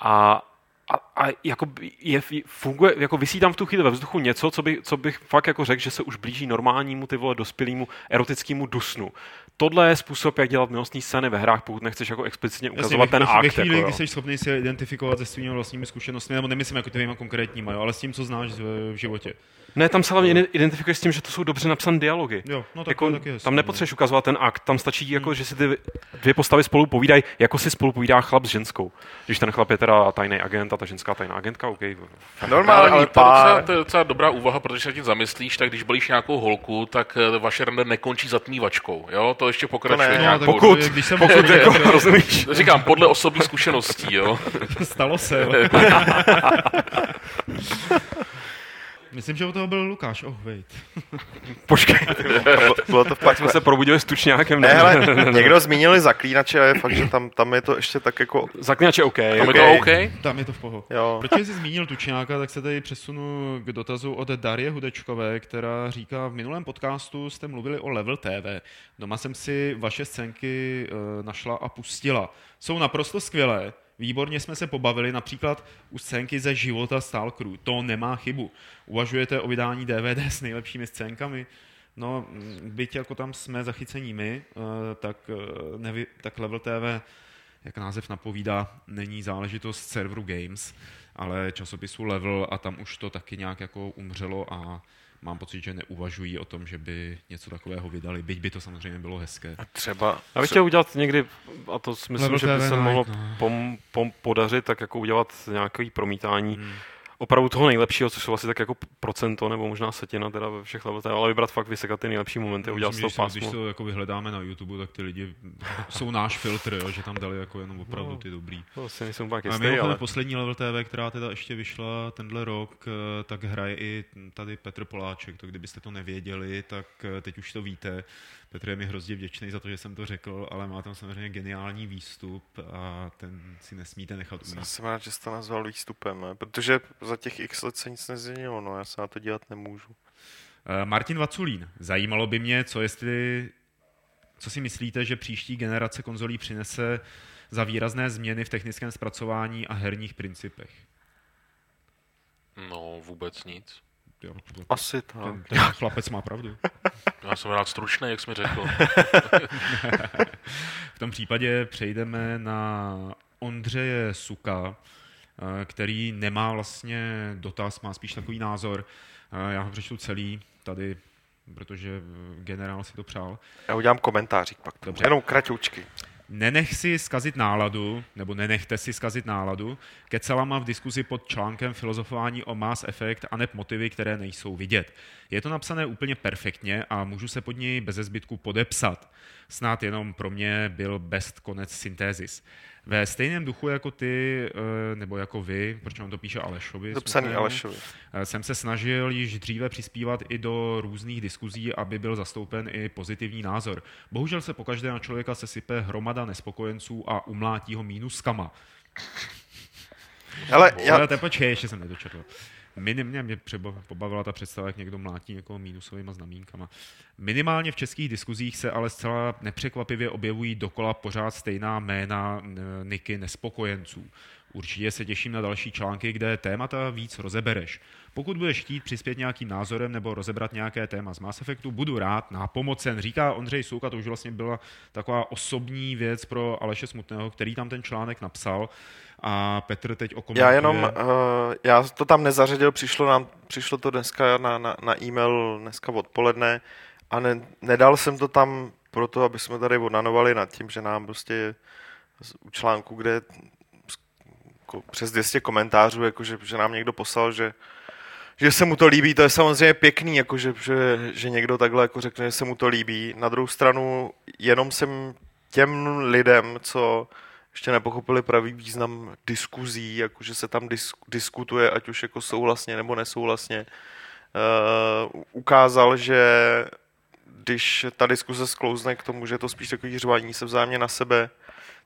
A, a, a jako je, funguje, jako vysí tam v tu chvíli ve vzduchu něco, co, by, co bych fakt jako řekl, že se už blíží normálnímu ty vole dospělému erotickému dusnu. Tohle je způsob, jak dělat milostní scény ve hrách, pokud nechceš jako explicitně Jasně, ukazovat ve, ten ve, akt. ve chvíli, jako, kdy jsi schopný si identifikovat se svými vlastními zkušenostmi, nebo nemyslím jako těma konkrétníma, jo, ale s tím, co znáš v, v životě. Ne, tam se hlavně identifikuješ s tím, že to jsou dobře napsané dialogy. Jo, no tak jako, taky tam no. nepotřebuješ ukazovat ten akt, tam stačí, jako, že si ty dvě postavy spolu povídají, jako si spolu povídá chlap s ženskou. Když ten chlap je teda tajný agent a ta ženská tajná agentka, OK. Normální ale, ale to, je docela, pár. to je docela dobrá úvaha, protože se tím zamyslíš, tak když balíš nějakou holku, tak eh, vaše rande nekončí zatmívačkou. Jo? To ještě pokračuje To ne. No, nějakou. tak Pokud- to je, když jsem Pokud jako, rozumíš? Říkám, podle osobních zkušeností, jo. [laughs] stalo se. jo. [laughs] Myslím, že u toho byl Lukáš. Oh, wait. [laughs] Počkej, Bylo- Bylo to pak jsme se probudili s tučňákem. Ne, hele, [laughs] někdo zmínili zaklínače a je fakt, že tam, tam je to ještě tak jako... Zaklínače OK. Tam je Ok. to OK? Tam je to v pohodě. Jo. Protože jsi zmínil Tučňáka, tak se tady přesunu k dotazu od Darie Hudečkové, která říká, v minulém podcastu jste mluvili o Level TV. Doma jsem si vaše scénky e, našla a pustila. Jsou naprosto skvělé. Výborně jsme se pobavili, například u scénky ze života Stalkerů. To nemá chybu. Uvažujete o vydání DVD s nejlepšími scénkami? No, mm, byť jako tam jsme zachycení my, eh, tak, eh, nevi, tak Level TV, jak název napovídá, není záležitost serveru Games, ale časopisu Level a tam už to taky nějak jako umřelo a mám pocit, že neuvažují o tom, že by něco takového vydali, byť by to samozřejmě bylo hezké. Třeba... Já bych chtěl udělat někdy, a to si myslím, Level že by se mohlo no. pom, pom, podařit, tak jako udělat nějaký promítání Hmm. Opravdu toho nejlepšího, což jsou asi tak jako procento nebo možná setina teda ve všech level, ale vybrat fakt vysekat ty nejlepší momenty udělat z toho že když pásmo. to jako vyhledáme na YouTube, tak ty lidi jsou náš filtr, jo, že tam dali jako jenom opravdu No. ty dobrý. To si nejsem A jistý, ale poslední Level TV, která teda ještě vyšla tenhle rok, eh, tak hraje i tady Petr Poláček. To kdybyste to nevěděli, tak eh, teď už to víte. Petr je mi hrozně vděčný za to, že jsem to řekl, ale má tam samozřejmě geniální výstup a ten si nesmíte nechat Já ujít. jsem rád, že jsi to nazval výstupem, ne? protože za těch x let se nic nezměnilo, no já se na to dělat nemůžu. Eh, Martin Vaculín, zajímalo by mě, co jestli, co si myslíte, že příští generace konzolí přinese za výrazné změny v technickém zpracování a herních principech. No, vůbec nic. Jo, Asi tak. ten, ten chlapec má pravdu. [laughs] Já jsem rád stručný, jak jsi mi řekl. [laughs] V tom případě přejdeme na Ondřeje Suka, eh, který nemá vlastně dotaz, má spíš takový názor. Eh, Já ho přečtu celý tady, protože generál si to přál. Já udělám komentářík pak. Dobře. Dobře. Jenom kratoučky. Nenech si skazit náladu, nebo nenechte si skazit náladu, kecalama v diskuzi pod článkem filozofování o Mass Effect a motivy, které nejsou vidět. Je to napsané úplně perfektně a můžu se pod něj bez zbytku podepsat. Snad jenom pro mě byl best konec syntézis. Ve stejném duchu jako ty, eh, nebo jako vy, protože on to píše Alešovi, Zapsaný smutnému, Alešovi. Eh, jsem se snažil již dříve přispívat i do různých diskuzí, aby byl zastoupen i pozitivní názor. Bohužel se pokaždé na člověka sesype hromada nespokojenců a umlátí ho mínuskama. Ale Já... Ale počkej, ještě jsem nedočetl. Minimálně mě pobavila ta představa, jak někdo mlátí někoho mínusovými znamínkama. Minimálně v českých diskuzích se ale zcela nepřekvapivě objevují dokola pořád stejná jména niky nespokojenců. Určitě se těším na další články, kde témata víc rozebereš. Pokud budeš chtít přispět nějakým názorem nebo rozebrat nějaké téma z Mass Effectu, budu rád na pomocen. Říká Ondřej Souka, to už vlastně byla taková osobní věc pro Aleše Smutného, který tam ten článek napsal a Petr teď okomentuje. já jenom, uh, já to tam nezařadil, přišlo, nám, přišlo to dneska na, na, na e-mail dneska odpoledne a ne, nedal jsem to tam proto, aby jsme tady onanovali nad tím, že nám prostě u článku, kde přes 200 komentářů, jako že, že nám někdo poslal, že že se mu to líbí, to je samozřejmě pěkný, jako že, že, že někdo takhle jako řekne, že se mu to líbí. Na druhou stranu, jenom jsem těm lidem, co ještě nepochopili pravý význam diskuzí, jako že se tam dis, diskutuje, ať už jako souhlasně nebo nesouhlasně, uh, ukázal, že když ta diskuze sklouzne k tomu, že je to spíš takový řvání se vzájemně na sebe,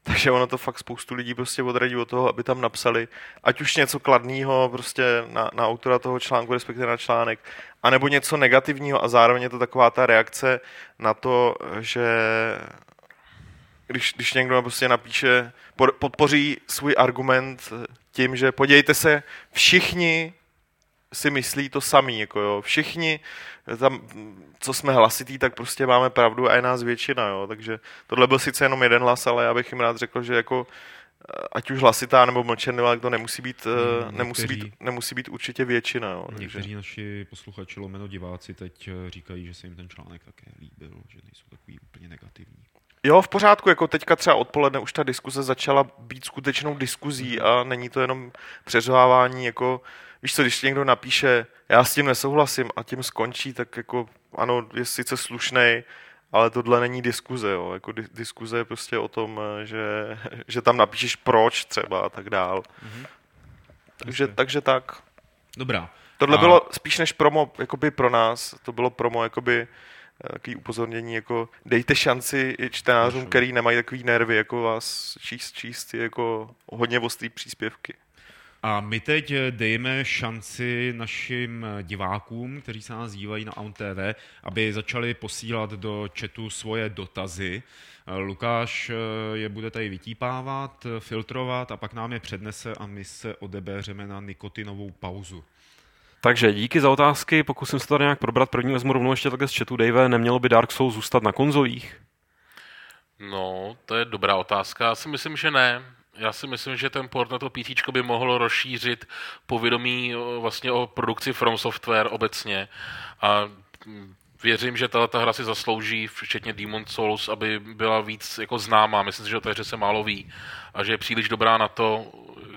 takže ono to fakt spoustu lidí prostě odradí od toho, aby tam napsali ať už něco kladného prostě na, na autora toho článku, respektive na článek, anebo něco negativního a zároveň je to taková ta reakce na to, že když, když někdo prostě napíše, pod- podpoří svůj argument tím, že podívejte se, všichni si myslí to samý, jako jo, všichni tam, co jsme hlasitý, tak prostě máme pravdu a je nás většina, jo, takže tohle byl sice jenom jeden hlas, ale já bych jim rád řekl, že jako eh, ať už hlasitá nebo mlčenlivá, to nemusí být, eh, Hmm, nemusí někteří- být, nemusí být určitě většina, jo, takže. Někteří naši posluchači lomeno diváci teď eh, říkají, že se jim ten článek také líbil, že nejsou takový úplně negativní. Jo, v pořádku, jako teďka třeba odpoledne už ta diskuze začala být skutečnou diskuzí a není to jenom přeřvávání, jako víš co, když ti někdo napíše, já s tím nesouhlasím a tím skončí, tak jako ano, je sice slušnej, ale tohle není diskuze, jo. Jako di- diskuze je prostě o tom, že, [laughs] že tam napíšeš proč třeba a tak dál. Mhm. Takže, Jasně. takže tak. Dobrá. Tohle A- bylo spíš než promo jakoby pro nás, to bylo promo jakoby eh, takový upozornění, jako dejte šanci čtenářům, který nemají takový nervy, jako vás číst, číst jako hodně ostrý příspěvky. A my teď eh, dejme šanci našim eh, divákům, kteří se nás dívají na Aun TV, aby začali posílat do chatu svoje dotazy. Eh, Lukáš je bude tady vytípávat, filtrovat a pak nám je přednese a my se odebéřeme na nikotinovou pauzu. Takže díky za otázky, pokusím se to tady nějak probrat. První vezmu rovnou ještě takhle z chatu. Dave, nemělo by Dark Souls zůstat na konzolích? No, to je dobrá otázka. Já si myslím, že ne. Já si myslím, že ten port na to PC by mohl rozšířit povědomí o- vlastně o produkci From Software obecně. A mm, věřím, že tato hra si zaslouží, včetně Demon Souls, aby byla víc jako známá. Myslím si, že o té hře se málo ví a že je příliš dobrá na to,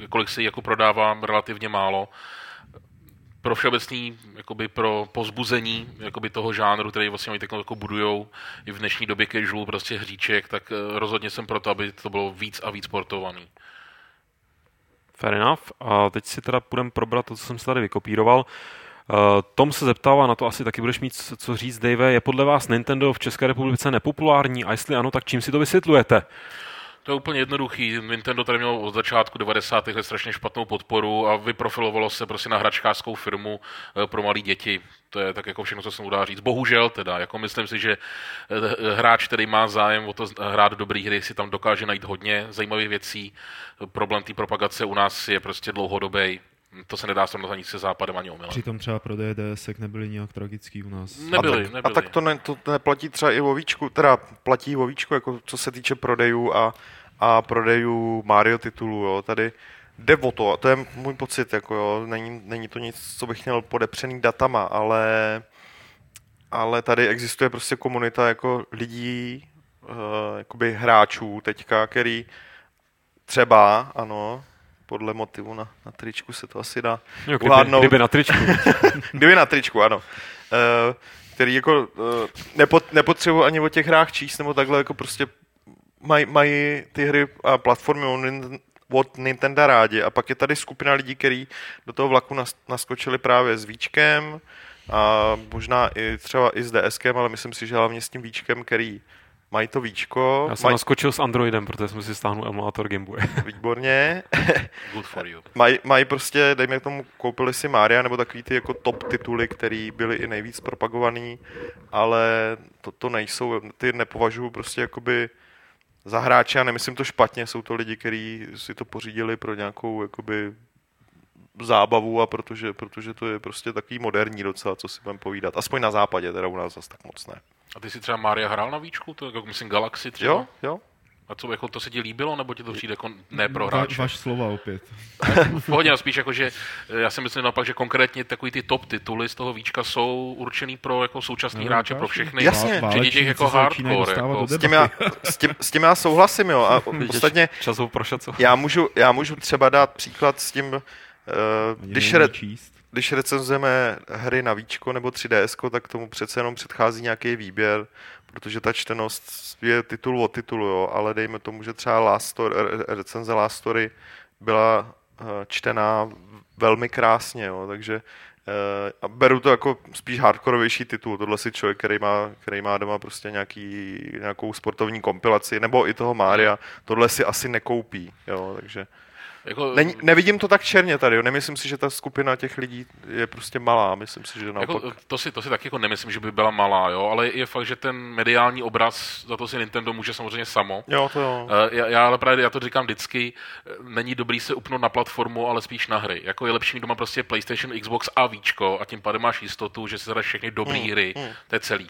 kolik se jako prodává relativně málo pro všeobecný, jakoby pro pozbuzení jakoby toho žánru, který vlastně oni jako budujou i v dnešní době casual prostě hříček, tak eh, rozhodně jsem proto, aby to bylo víc a víc sportovaný. Fair enough. A teď si teda půjdeme probrat to, co jsem si tady vykopíroval. Uh, Tom se zeptává, na to asi taky budeš mít co říct, Dave. Je podle vás Nintendo v České republice nepopulární? A jestli ano, tak čím si to vysvětlujete? To je úplně jednoduchý. Nintendo tady mělo od začátku 90. let strašně špatnou podporu a vyprofilovalo se prostě na hračkářskou firmu eh, pro malé děti. To je tak jako všechno, co se mu dá říct. Bohužel teda, jako myslím si, že eh, hráč, který má zájem o to hrát dobré hry, si tam dokáže najít hodně zajímavých věcí. Problém té propagace u nás je prostě dlouhodobý. To se nedá srovnat ani se západem, ani omylem. Přitom třeba prodeje DSek nebyly nějak tragický u nás. Nebyli, a tak, nebyli. A tak to, ne, to neplatí třeba i o víčku, teda platí o víčku, jako co se týče prodejů a, a prodejů Mario titulů, jo. Tady jde o to, a to je můj pocit, jako jo, není, není to nic, co bych měl podepřený datama, ale, ale tady existuje prostě komunita jako lidí, uh, jakoby hráčů teďka, který třeba, ano, podle motivu na, na tričku se to asi dá Jo, kdyby, uhádnout. kdyby na tričku. [laughs] Kdyby na tričku, ano. Uh, který jako uh, nepot, nepotřebuji ani o těch hrách číst, nebo takhle jako prostě mají maj ty hry a platformy od Nintendo rádi. A pak je tady skupina lidí, kteří do toho vlaku nas, naskočili právě s Víčkem a možná i třeba i s DSkem, ale myslím si, že hlavně s tím Víčkem, který mají to Víčko, Já jsem mají naskočil s Androidem, protože jsem si stáhnul emulátor Gameboy. [laughs] výborně, [laughs] Good for you. Mají maj prostě, dejme tomu, koupili si Mária nebo takový ty jako top tituly, které byly i nejvíc propagovaný, ale to, to nejsou, ty nepovažuji prostě jakoby za hráče a nemyslím to špatně, jsou to lidi, kteří si to pořídili pro nějakou jakoby zábavu a protože, protože to je prostě takový moderní docela, co si budeme povídat. Aspoň na západě, teda u nás zase tak moc ne. A ty si třeba Maria hrál na víčku? To jako myslím Galaxy třeba? Jo, jo. A co, jako to se ti líbilo, nebo ti to přijde jako ne pro Va, hráče? vaš slova opět. [laughs] V pohodě, ale spíš jako, že eh, já si myslím naopak, že konkrétně takový ty top tituly z toho víčka jsou určený pro jako současný No, hráče, pro všechny. Jasně. Včetně těch jako hardcore. Jako. S tím, já, s, tím, s tím já souhlasím, jo. A ostatně já můžu, já můžu třeba dát příklad s tím, když, neumí re, číst. když recenzujeme hry na Víčko nebo 3DS, tak tomu přece jenom předchází nějaký výběr, protože ta čtenost je titul od titulu, jo, ale dejme tomu, že třeba Last Story, re- recenze Last Story byla eh, čtená velmi krásně, jo, takže eh, a beru to jako spíš hardkorovější titul. Tohle si člověk, který má, který má doma prostě nějaký, nějakou sportovní kompilaci, nebo i toho Mária, tohle si asi nekoupí, jo, takže Jako, Není, nevidím to tak černě tady, jo. nemyslím si, že ta skupina těch lidí je prostě malá, myslím si, že naopak. jako, to, si, to si taky jako nemyslím, že by byla malá, jo, ale je fakt, že ten mediální obraz, za to si Nintendo může samozřejmě samo. Jo, to jo. Eh, Já, já ale právě já to říkám vždycky, eh, není dobrý se upnout na platformu, ale spíš na hry. Jako je lepší mít doma prostě PlayStation, Xbox a Víčko a tím pádem máš jistotu, že si zahráš všechny dobré Hmm, hry. hmm. To je celý.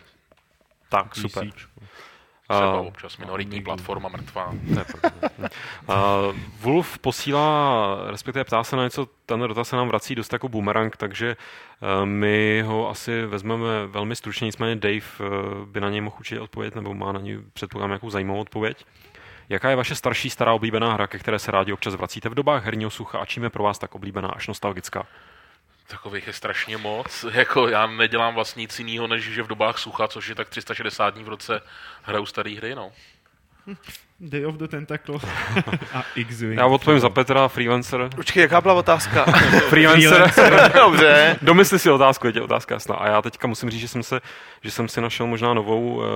Tak, super. PCčko. Třeba občas minoritní platforma mrtvá. Pravda. Uh, Wolf posílá, respektive ptá se na něco, ten dotaz se nám vrací dost jako boomerang, takže uh, my ho asi vezmeme velmi stručně, nicméně Dave uh, by na něj mohl určitě odpovědět, nebo má na něj předpokládám nějakou zajímavou odpověď. Jaká je vaše starší, stará oblíbená hra, ke které se rádi občas vracíte v dobách herního sucha a čím je pro vás tak oblíbená až nostalgická? Takových je strašně moc. [laughs] Jako já nedělám vlastně nic jiného, než že v dobách sucha, což je tak 360 dní v roce, hraju staré hry, no. [laughs] Day of the Tentacle [laughs] a X-Wing. Já odpovím za Petra, freelancer. Počkej, jaká byla otázka? Freelancer. Dobře. Domysli si otázku, je tě otázka jasná. A já teďka musím říct, že jsem, se, že jsem si našel možná novou, eh,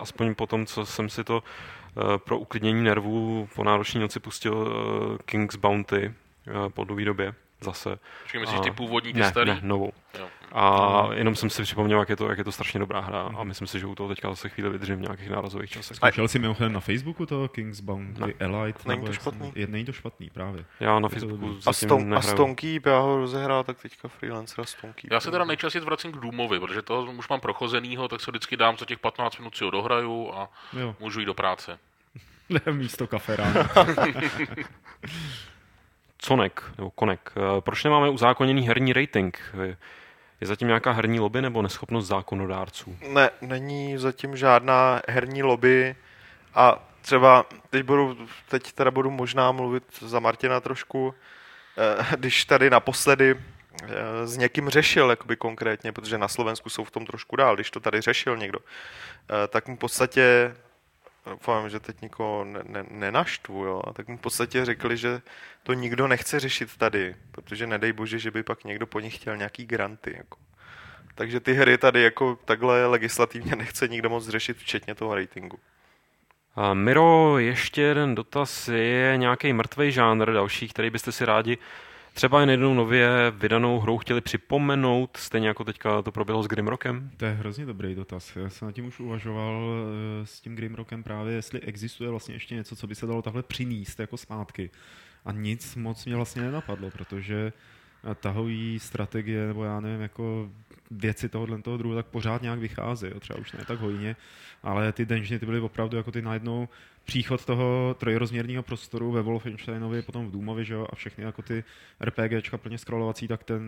aspoň po tom, co jsem si to eh, pro uklidnění nervů po náročné noci pustil eh, King's Bounty eh, po dlouhé době zase. Počkej, myslíš A- ty původní, ty Ne, starý? ne, novou. Jo. A jenom jsem si připomněl, jak je to, jak je to strašně dobrá hra a myslím si, že u toho teďka zase chvíli vydržím v nějakých nárazových časech. Zkoušel jsi mimochodem na Facebooku to Kings Bounty Ne. Elite? Není to špatný. Je, není to špatný, právě. Já na Facebooku. A, zatím Ston, a. Stonekeep, já ho rozehrál, tak teďka freelancera Stonekeep. Já se teda nejčastěji vracím k Doomovi, protože toho už mám prochozenýho, tak se vždycky dám za těch 15 minut si ho dohraju a Jo, můžu jít do práce. ne, [laughs] místo kafe ráno. [laughs] Conek, nebo Konek. Eh, Proč nemáme uzákoněný herní rating? Je- Je zatím nějaká herní lobby nebo neschopnost zákonodárců? Ne, není zatím žádná herní lobby a třeba teď budu, teď teda budu možná mluvit za Martina trošku, eh, když tady naposledy eh, s někým řešil jakoby konkrétně, protože na Slovensku jsou v tom trošku dál, když to tady řešil někdo, eh, tak mu v podstatě doufám, že teď nikoho ne, ne, nenaštvu, jo, a tak mu v podstatě řekli, že to nikdo nechce řešit tady, protože nedej bože, že by pak někdo po nich chtěl nějaký granty, jako. Takže ty hry tady jako takhle legislativně [laughs] nechce nikdo moc řešit, včetně toho ratingu. A Miro, ještě jeden dotaz. Je nějaký mrtvý žánr další, který byste si rádi třeba jen jednou nově vydanou hrou chtěli připomenout, stejně jako teďka to proběhlo s Grimrockem? To je hrozně dobrý dotaz. Já jsem nad tím už uvažoval eh, s tím Grimrockem právě, jestli existuje vlastně ještě něco, co by se dalo takhle přinést jako zpátky. A nic moc mě vlastně nenapadlo, protože tahový strategie, nebo já nevím, jako věci tohohle toho druhu, tak pořád nějak vychází, jo, třeba už ne tak hojně, ale ty dungeony ty byly opravdu jako ty najednou příchod toho trojrozměrného prostoru ve Wolfensteinovi, potom v Doomovi, že jo, a všechny jako ty RPGčka plně scrollovací, tak ten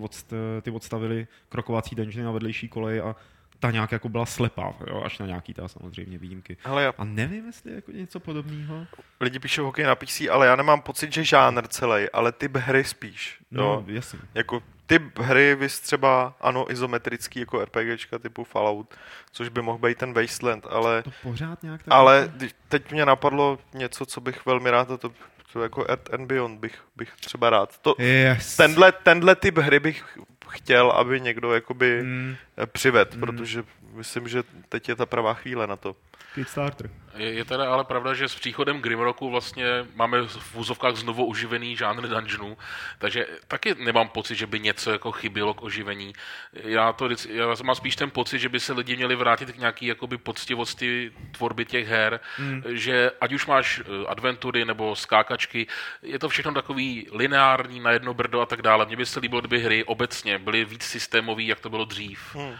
odst, ty odstavili krokovací dungeony na vedlejší kolej a ta nějak jako byla slepá, jo, až na nějaký ta samozřejmě výjimky. Ale já, A nevím, jestli jako něco podobného. lidi píšou hokej na PC, ale já nemám pocit, že žánr celý, ale typ hry spíš. No, Jo. jasně. Jako typ hry, vys třeba, ano, izometrický jako RPGčka typu Fallout, což by mohl být ten Wasteland, ale, To pořád nějak tak... ale když- teď mě napadlo něco, co bych velmi rád, a to, to jako Earth and Beyond bych, bych třeba rád. To, Yes. tenhle, tenhle typ hry bych chtěl, aby někdo jakoby Mm, mm. přived, Mm. mm. protože myslím, že teď je ta pravá chvíle na to. Kickstarter. Je, je teda ale pravda, že s příchodem Grimrocku vlastně máme v úzovkách znovu oživený žánr dungeonů, takže taky nemám pocit, že by něco jako chybělo k oživení. Já, to, já mám spíš ten pocit, že by se lidi měli vrátit k nějaký jakoby poctivosti tvorby těch her, Mm. že ať už máš eh, adventury nebo skákačky, je to všechno takový lineární na jedno brdo a tak dále. Mně by se líbilo, kdyby hry obecně byly víc systémové, jak to bylo dřív. Hmm.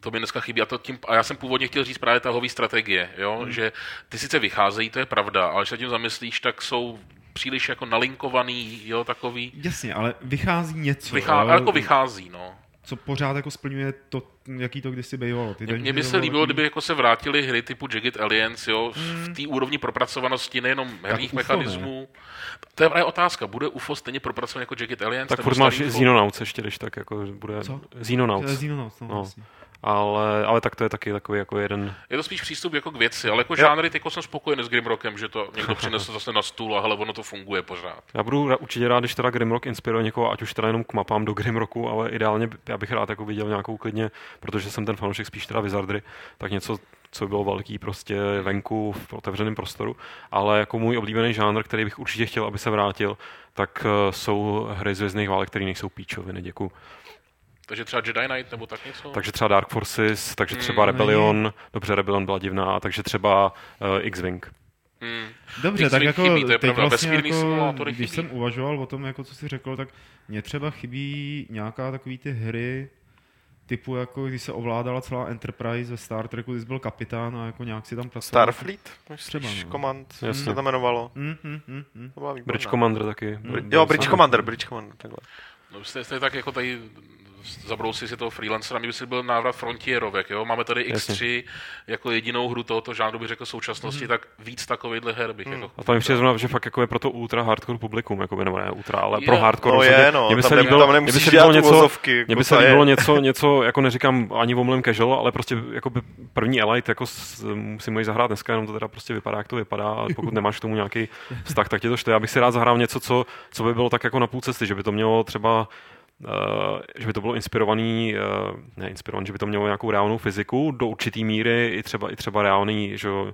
To mi dneska chybí. A, to tím, a já jsem původně chtěl říct právě tahový strategie, jo? Hmm. že ty sice vycházejí, to je pravda, ale když se tím zamyslíš, tak jsou příliš jako nalinkovaný, jo, takový. Jasně, ale vychází něco, Vychá, jo, jako vychází, no. Co pořád jako splňuje to, jaký to kdysi bývalo. Ty Mně- by se bylo líbilo, kdyby jako se vrátily hry typu Jagged Alliance, jo, v té úrovni propracovanosti nejenom herních ne. mechanismů. To je právě otázka, bude UFO stejně propracovaný jako Jagged Alliance? Tak furt máš? Xenonauts ještě, když tak jako bude... Co? Xenonauts. To je Xenonauts, no, No. jasně. Ale, ale tak to je taky takový jako jeden... Je to spíš přístup jako k věci, ale jako žánry, jako jsem spokojený s Grimrockem, že to někdo přinesl zase na stůl a hele, ono to funguje pořád. Já budu určitě rád, když teda Grimrock inspiruje někoho, ať už teda jenom k mapám do Grimrocku, ale ideálně já bych rád jako viděl nějakou klidně, protože jsem ten fanoušek spíš teda Wizardry, tak něco, co by bylo velký prostě venku v otevřeném prostoru, ale jako můj oblíbený žánr, který bych určitě chtěl, aby se vrátil, tak uh, jsou hry z Vězných válek, které nejsou píčoviny, děkuju. Takže třeba Jedi Knight nebo tak něco? Takže třeba Dark Forces, takže třeba Mm, Rebellion, dobře, Rebellion byla divná, takže třeba uh, X-Wing. Hmm. Dobře, X-Wing tak jako chybí, to je teď pravda, vlastně jako, když chybí. jsem uvažoval o tom, jako co jsi řekl, tak mně třeba chybí nějaká takový ty hry, typu jako když se ovládala celá Enterprise ve Star Treku, když jsi byl kapitán a jako nějak si tam pracoval. Starfleet, myslíš, Třeba, no. Command, Jasně. jak se to jmenovalo. Mm, mm, mm, mm. To. Bridge Commander taky. Mm. Jo, Bridge Commander, Bridge Commander, takhle. No, jste, jste tak jako tady zabrousit si toho freelancera, mě by si byl návrat frontierovek, jo? Máme tady X3 jako jedinou hru tohoto žánru, bych řekl v současnosti, Mhm. tak víc takovýchhle her bych jako... A to mi přijde zrovna, že fakt jako je pro to ultra hardcore publikum, jako by, nebo ne ultra, ale Je, pro hardcore. no rozhodně. je, no, Mně by tam se líbilo, tam mně by nemusíš se líbilo dělat něco, uvozovky, mně by jako se to je. líbilo něco, něco, jako neříkám ani Womlem casual, ale prostě jako by první Elite, jako si můžeš zahrát dneska, jenom to teda prostě vypadá, jak to vypadá, ale pokud [laughs] nemáš k tomu nějaký vztah, tak tě to štve. Já bych si rád zahrál něco, co, co by bylo tak jako na půl cesty, že by to mělo třeba že by to bylo inspirovaný, uh, ne inspirovaný, že by to mělo nějakou reálnou fyziku, do určitý míry i třeba, i třeba reálný, že, uh,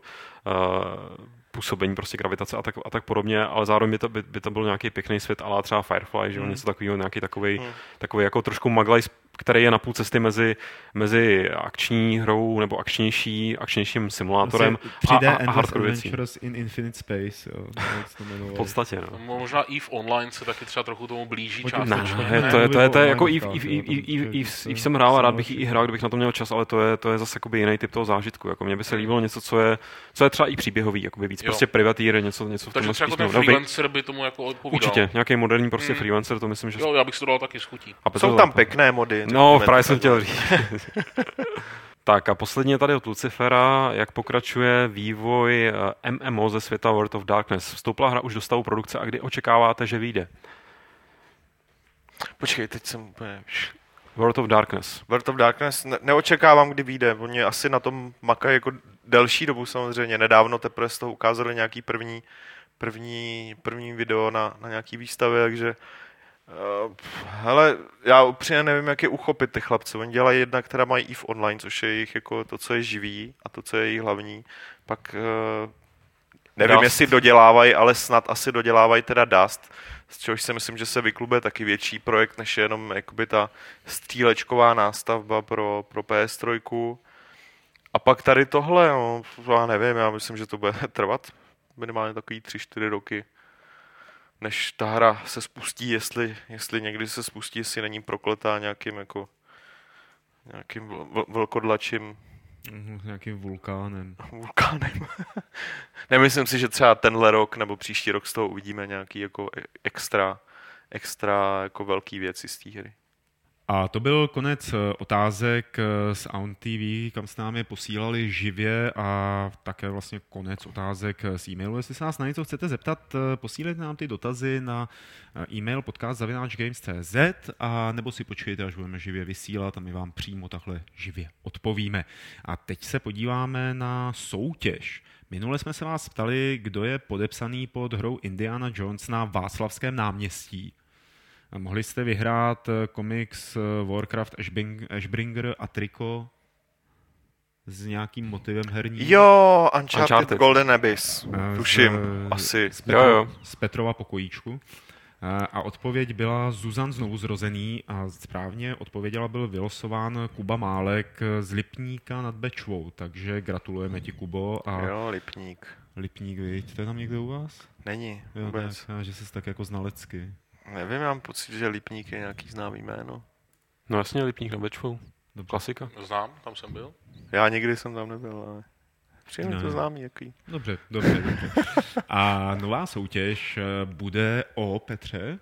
působení prostě gravitace a tak, a tak podobně, ale zároveň by to, by, by to byl nějaký pěkný svět, ale třeba Firefly, že jo, něco takového, nějaký takový, Hmm. takový jako trošku maglajs, který je na půl cesty mezi, mezi akční hrou nebo akčnější, akčnějším simulátorem Asi 3D a, a, a hardcore věcí. In Infinite Space, jo, V podstatě, no. No, Možná EVE Online se taky třeba trochu tomu blíží částečně. Ne, Ne, to je, to je, to je jako to i je jsem hrál a rád bych i hrál, kdybych na to měl čas, ale to je, to je zase jakoby jiný typ toho zážitku. Jako mně by se líbilo něco, co je, co je třeba i příběhový, jakoby víc Jo. prostě privatír, něco, něco v Takže tomhle třeba jako ten. No, freelancer by tomu jako odpovídal. Určitě, nějaký moderní prostě Hmm. freelancer, to myslím, že... Jo, já bych si to dal taky s chutí. a Jsou tam pěkné mody. No, právě jsem chtěl říct. [laughs] tak a posledně tady od Lucifera, jak pokračuje vývoj eh, MMO ze světa World of Darkness. Vstoupila hra už do stavu produkce a kdy očekáváte, že vyjde? Počkej, teď jsem úplně... World of Darkness. World of Darkness ne- neočekávám, kdy vyjde. Oni asi na tom makají jako delší dobu samozřejmě. Nedávno teprve z toho ukázali nějaký první, první, první video na, na nějaký výstavě, takže uh, hele, já upřímně nevím, jak je uchopit ty chlapce. Oni dělají jedna, která mají i v online, což je jejich jako to, co je živý a to, co je jejich hlavní. Pak uh, nevím, Dust. jestli dodělávají, ale snad asi dodělávají teda Dust, z čehož si myslím, že se vyklube taky větší projekt, než jenom jakoby ta střílečková nástavba pro, pro PS3. A pak tady tohle, no, já nevím, já myslím, že to bude [laughs] trvat minimálně takový 3-4 roky, než ta hra se spustí, jestli, jestli někdy se spustí, jestli není prokletá nějakým jako nějakým vl- vl- vlkodlačím Mhm, s nějakým vulkánem. [laughs] vulkánem. [laughs] Nemyslím si, že třeba tenhle rok nebo příští rok z toho uvidíme nějaký jako e- extra, extra jako velký věci z té hry. A to byl konec eh, otázek eh, z Aunt TV, kam jste nám je posílali živě a také vlastně konec otázek eh, z e-mailu. Jestli se nás na něco chcete zeptat, posílejte nám ty dotazy na e-mail podcast.games.cz a nebo si počkejte, až budeme živě vysílat a my vám přímo takhle živě odpovíme. A teď se podíváme na soutěž. Minule jsme se vás ptali, kdo je podepsaný pod hrou Indiana Jones na Václavském náměstí. Mohli jste vyhrát eh, komiks eh, Warcraft Ashbring- Ashbringer a triko s nějakým motivem herním. Jo, Uncharted, Uncharted. Golden Abyss, Eh, tuším, z, asi. Z, Petro, Jo, jo. z Petrova pokojíčku. A odpověď byla Zuzan znovu zrozený a správně odpověděla byl vylosován Kuba Málek z Lipníka nad Bečvou, takže gratulujeme ti Kubo a Jo, Lipník. Lipník, viď? To je tam někde u vás? Není, Jo, vůbec. tak, že jsi tak jako znalecky. Nevím, mám pocit, že Lipník je nějaký známý jméno. No jasně, Lipník na Bečvou. Dobře. Klasika. Znám, tam jsem byl. Já nikdy jsem tam nebyl, ale přijde mi Ne. to známý jaký. Dobře, dobře, dobře. A nová soutěž eh, bude o Petře.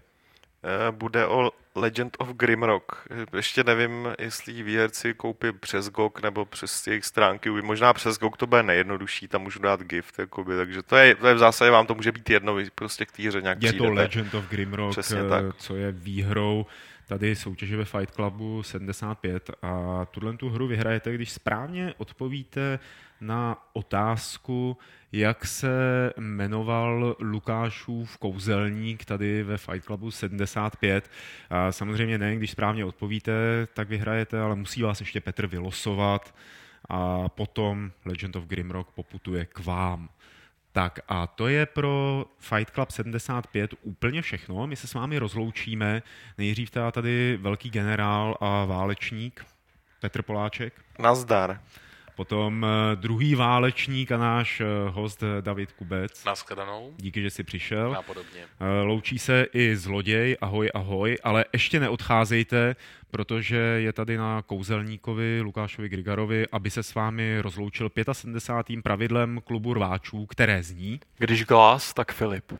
Eh, Bude o Legend of Grimrock. Eh, Ještě nevím, jestli ji výherci koupí přes GOG nebo přes jejich stránky. Možná přes GOG to bude nejjednodušší, tam můžu dát gift, jakoby, takže to je, to je v zásadě vám to může být jedno, vy prostě k té hře nějak Je to přijdete. Legend of Grimrock, Přesně eh, tak. co je výhrou tady soutěže ve Fight Clubu 75 a tuhle tu hru vyhrajete, když správně odpovíte na otázku, jak se jmenoval Lukášův kouzelník tady ve Fight Clubu 75. A samozřejmě ne, když správně odpovíte, tak vyhrajete, ale musí vás ještě Petr vylosovat a potom Legend of Grimrock poputuje k vám. Tak a to je pro Fight Club 75 úplně všechno. My se s vámi rozloučíme. Nejdřív teda tady velký generál a válečník Petr Poláček. Nazdar. Potom eh, druhý válečník a náš eh, host David Kubec. Naschledanou. Díky, že jsi přišel. A podobně. Eh, Loučí se i zloděj, ahoj, ahoj, ale ještě neodcházejte, protože je tady na kouzelníkovi Lukášovi Grigarovi, aby se s vámi rozloučil 75. pravidlem klubu rváčů, které zní... Když Glass, tak Filip.